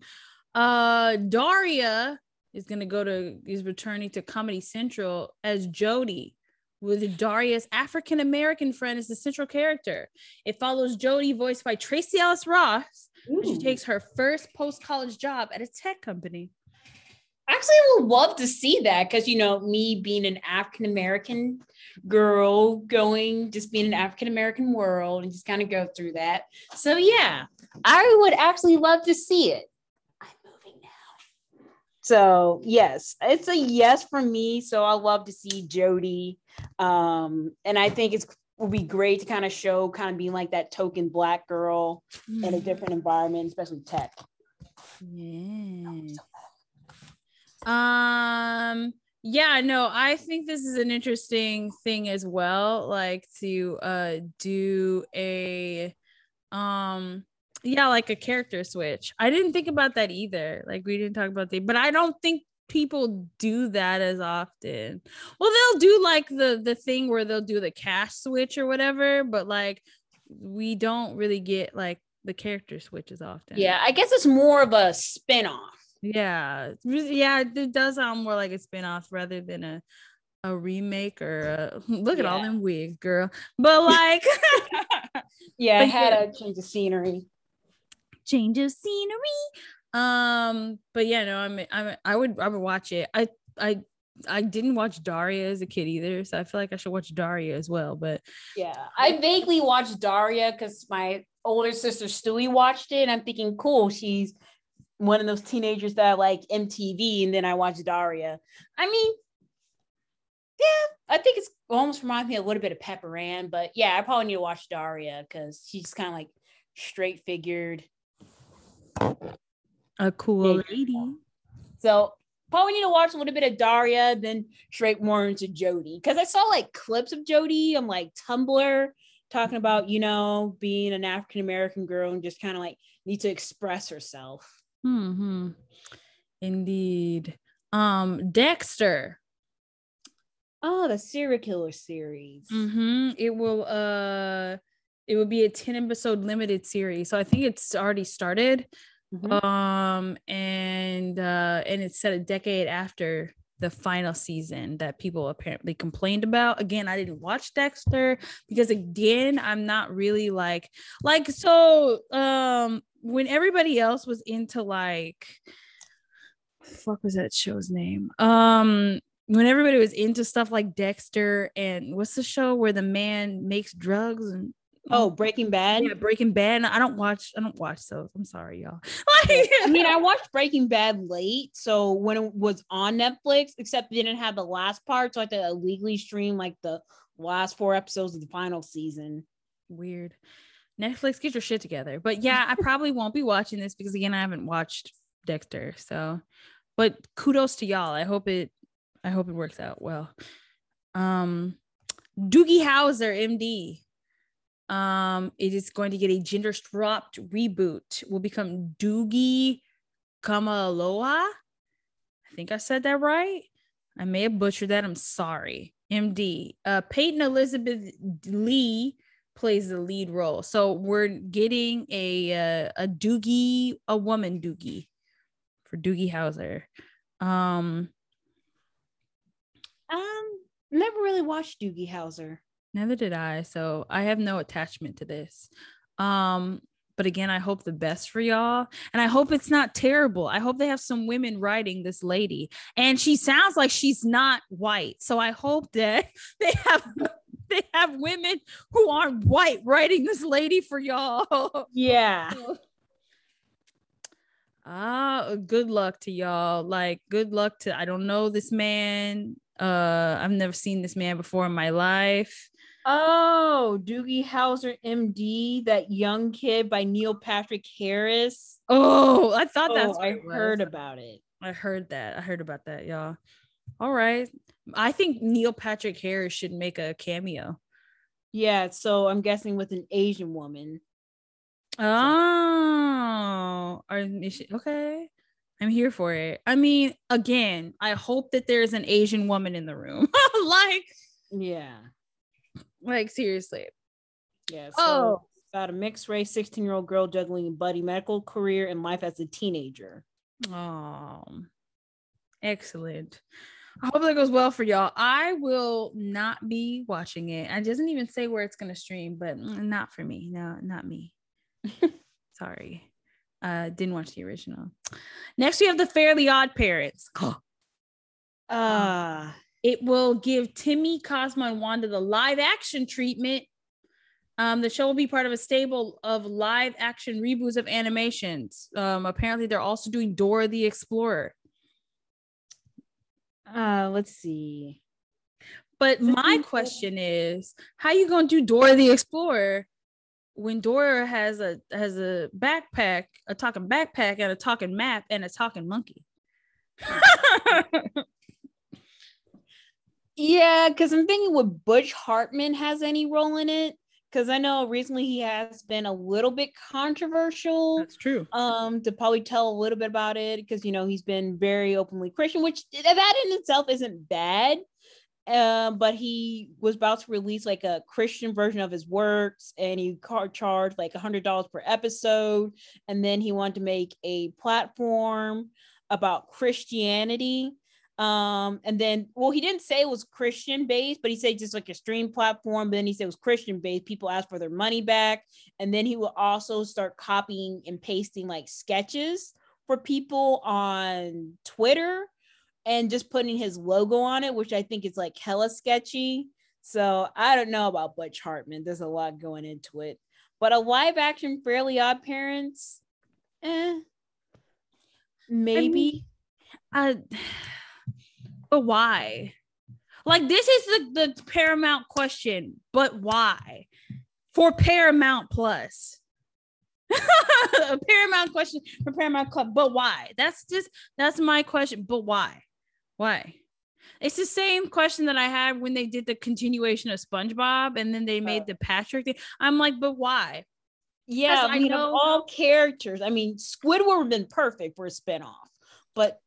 Uh, Daria is gonna go to is returning to Comedy Central as Jody with Daria's African American friend as the central character. It follows Jody, voiced by Tracee Ellis Ross. when She takes her first post college job at a tech company. Actually, I would love to see that because you know me being an African American girl, going just being an African American world, and just kind of go through that. So yeah, I would actually love to see it. I'm moving now. So yes, it's a yes for me. So I love to see Jody, um, and I think it's would be great to kind of show kind of being like that token black girl mm. in a mm-hmm. different environment, especially tech. Yeah. Um. Yeah. No, I think this is an interesting thing as well. Like to uh do a um yeah, like a character switch. I didn't think about that either. Like we didn't talk about that, but I don't think people do that as often. Well, they'll do like the the thing where they'll do the cash switch or whatever, but like we don't really get like the character switches often. Yeah, I guess it's more of a spin-off. Yeah. Yeah, it does sound more like a spin-off rather than a a remake or a, look yeah. at all them wigs, girl. But like yeah, I had a change of scenery change of scenery. Um, but yeah, no, I'm, I'm, I would, I would watch it. I, I, I didn't watch Daria as a kid either, so I feel like I should watch Daria as well. But yeah, I vaguely watched Daria because my older sister Stewie watched it, and I'm thinking, cool, she's one of those teenagers that like MTV, and then I watched Daria. I mean, yeah, I think it's almost reminds me a little bit of Pepper Ann, but yeah, I probably need to watch Daria because she's kind of like straight figured a cool lady. So probably need to watch a little bit of Daria, then straight more into Jody. Because I saw like clips of Jody on like Tumblr talking about, you know, being an African American girl and just kind of like need to express herself. Hmm. Indeed. Um, Dexter. Oh, the serial killer series. Mm-hmm. It will uh it would be a 10 episode limited series. So I think it's already started. Mm-hmm. Um, and uh, and it's set a decade after the final season that people apparently complained about. Again, I didn't watch Dexter because again, I'm not really like like so um when everybody else was into like fuck was that show's name? Um when everybody was into stuff like Dexter and what's the show where the man makes drugs and Oh, Breaking Bad. Yeah, Breaking Bad. I don't watch. I don't watch those. I'm sorry, y'all. I mean, I watched Breaking Bad late, so when it was on Netflix, except it didn't have the last part, so I had to illegally stream like the last four episodes of the final season. Weird. Netflix, get your shit together. But yeah, I probably won't be watching this because again, I haven't watched Dexter. So, but kudos to y'all. I hope it, I hope it works out well. Um, Doogie Howser, MD. Um, it is going to get a gender swapped reboot. Will become Doogie Kameāloha. I think I said that right. I may have butchered that. I'm sorry. MD. Uh, Peyton Elizabeth Lee plays the lead role. So we're getting a uh, a Doogie, a woman Doogie for Doogie Howser. Um, um, never really watched Doogie Howser. Neither did I. So I have no attachment to this. Um, but again, I hope the best for y'all. And I hope it's not terrible. I hope they have some women writing this lady. And she sounds like she's not white. So I hope that they have they have women who aren't white writing this lady for y'all. Yeah. Ah, good luck to y'all. Like, good luck to I don't know this man. Uh, I've never seen this man before in my life. Oh, Doogie Howser, MD, that young kid by Neil Patrick Harris. Oh, I thought oh, that's I heard about it. I heard that. I heard about that, y'all. All right. I think Neil Patrick Harris should make a cameo. Yeah, so I'm guessing with an Asian woman. Oh, are okay. I'm here for it. I mean, again, I hope that there's an Asian woman in the room. like, yeah, like seriously. Yeah. So oh, about a mixed race 16 year old girl juggling a buddy medical career and life as a teenager. Oh, excellent. I hope that goes well for y'all. I will not be watching it. I doesn't even say where it's gonna stream, but not for me. No, not me. Sorry. Uh didn't watch the original. Next we have the Fairly Odd Parents. uh it will give Timmy, Cosmo, and Wanda the live action treatment. Um, the show will be part of a stable of live action reboots of animations. Um, apparently, they're also doing Dora the Explorer. Uh, let's see. But my question is, how you gonna do Dora the Explorer when Dora has a has a backpack, a talking backpack, and a talking map, and a talking monkey? yeah, because I'm thinking would Butch Hartman has any role in it? because I know recently he has been a little bit controversial. That's true. Um, to probably tell a little bit about it because you know he's been very openly Christian, which that in itself isn't bad. Um, but he was about to release like a Christian version of his works, and he car- charged like a hundred dollars per episode, and then he wanted to make a platform about Christianity um, and then, well, he didn't say it was Christian based, but he said just like a stream platform. But then he said it was Christian based. People asked for their money back. And then he would also start copying and pasting like sketches for people on Twitter and just putting his logo on it, which I think is like hella sketchy. So I don't know about Butch Hartman. There's a lot going into it. But a live action Fairly Odd Parents, eh, maybe. I mean, uh but why? Like this is the, the paramount question, but why? For Paramount Plus. a paramount question for Paramount Club, but why? That's just that's my question. But why? Why? It's the same question that I had when they did the continuation of SpongeBob and then they oh. made the Patrick thing. I'm like, but why? Yeah, I mean, know- all characters, I mean, Squidward would have been perfect for a spinoff, but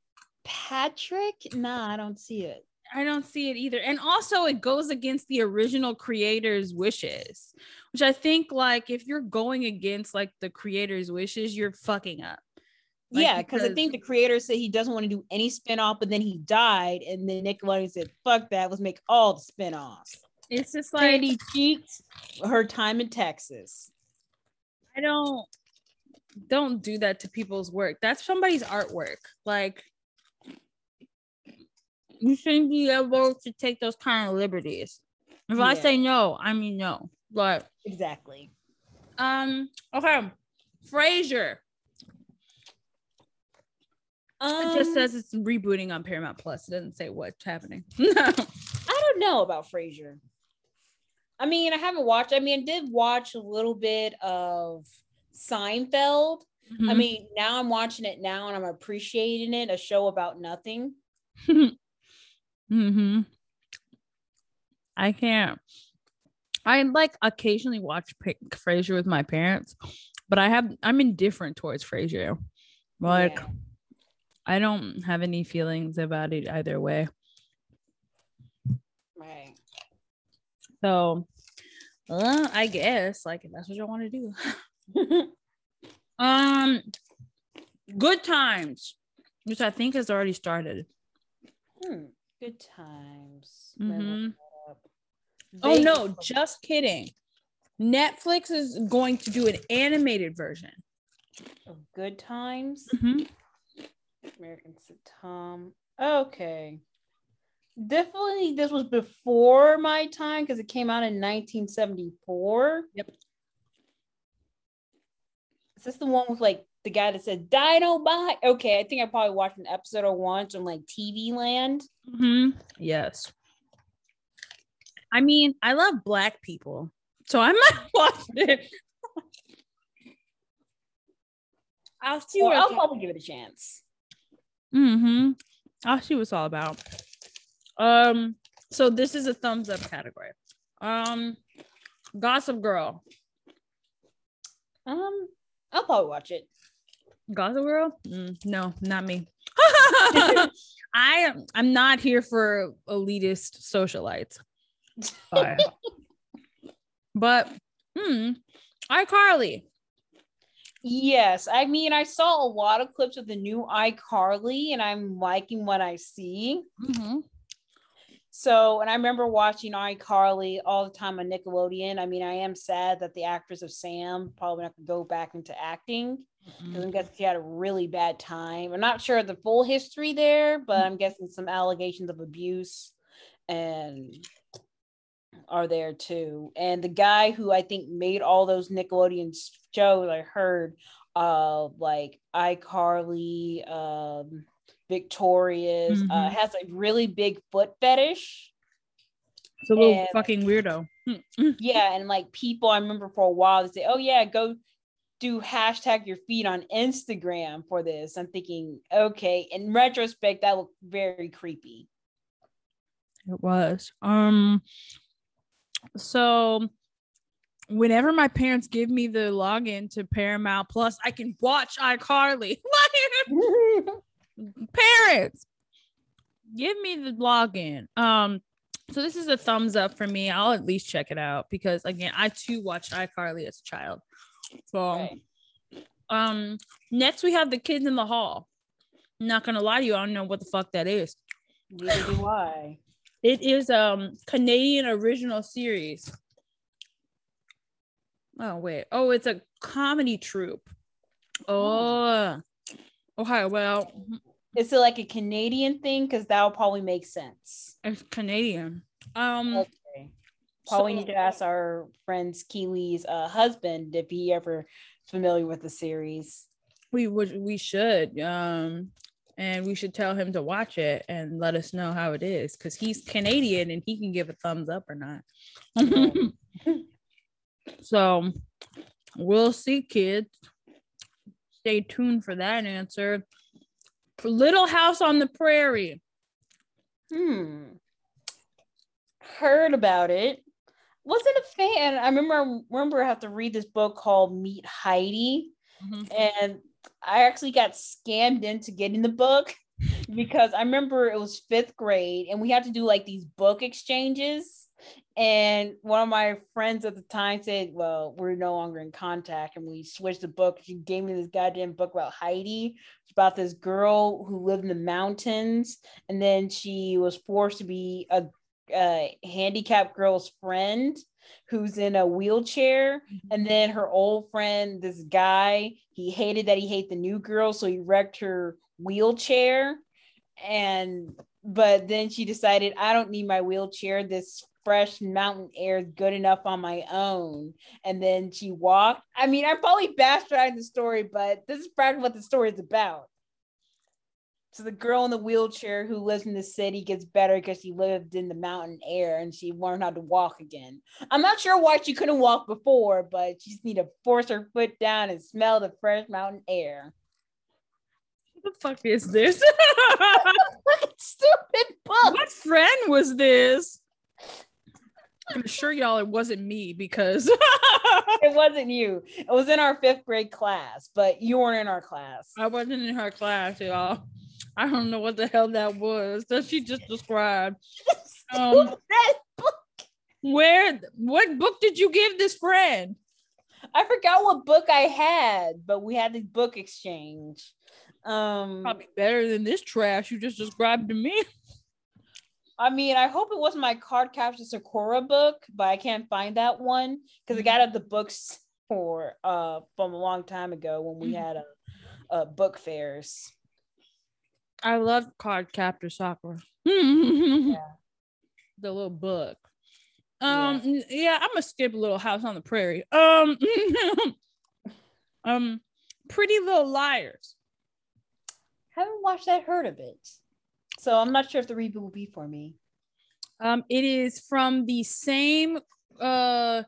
Patrick? Nah, I don't see it. I don't see it either. And also it goes against the original creator's wishes, which I think like if you're going against like the creator's wishes, you're fucking up. Like, yeah, because I think the creator said he doesn't want to do any spinoff, but then he died, and then Nickelodeon said, "Fuck that, let's make all the spinoffs." It's just like Sandy Cheeks, her time in Texas. I don't don't do that to people's work. That's somebody's artwork. Like you shouldn't be able to take those kind of liberties. If yeah. I say no, I mean no. Like exactly. Um. Okay. Frasier. Um, it just says it's rebooting on Paramount Plus. It doesn't say what's happening. I don't know about Frasier. I mean, I haven't watched. I mean, I did watch a little bit of Seinfeld. Mm-hmm. I mean, now I'm watching it now and I'm appreciating it. A show about nothing. hmm I can't. I like occasionally watch Frasier with my parents, but I have I'm indifferent towards Frasier. Like, yeah. I don't have any feelings about it either way. Right. So, uh, I guess like if that's what you want to do. um, good times, which I think has already started. Hmm. Good times. Mm-hmm. Oh no, just kidding. Netflix is going to do an animated version of Good Times. Mm-hmm. American sitcom. Okay. Definitely, this was before my time because it came out in 1974. Yep. Is this the one with like the guy that said Dynomite? Okay, I think I probably watched an episode or once on like TV Land. Mm-hmm. Yes. I mean, I love black people, so I might watch it. I'll see. Well, I'll probably give it a chance. Mm-hmm. I'll see what it's all about. Um, so this is a thumbs up category. Um, Gossip Girl. Um, I'll probably watch it. Gossip Girl? Mm, no, not me. I I'm not here for elitist socialites. But, but hmm, iCarly. Yes, I mean I saw a lot of clips of the new iCarly, and I'm liking what I see. Mm-hmm. So, and I remember watching iCarly all the time on Nickelodeon. I mean, I am sad that the actress of Sam probably not going to go back into acting because I'm guessing she had a really bad time. I'm not sure the full history there, but I'm guessing some allegations of abuse and are there too. And the guy who I think made all those Nickelodeon shows, I heard, uh, like iCarly, um, Victorious, uh, mm-hmm. uh, has a really big foot fetish. It's a little and, fucking weirdo. yeah, and like people, I remember for a while they say, "Oh yeah, go do hashtag your feed on Instagram for this." I'm thinking, okay. In retrospect, that looked very creepy. It was. Um. So whenever my parents give me the login to Paramount Plus, I can watch iCarly. parents give me the login um so this is a thumbs up for me i'll at least check it out because again i too watched icarly as a child so right. um next we have the kids in the hall I'm not gonna lie to you i don't know what the fuck that is neither do i it is um canadian original series oh wait oh it's a comedy troupe oh okay well is it like a Canadian thing? Because that would probably make sense. It's Canadian. Um okay. Probably so, need to ask our friends Keely's uh, husband if he ever familiar with the series. We would we should. Um and we should tell him to watch it and let us know how it is because he's Canadian and he can give a thumbs up or not. so we'll see, kids. Stay tuned for that answer. Little House on the Prairie. Hmm. Heard about it. Wasn't a fan. I remember I remember I have to read this book called Meet Heidi. Mm-hmm. And I actually got scammed into getting the book because I remember it was fifth grade and we had to do like these book exchanges and one of my friends at the time said, Well, we're no longer in contact. And we switched the book. She gave me this goddamn book about Heidi. It's about this girl who lived in the mountains. And then she was forced to be a, a handicapped girl's friend who's in a wheelchair. Mm-hmm. And then her old friend, this guy, he hated that he hated the new girl. So he wrecked her wheelchair. And but then she decided, I don't need my wheelchair. This fresh mountain air is good enough on my own. And then she walked. I mean, I'm probably bastardizing the story, but this is probably what the story is about. So the girl in the wheelchair who lives in the city gets better because she lived in the mountain air and she learned how to walk again. I'm not sure why she couldn't walk before, but she just need to force her foot down and smell the fresh mountain air. What the fuck is this? Stupid book. what friend was this? I'm sure y'all it wasn't me because It wasn't you. It was in our fifth grade class, but you weren't in our class. I wasn't in her class, y'all. I don't know what the hell that was that she just described. Um, where what book did you give this friend? I forgot what book I had, but we had the book exchange. Um, Probably better than this trash you just described to me. I mean, I hope it wasn't my Cardcaptor Sakura book, but I can't find that one because I got at the bookstore uh from a long time ago when we Mhm. had a, a book fairs. I love Cardcaptor Sakura. The little book. Um n- yeah. I'm gonna skip a Little House on the Prairie. Um um Pretty Little Liars. Haven't watched that, heard of it, so I'm not sure if the reboot will be for me. Um it is from the same uh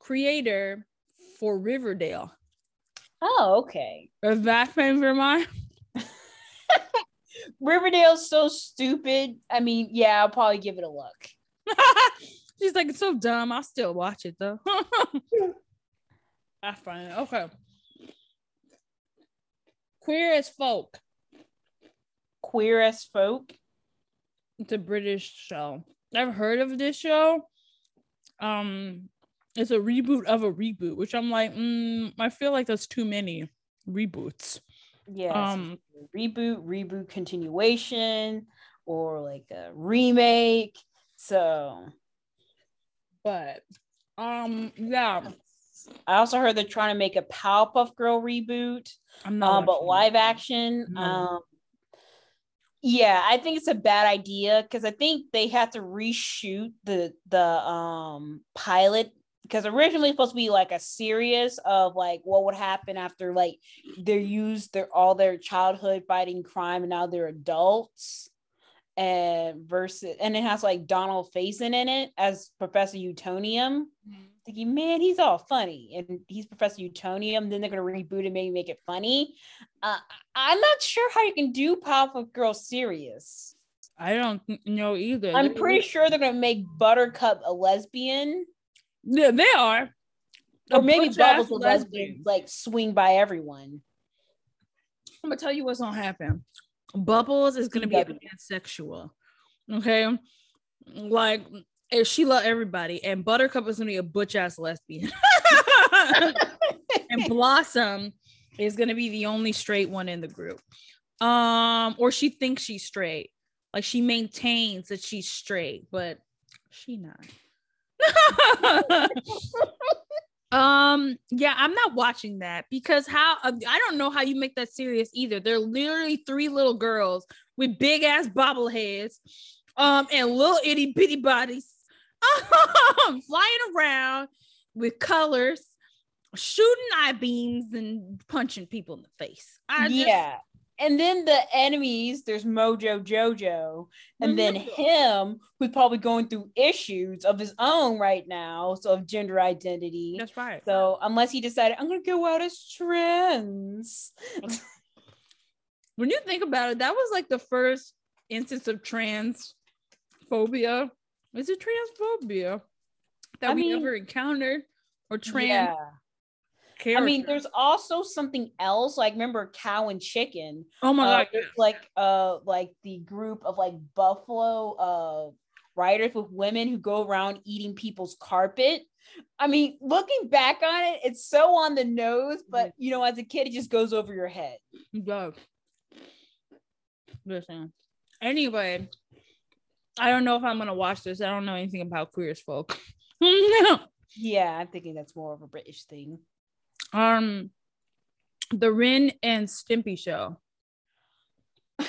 creator for Riverdale. Oh, okay. Is that favorite of mine? Riverdale's so stupid. I mean, yeah, I'll probably give it a look. She's like, it's so dumb. I'll still watch it though. I find it. Okay. Queer as Folk. Queer as folk. It's a British show. I've heard of this show. Um, it's a reboot of a reboot, which I'm like, mm, I feel like that's too many reboots. Yeah. Um, reboot, reboot continuation, or like a remake. So but um, yeah, I also heard they're trying to make a Powerpuff Girl reboot, I'm not. um, but live action. No. Um, yeah, I think it's a bad idea because I think they have to reshoot the the um pilot because originally supposed to be like a series of like what would happen after like they're used their all their childhood fighting crime and now they're adults and versus and it has like Donald Faison in it as Professor Utonium. Thinking, man, he's all funny, and he's Professor Utonium. Then they're gonna reboot it, maybe make it funny. Uh, I'm not sure how you can do Powerpuff Girls serious. I don't know either. I'm pretty sure they're gonna make Buttercup a lesbian, Yeah, they are. or A maybe Bubbles a lesbian, like swing by everyone. I'm gonna tell you what's gonna happen. Bubbles is gonna be a pansexual. Okay. Like if she love everybody, and Buttercup is gonna be a butch ass lesbian. and Blossom is gonna be the only straight one in the group. Um, or she thinks she's straight. Like she maintains that she's straight, but she not. um yeah i'm not watching that because how i don't know how you make that serious either they're literally three little girls with big ass bobbleheads um and little itty bitty bodies um, flying around with colors shooting eye beams and punching people in the face I just- yeah. And then the enemies, there's Mojo Jojo, and then him, who's probably going through issues of his own right now, so of gender identity. that's right So unless he decided I'm gonna go out as trans, when you think about it that was like the first instance of transphobia is it transphobia that I we mean, ever encountered or trans yeah. Character. I mean, there's also something else. Like, remember cow and chicken? oh my uh, god it's like uh like the group of like buffalo uh riders with women who go around eating people's carpet i mean looking back on it it's so on the nose but you know as a kid it just goes over your head Go. Listen. Anyway, I don't know if I'm gonna watch this. I don't know anything about queer as folk. yeah i'm thinking that's more of a british thing um, the Ren and Stimpy show.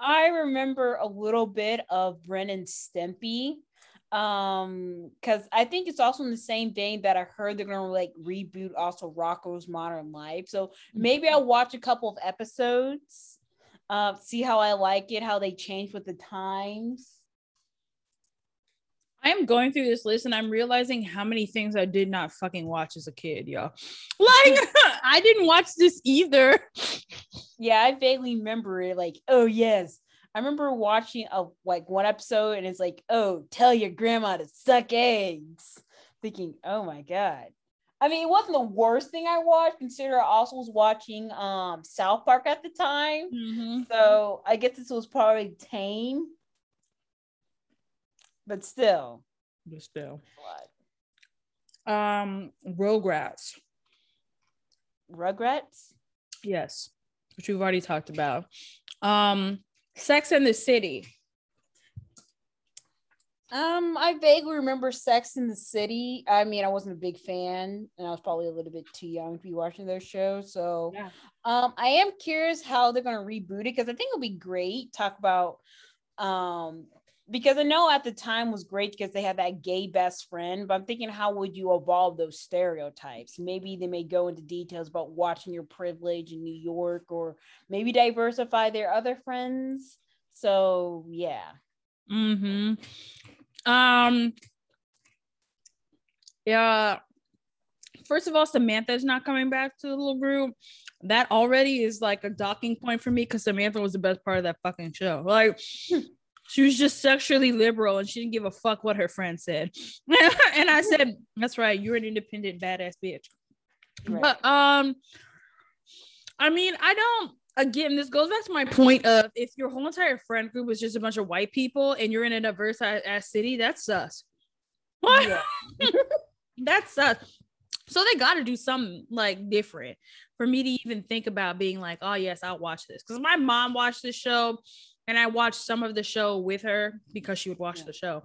i remember a little bit of Ren and stimpy um because i think it's also in the same vein that i heard they're gonna like reboot also Rocko's modern life so maybe i'll watch a couple of episodes Uh, see how I like it, how they change with the times. I am going through this list and I'm realizing how many things I did not fucking watch as a kid, y'all. Like I didn't watch this either. Yeah, I vaguely remember it. Like, oh yes, I remember watching a like one episode and it's like, oh, tell your grandma to suck eggs. Thinking, oh my god. I mean, it wasn't the worst thing I watched. Consider I also was watching um South Park at the time, Mm-hmm. so I guess this was probably tame, but still, But still. what? Um, Rugrats. Rugrats. Yes, which we've already talked about. Um, Sex in the City. Um, I vaguely remember Sex in the City. I mean, I wasn't a big fan, and I was probably a little bit too young to be watching those shows. So, Yeah. um, I am curious how they're gonna reboot it because I think it'll be great. Talk about, um, because I know at the time was great because they had that gay best friend, but I'm thinking how would you evolve those stereotypes? Maybe they may go into details about watching your privilege in New York, or maybe diversify their other friends. So, yeah. Mm-hmm. Um. Yeah. First of all, Samantha's not coming back to the little group. That already is like a docking point for me because Samantha was the best part of that fucking show. Like, she was just sexually liberal and she didn't give a fuck what her friend said. and I said, "That's right. You're an independent badass bitch." Right. But um, I mean, I don't. Again, this goes back to my point of if your whole entire friend group is just a bunch of white people and you're in a diverse ass city, that's sus. What? Yeah. that's sus. So they got to do something like different for me to even think about being like, oh yes, I'll watch this because my mom watched this show, and I watched some of the show with her because she would watch Yeah. the show.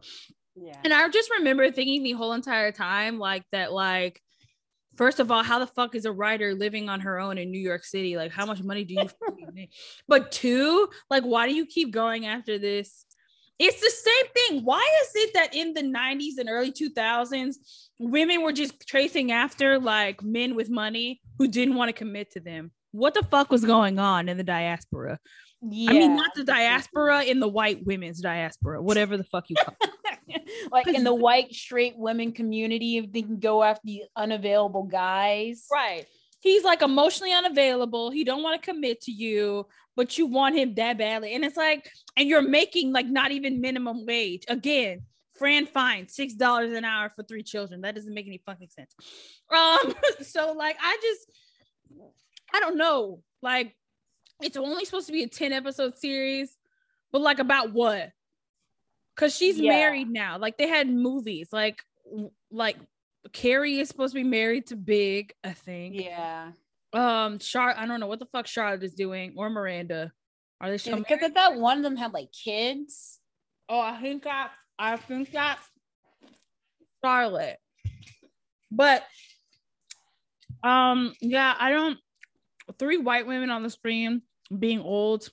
Yeah. And I just remember thinking the whole entire time, like that, like, first of all, how the fuck is a writer living on her own in New York City? Like, how much money do you make? But two, like, why do you keep going after this? It's the same thing. Why is it that in the 90s and early 2000s, women were just tracing after like men with money who didn't want to commit to them? What the fuck was going on in the diaspora? Yeah. I mean, not the diaspora, in the white women's diaspora, whatever the fuck you call it. like in the white straight women community, if they can go after the unavailable guys. Right. He's like emotionally unavailable. He don't want to commit to you, but you want him that badly. And it's like, and you're making like not even minimum wage. Again, Fran fine, six dollars an hour for three children. That doesn't make any fucking sense. Um, so like I just I don't know. Like it's only supposed to be a 10 episode series, but like about what? Cause she's Yeah. married now. Like they had movies, like like Carrie is supposed to be married to Big, I think. Yeah. Um, Char, I don't know what the fuck Charlotte is doing or Miranda. Are they still Because I thought one of them had like kids. Oh, I think that I think that's Charlotte. But um, yeah, I don't three white women on the screen being old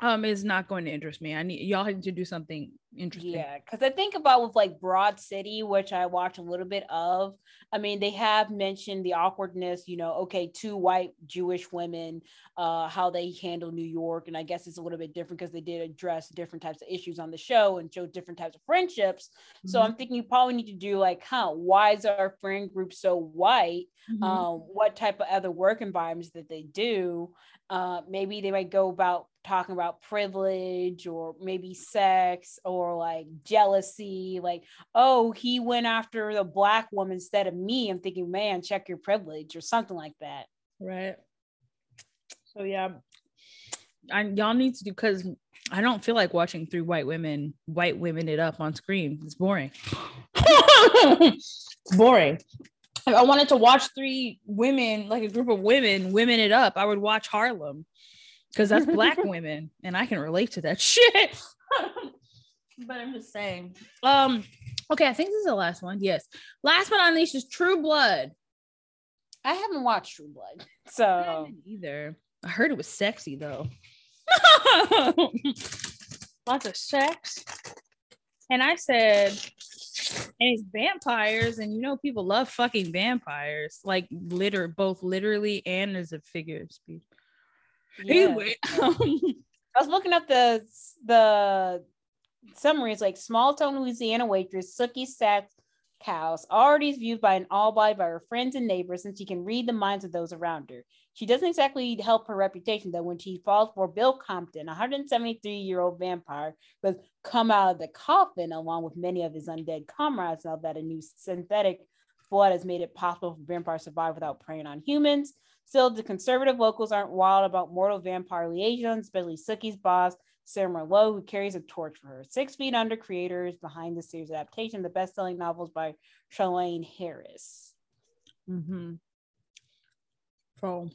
um is not going to interest me. I need y'all need to do something interesting. Yeah, because I think about with like Broad City, which I watch a little bit of. I mean, they have mentioned the awkwardness, you know, okay, two white Jewish women, uh, how they handle New York. And I guess it's a little bit different because they did address different types of issues on the show and show different types of friendships. So Mhm. I'm thinking you probably need to do like, huh, why is our friend group so white? Mhm. um, what type of other work environments that they do. Uh, maybe they might go about talking about privilege or maybe sex or like jealousy. Like, oh, he went after the black woman instead of me. I'm thinking, man, check your privilege or something like that. right. So yeah, I y'all need to do because I don't feel like watching three white women white women it up on screen. It's boring. it's boring. If I wanted to watch three women, like a group of women, women it up, I would watch Harlem because that's black women, and I can relate to that shit. but I'm just saying. Um, okay, I think this is the last one. Yes, last but not least is True Blood. I haven't watched True Blood. I So haven't either. I heard it was sexy though. Lots of sex. And I said, and it's vampires, and you know people love fucking vampires, like liter both literally and as a figure of speech. Yeah. Anyway, um, I was looking up the the summaries like small town Louisiana waitress Sookie Stacks House already viewed by an all by by her friends and neighbors and she can read the minds of those around her. She doesn't exactly help her reputation though when she falls for Bill Compton, a 173 year old vampire who has come out of the coffin along with many of his undead comrades now that a new synthetic blood has made it possible for vampires to survive without preying on humans. Still, the conservative locals aren't wild about mortal vampire liaisons, especially Sookie's boss, Sarah Merlotte, who carries a torch for her. Six Feet Under creators behind the series adaptation, the best-selling novels by Charlaine Harris. Mm-hmm. So,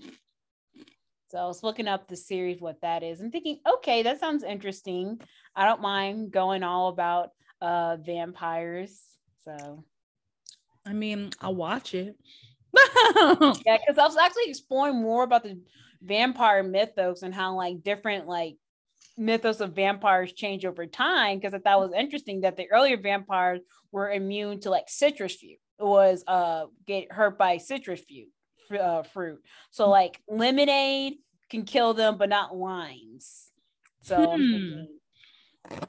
so I was looking up the series, what that is. I'm thinking, okay, that sounds interesting. I don't mind going all about uh vampires. So I mean, I'll watch it. yeah, because I was actually exploring more about the vampire mythos and how like different like mythos of vampires change over time. Because I thought it was interesting that the earlier vampires were immune to like citrus fruit, it was uh get hurt by citrus fruit, uh, fruit. So like lemonade can kill them, but not limes. So hmm. I'm thinking,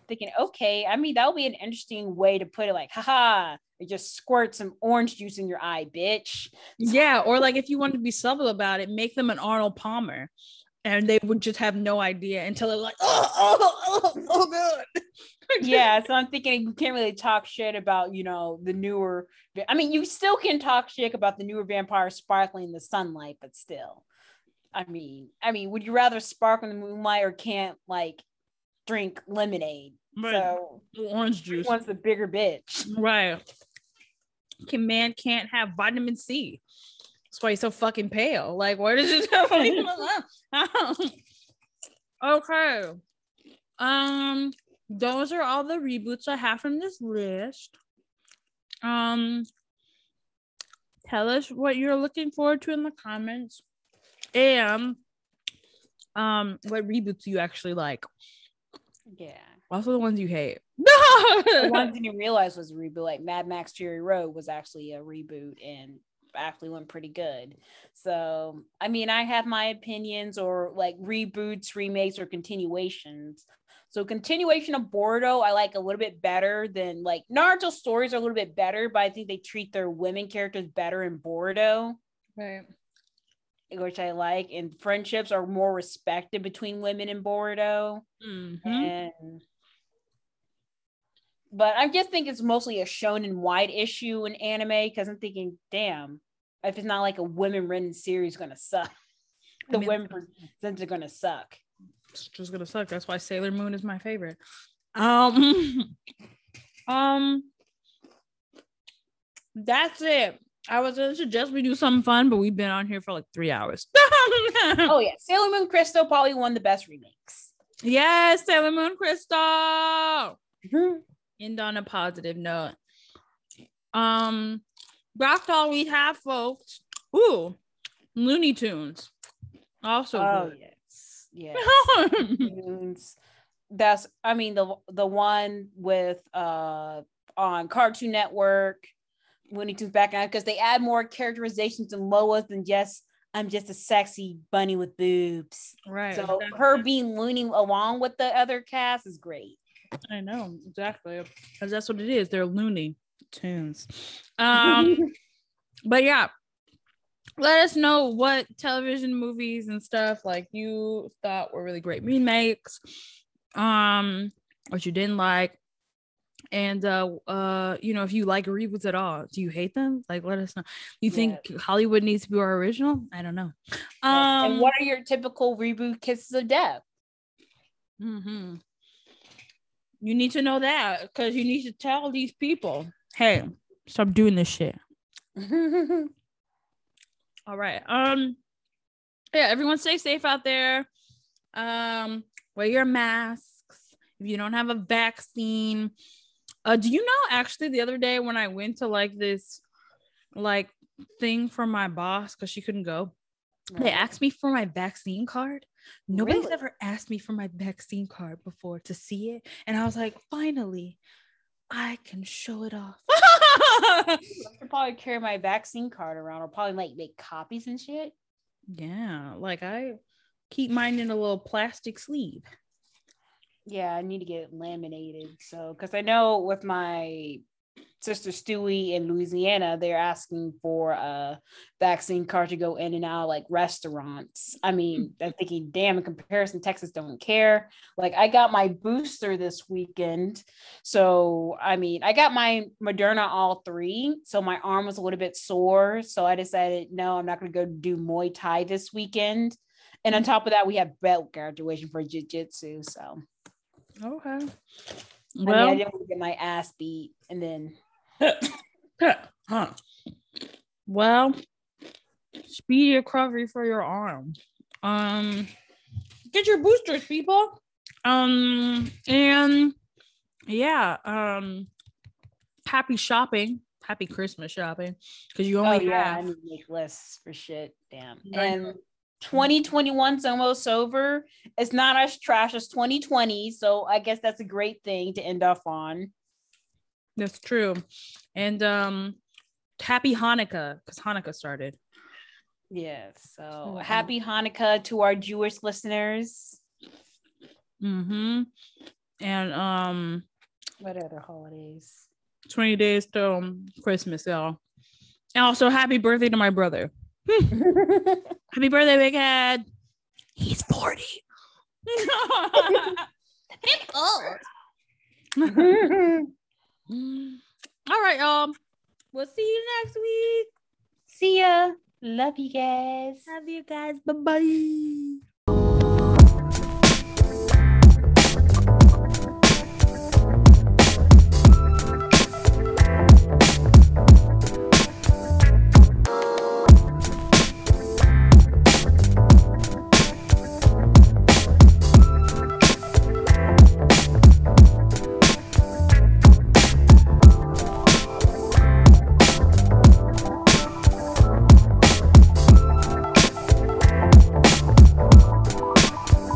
thinking, okay, I mean that would be an interesting way to put it. Like, haha, it just squirt some orange juice in your eye, bitch. Yeah, or like if you want to be subtle about it, make them an Arnold Palmer, and they would just have no idea until they're like, oh, oh, oh, oh god. yeah, so I'm thinking you can't really talk shit about you know the newer. I mean, you still can talk shit about the newer vampire sparkling in the sunlight, but still. I mean, I mean, would you rather sparkle in the moonlight or can't like drink lemonade? Right. So orange juice. Wants the bigger bitch. Right can man can't have vitamin C. That's why he's so fucking pale. Like, what is it? Go? Okay. Um, those are all the reboots I have from this list. Um, tell us what you're looking forward to in the comments, and um, what reboots you actually like. Yeah. Also, the ones you hate. the one thing you realize was a reboot. Like Mad Max Fury Road was actually a reboot and actually went pretty good. So, I mean, I have my opinions or like reboots, remakes, or continuations. So, continuation of Boruto, I like a little bit better than like Naruto stories are a little bit better, but I think they treat their women characters better in Boruto. Right. Which I like, and friendships are more respected between women in Boruto. Mm-hmm. And but I just think it's mostly a shonen wide issue in anime because I'm thinking, damn, if it's not like a women written series, gonna suck. The I mean, women presents are gonna suck. It's just gonna suck. That's why Sailor Moon is my favorite. Um, um, that's it. I was gonna suggest we do something fun, but we've been on here for like three hours. oh yeah, Sailor Moon Crystal probably of the best remakes. Yes, Sailor Moon Crystal. End on a positive note. Um, that's all we have, folks. Ooh, Looney Tunes. Also, oh good. yes, yes. That's I mean the the one with uh on Cartoon Network, Looney Tunes back on because they add more characterizations and Lola than just I'm just a sexy bunny with boobs. Right. So exactly. her being Looney along with the other cast is great. I know exactly because that's what it is. They're loony tunes. Um, but yeah, let us know what television movies and stuff like you thought were really great remakes, um, what you didn't like, and uh, uh, you know if you like reboots at all. Do you hate them? Like, let us know. You think Hollywood needs to be our original? I don't know. Um, and what are your typical reboot kisses of death? Mm-hmm. You need to know that because you need to tell these people, hey, stop doing this shit. All right. Um, yeah, everyone stay safe out there. Um, wear your masks. If you don't have a vaccine, uh, do you know actually the other day when I went to like this like thing for my boss because she couldn't go. They asked me for my vaccine card. Nobody's really? ever asked me for my vaccine card before to see it. And I was like, finally, I can show it off. I could probably carry my vaccine card around or probably like make copies and shit. Yeah. Like I keep mine in a little plastic sleeve. Yeah, I need to get it laminated. So, because I know with my sister Stewie in Louisiana, they're asking for a vaccine card to go in and out like restaurants. I mean, hmm. I'm thinking, damn, in comparison, Texas don't care. Like, I got my booster this weekend. So, I mean, I got my Moderna all three. So, my arm was a little bit sore. So, I decided, no, I'm not going to go do Muay Thai this weekend. And on hmm. top of that, we have belt graduation for Jiu Jitsu. So, Okay. Well, I, mean, I didn't want to get my ass beat and then huh. Well, speedy recovery for your arm. Um, get your boosters, people. Um, and yeah, um, happy shopping, happy Christmas shopping, because you only oh, yeah, have. I need to make lists for shit. Damn. And 2021's almost over. It's not as trash as 2020, so I guess that's a great thing to end off on. That's true. And um happy Hanukkah because Hanukkah started. Yes. So mm-hmm. happy Hanukkah to our Jewish listeners. Mm-hmm. And um what other holidays? 20 days till um, Christmas, y'all. And also happy birthday to my brother. Happy birthday, big head. He's 40. old. All right, um, we'll see you next week. See ya. Love you guys. Love you guys. Bye bye.